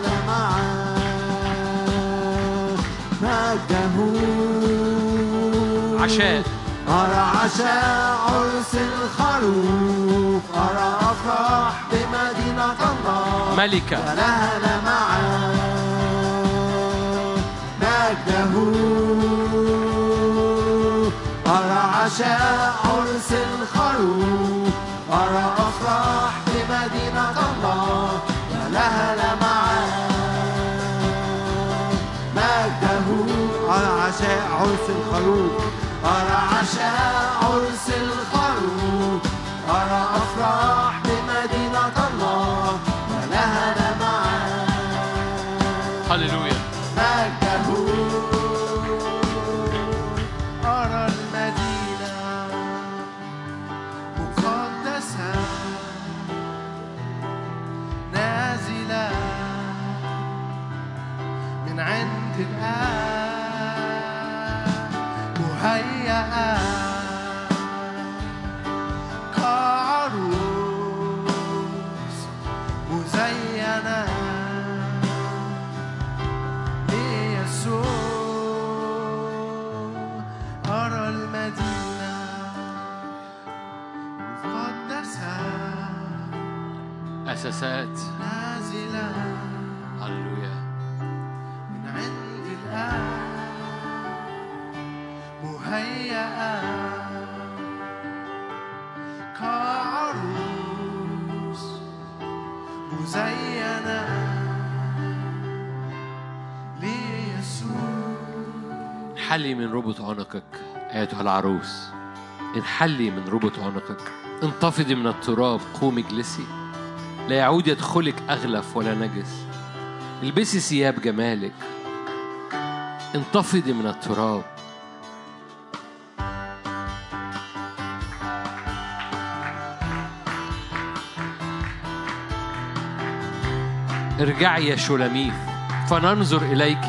مجده عشاء. أرى عشاء عرس الخروف أرى أفراح بمدينة الله ملكة. ولها لمعان مجده أرى عشاء عرس الخروف أرى أفراح بمدينة الله ولها لمعان مجده أرى عشاء عرس الخروف أرى عشاء أساسات نازلة. هللويا. من عند الآب مهيئة. كعروس. مزينة. ليسوع انحلي من ربط عنقك أيتها العروس. انحلي من ربط عنقك. انتفضي من التراب قومي اجلسي. لا يعود يدخلك أغلف ولا نجس. البسي ثياب جمالك. انتفضي من التراب. ارجعي يا شولاميث فننظر إليك.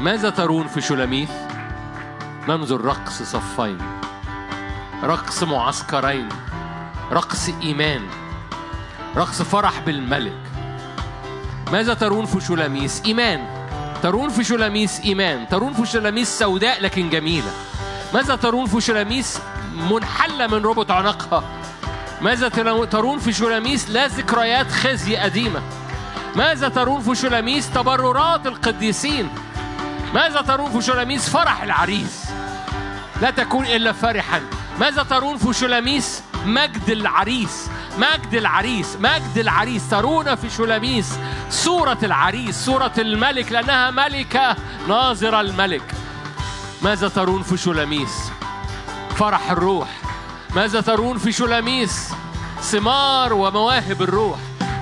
ماذا ترون في شولاميث ننظر رقص صفين. رقص معسكرين. رقص إيمان. رقص فرح بالملك. ماذا ترون في شولاميس؟ إيمان. ترون في شولاميس إيمان. ترون في شولاميس سوداء لكن جميلة. ماذا ترون في شولاميس منحلة من ربط عنقها؟ ماذا ترون في شولاميس لا ذكريات خزي قديمة؟ ماذا ترون في شولاميس تبررات القديسين؟ ماذا ترون في شولاميس فرح العريس؟ لا تكون إلا فرحا. ماذا ترون في شولاميس مجد العريس؟ مجد العريس مجد العريس ترون في شولاميس صورة العريس صورة الملك لأنها ملكة ناظرة الملك. ماذا ترون في شولاميس فرح الروح. ماذا ترون في شولاميس ثمار ومواهب الروح.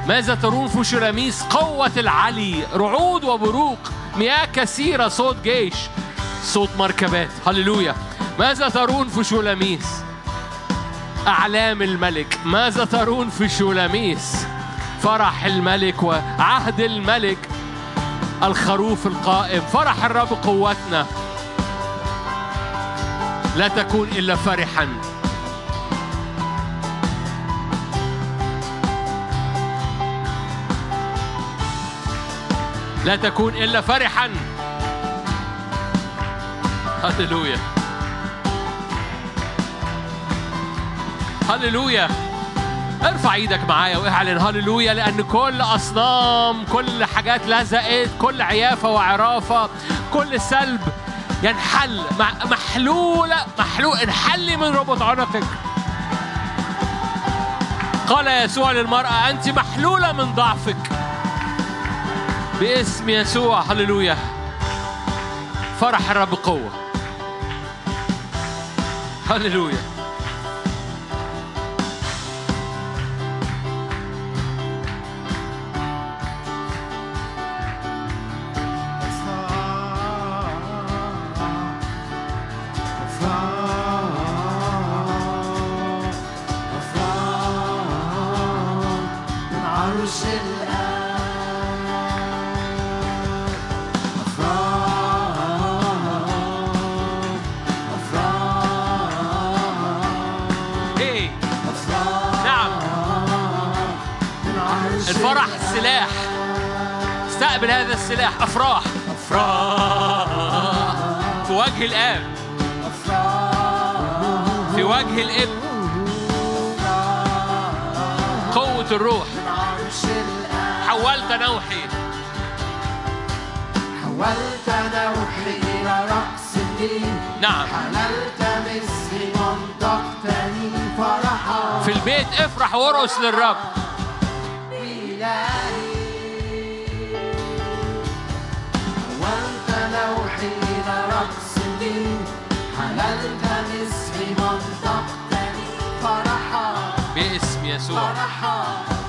ماذا ترون في شولاميس قوة العلي رعود وبروق. مياه كثيرة صوت جيش صوت مركبات. هللويا. ماذا ترون في شولاميس أعلام الملك. ماذا ترون في شولاميس فرح الملك وعهد الملك الخروف القائم. فرح الرب قوتنا. لا تكون إلا فرحا. لا تكون إلا فرحا. هللويا. هللويا. ارفع إيدك معايا واعلن هللويا لأن كل أصنام كل حاجات لزقت كل عيافة وعرافة كل سلب ينحل محلوله محلول انحلي من ربط عنقك. قال يسوع للمرأة أنت محلولة من ضعفك. باسم يسوع هللويا. فرح الرب قوة. هللويا. الابن قوة الروح. حولت نوحي. حولت نوحي إلى رأس الدين. نعم. حللت مصري منطقتني فرحا. في البيت افرح وارقص للرب. إلهي. حولت نوحي إلى رقص الدين. حللت مصري منطقتني يسوع. فرحا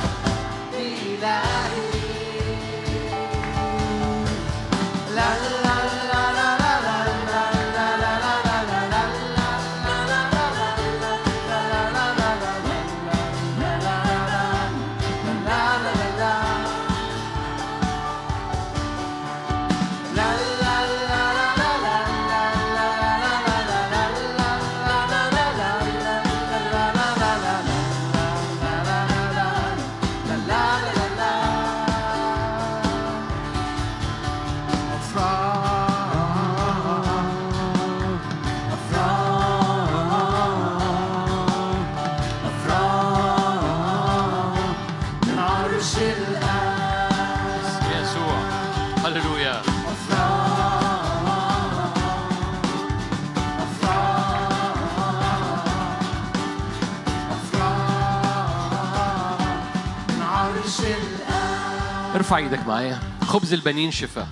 ارفع إيدك معايا. خبز البنين شفاء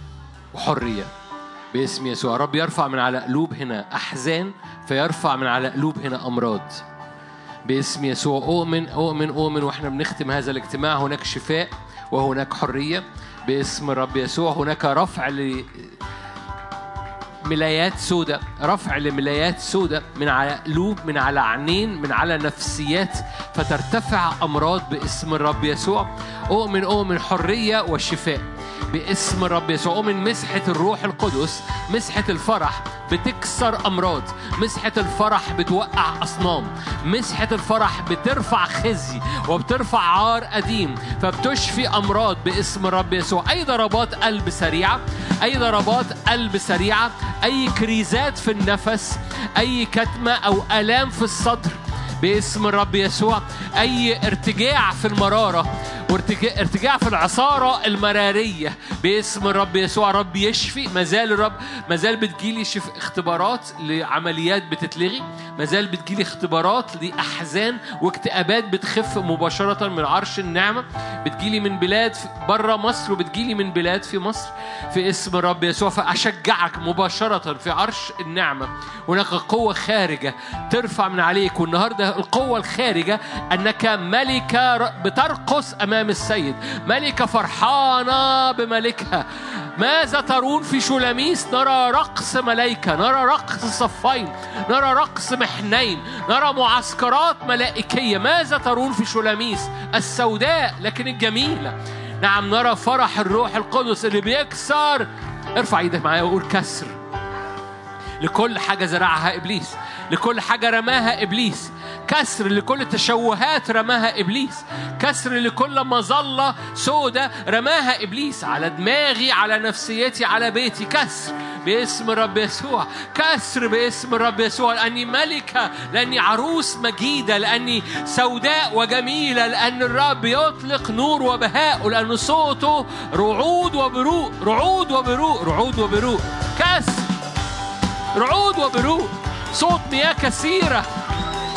وحرية باسم يسوع. رب يرفع من على قلوب هنا أحزان فيرفع من على قلوب هنا أمراض. باسم يسوع. أؤمن أؤمن أؤمن. وإحنا بنختم هذا الاجتماع. هناك شفاء وهناك حرية باسم الرب يسوع. هناك رفع ملايات سوداء رفع لملايات سوداء من على قلوب من على عينين من على نفسيات فترتفع أمراض باسم الرب يسوع. أؤمن أؤمن حرية وشفاء. باسم الرب يسوع. أؤمن مسحة الروح القدس مسحة الفرح بتكسر أمراض مسحة الفرح بتوقع أصنام مسحة الفرح بترفع خزي وبترفع عار قديم فبتشفي أمراض باسم الرب يسوع. أي ضربات قلب سريعة أي ضربات قلب سريعة أي كريزات في النفس أي كتمة أو آلام في الصدر باسم الرب يسوع أي ارتجاع في المرارة وارتجاع ارتجاع في العصارة المرارية. باسم الرب يسوع رب يشفي. ما زال الرب ما زال بتجيلي شف اختبارات لعمليات بتتلغي. ما زال بتجيلي اختبارات لأحزان واكتئابات بتخف مباشرة من عرش النعمة. بتجيلي من بلاد بره مصر وبتجيلي من بلاد في مصر. في اسم الرب يسوع فأشجعك مباشرة في عرش النعمة. هناك قوة خارجة ترفع من عليك. والنهاردة القوة الخارجة أنك ملكة بترقص أمام السيد. ملكة فرحانة بملكها. ماذا ترون في شولاميس نرى رقص ملائكة نرى رقص صفين نرى رقص محنين نرى معسكرات ملائكية. ماذا ترون في شولاميس السوداء لكن الجميلة. نعم نرى فرح الروح القدس اللي بيكسر. ارفع إيدك معايا وقول كسر. لكل حاجة زرعها إبليس. لكل حاجة رماها إبليس. كسر لكل تشوهات رماها إبليس. كسر لكل مظلة سودة رماها إبليس. على دماغي على نفسيتي على بيتي. كسر باسم الرب يسوع. كسر باسم الرب يسوع. لأني ملكة لأني عروس مجيدة لأني سوداء وجميلة لأن الرب يطلق نور وبهاء لأن صوته رعود وبروق رعود وبروق رعود وبروق كسر. رعود وبروق صوت مياه كثيرة.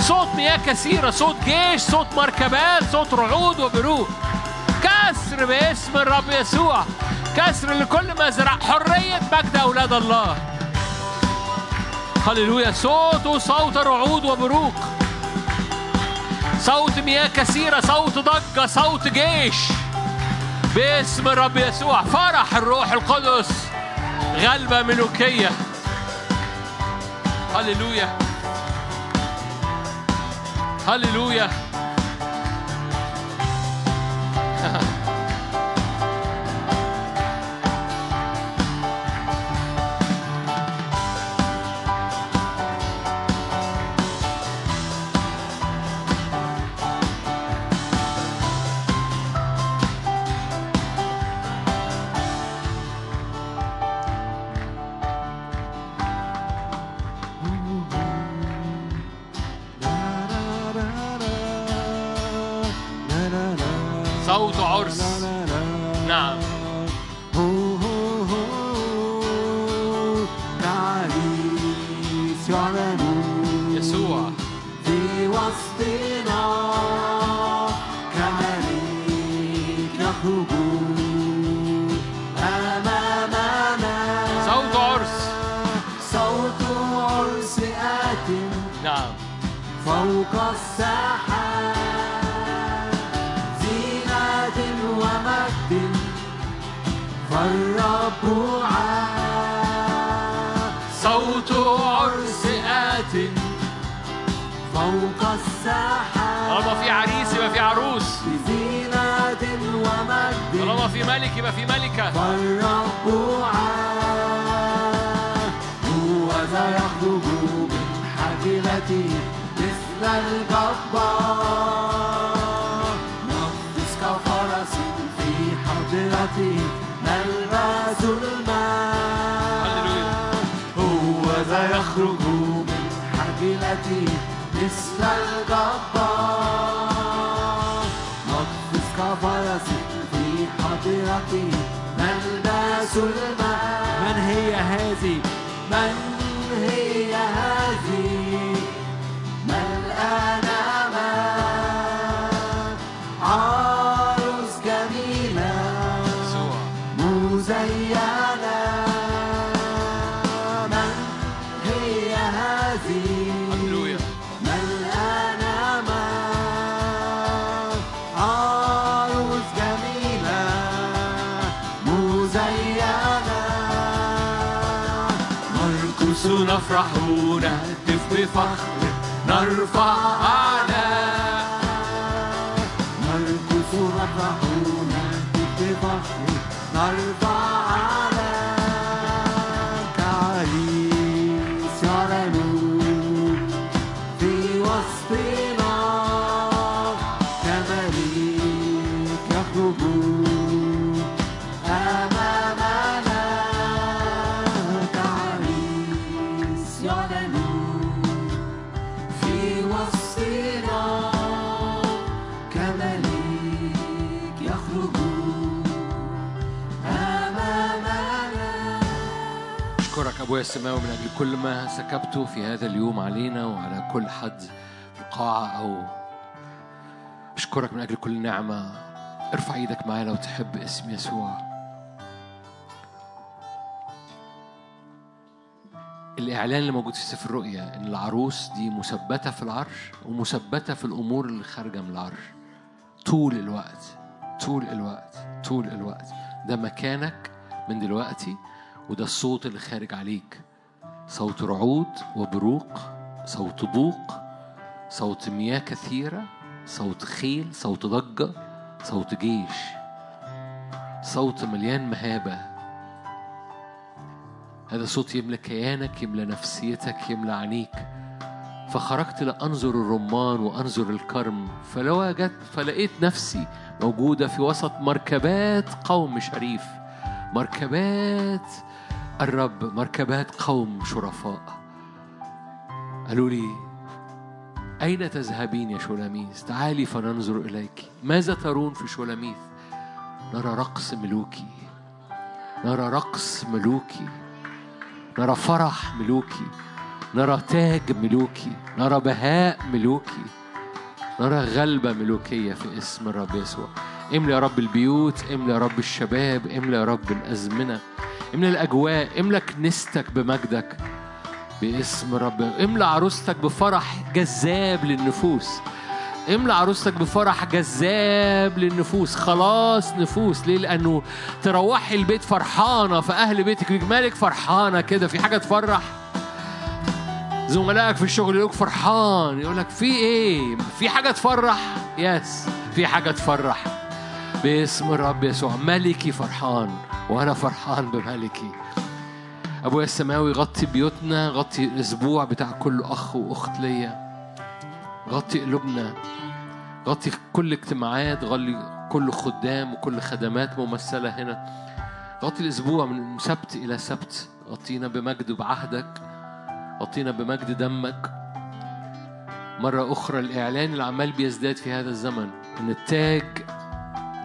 صوت مياه كثيرة. صوت جيش صوت مركبات صوت رعود وبروق كسر باسم الرب يسوع. كسر لكل ما زرع حرية مجد أولاد الله. هللويا. صوت رعود وبروق صوت مياه كثيرة. صوت ضجة. صوت جيش. باسم الرب يسوع. فرح الروح القدس. غلبة ملوكية. هللويا هللويا يبقى في ملكة. فالرب هو ذا يخرج من حافلته مثل الجبار نفس كفرس في حضرته نلبس الماء هو ذا يخرج من حافلته مثل الجبار حضرته نلبس الماء من هي هذه؟ نرقص نفرح نهتف بفخر نرفع أعلى نرقص نفرح نهتف بفخر نرفع أعلى أبويا السماوي من أجل كل ما سكبته في هذا اليوم علينا وعلى كل حد في القاعة أو أشكرك من أجل كل نعمة. ارفع إيدك معايا لو تحب اسم يسوع. الإعلان اللي موجود في سفر الرؤيا إن العروس دي مثبتة في العرش ومثبتة في الأمور اللي خارجة من العرش. طول الوقت طول الوقت طول الوقت. ده مكانك من دلوقتي وده الصوت اللي خارج عليك. صوت رعود وبروق صوت بوق صوت مياه كثيرة صوت خيل صوت ضجة صوت جيش. صوت مليان مهابة. هذا صوت يملى كيانك يملى نفسيتك يملى عينيك. فخرجت لأنظر الرمان وأنظر الكرم فلو وجدت فلقيت نفسي موجودة في وسط مركبات قوم شريف. مركبات الرب مركبات قوم شرفاء. قالوا لي أين تذهبين يا شولاميس تعالي فننظر إليك. ماذا ترون في شولاميث نرى رقص ملوكي. نرى رقص ملوكي. نرى فرح ملوكي. نرى تاج ملوكي. نرى بهاء ملوكي. نرى غلبة ملوكية في اسم الرب يسوع. املى يا رب البيوت املى يا رب الشباب املى يا رب الأزمنة. املى الأجواء املى كنيستك بمجدك باسم رب املى عروستك بفرح جذاب للنفوس املى عروستك بفرح جذاب للنفوس خلاص نفوس ليه؟ لأنه تروحي البيت فرحانة فأهل بيتك بجمالك فرحانة كده؟ في حاجة تفرح؟ زملائك في الشغل يقولك فرحان يقولك في إيه؟ في حاجة تفرح؟ يس في حاجة تفرح. باسم الرب يسوع ملكي فرحان. وأنا فرحان بملكي أبويا السماوي غطي بيوتنا غطي الأسبوع بتاع كل أخ وأخت ليا. غطي قلوبنا غطي كل اجتماعات غطي كل خدام وكل خدمات ممثلة هنا. غطي الأسبوع من سبت إلى سبت. غطينا بمجد بعهدك. غطينا بمجد دمك. مرة أخرى الإعلان العمال بيزداد في هذا الزمن. إن التاج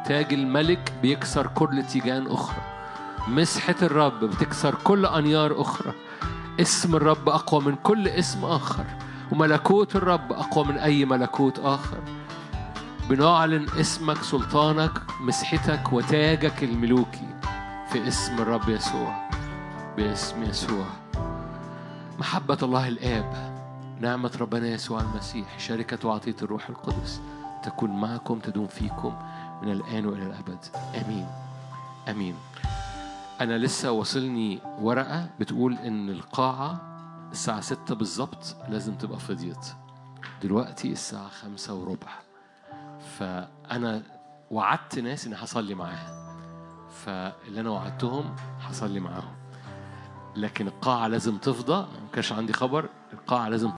تاج الملك بيكسر كل تيجان أخرى. مسحة الرب بتكسر كل أنيار أخرى. اسم الرب أقوى من كل اسم آخر وملكوت الرب أقوى من أي ملكوت آخر. بنعلن اسمك سلطانك مسحتك وتاجك الملوكي في اسم الرب يسوع باسم يسوع. محبة الله الآب نعمة ربنا يسوع المسيح شركة وعطية الروح القدس تكون معكم تدوم فيكم من الآن وإلى الأبد. آمين. آمين. أنا لسه واصلني ورقة بتقول إن القاعة الساعة ستة بالظبط لازم تبقى فضيت. دلوقتي الساعة خمسة وربع. فأنا وعدت ناس إني هصلي معاها. فاللي أنا وعدتهم هصلي معاهم. لكن القاعة لازم تفضى. ما كانش عندي خبر. القاعة لازم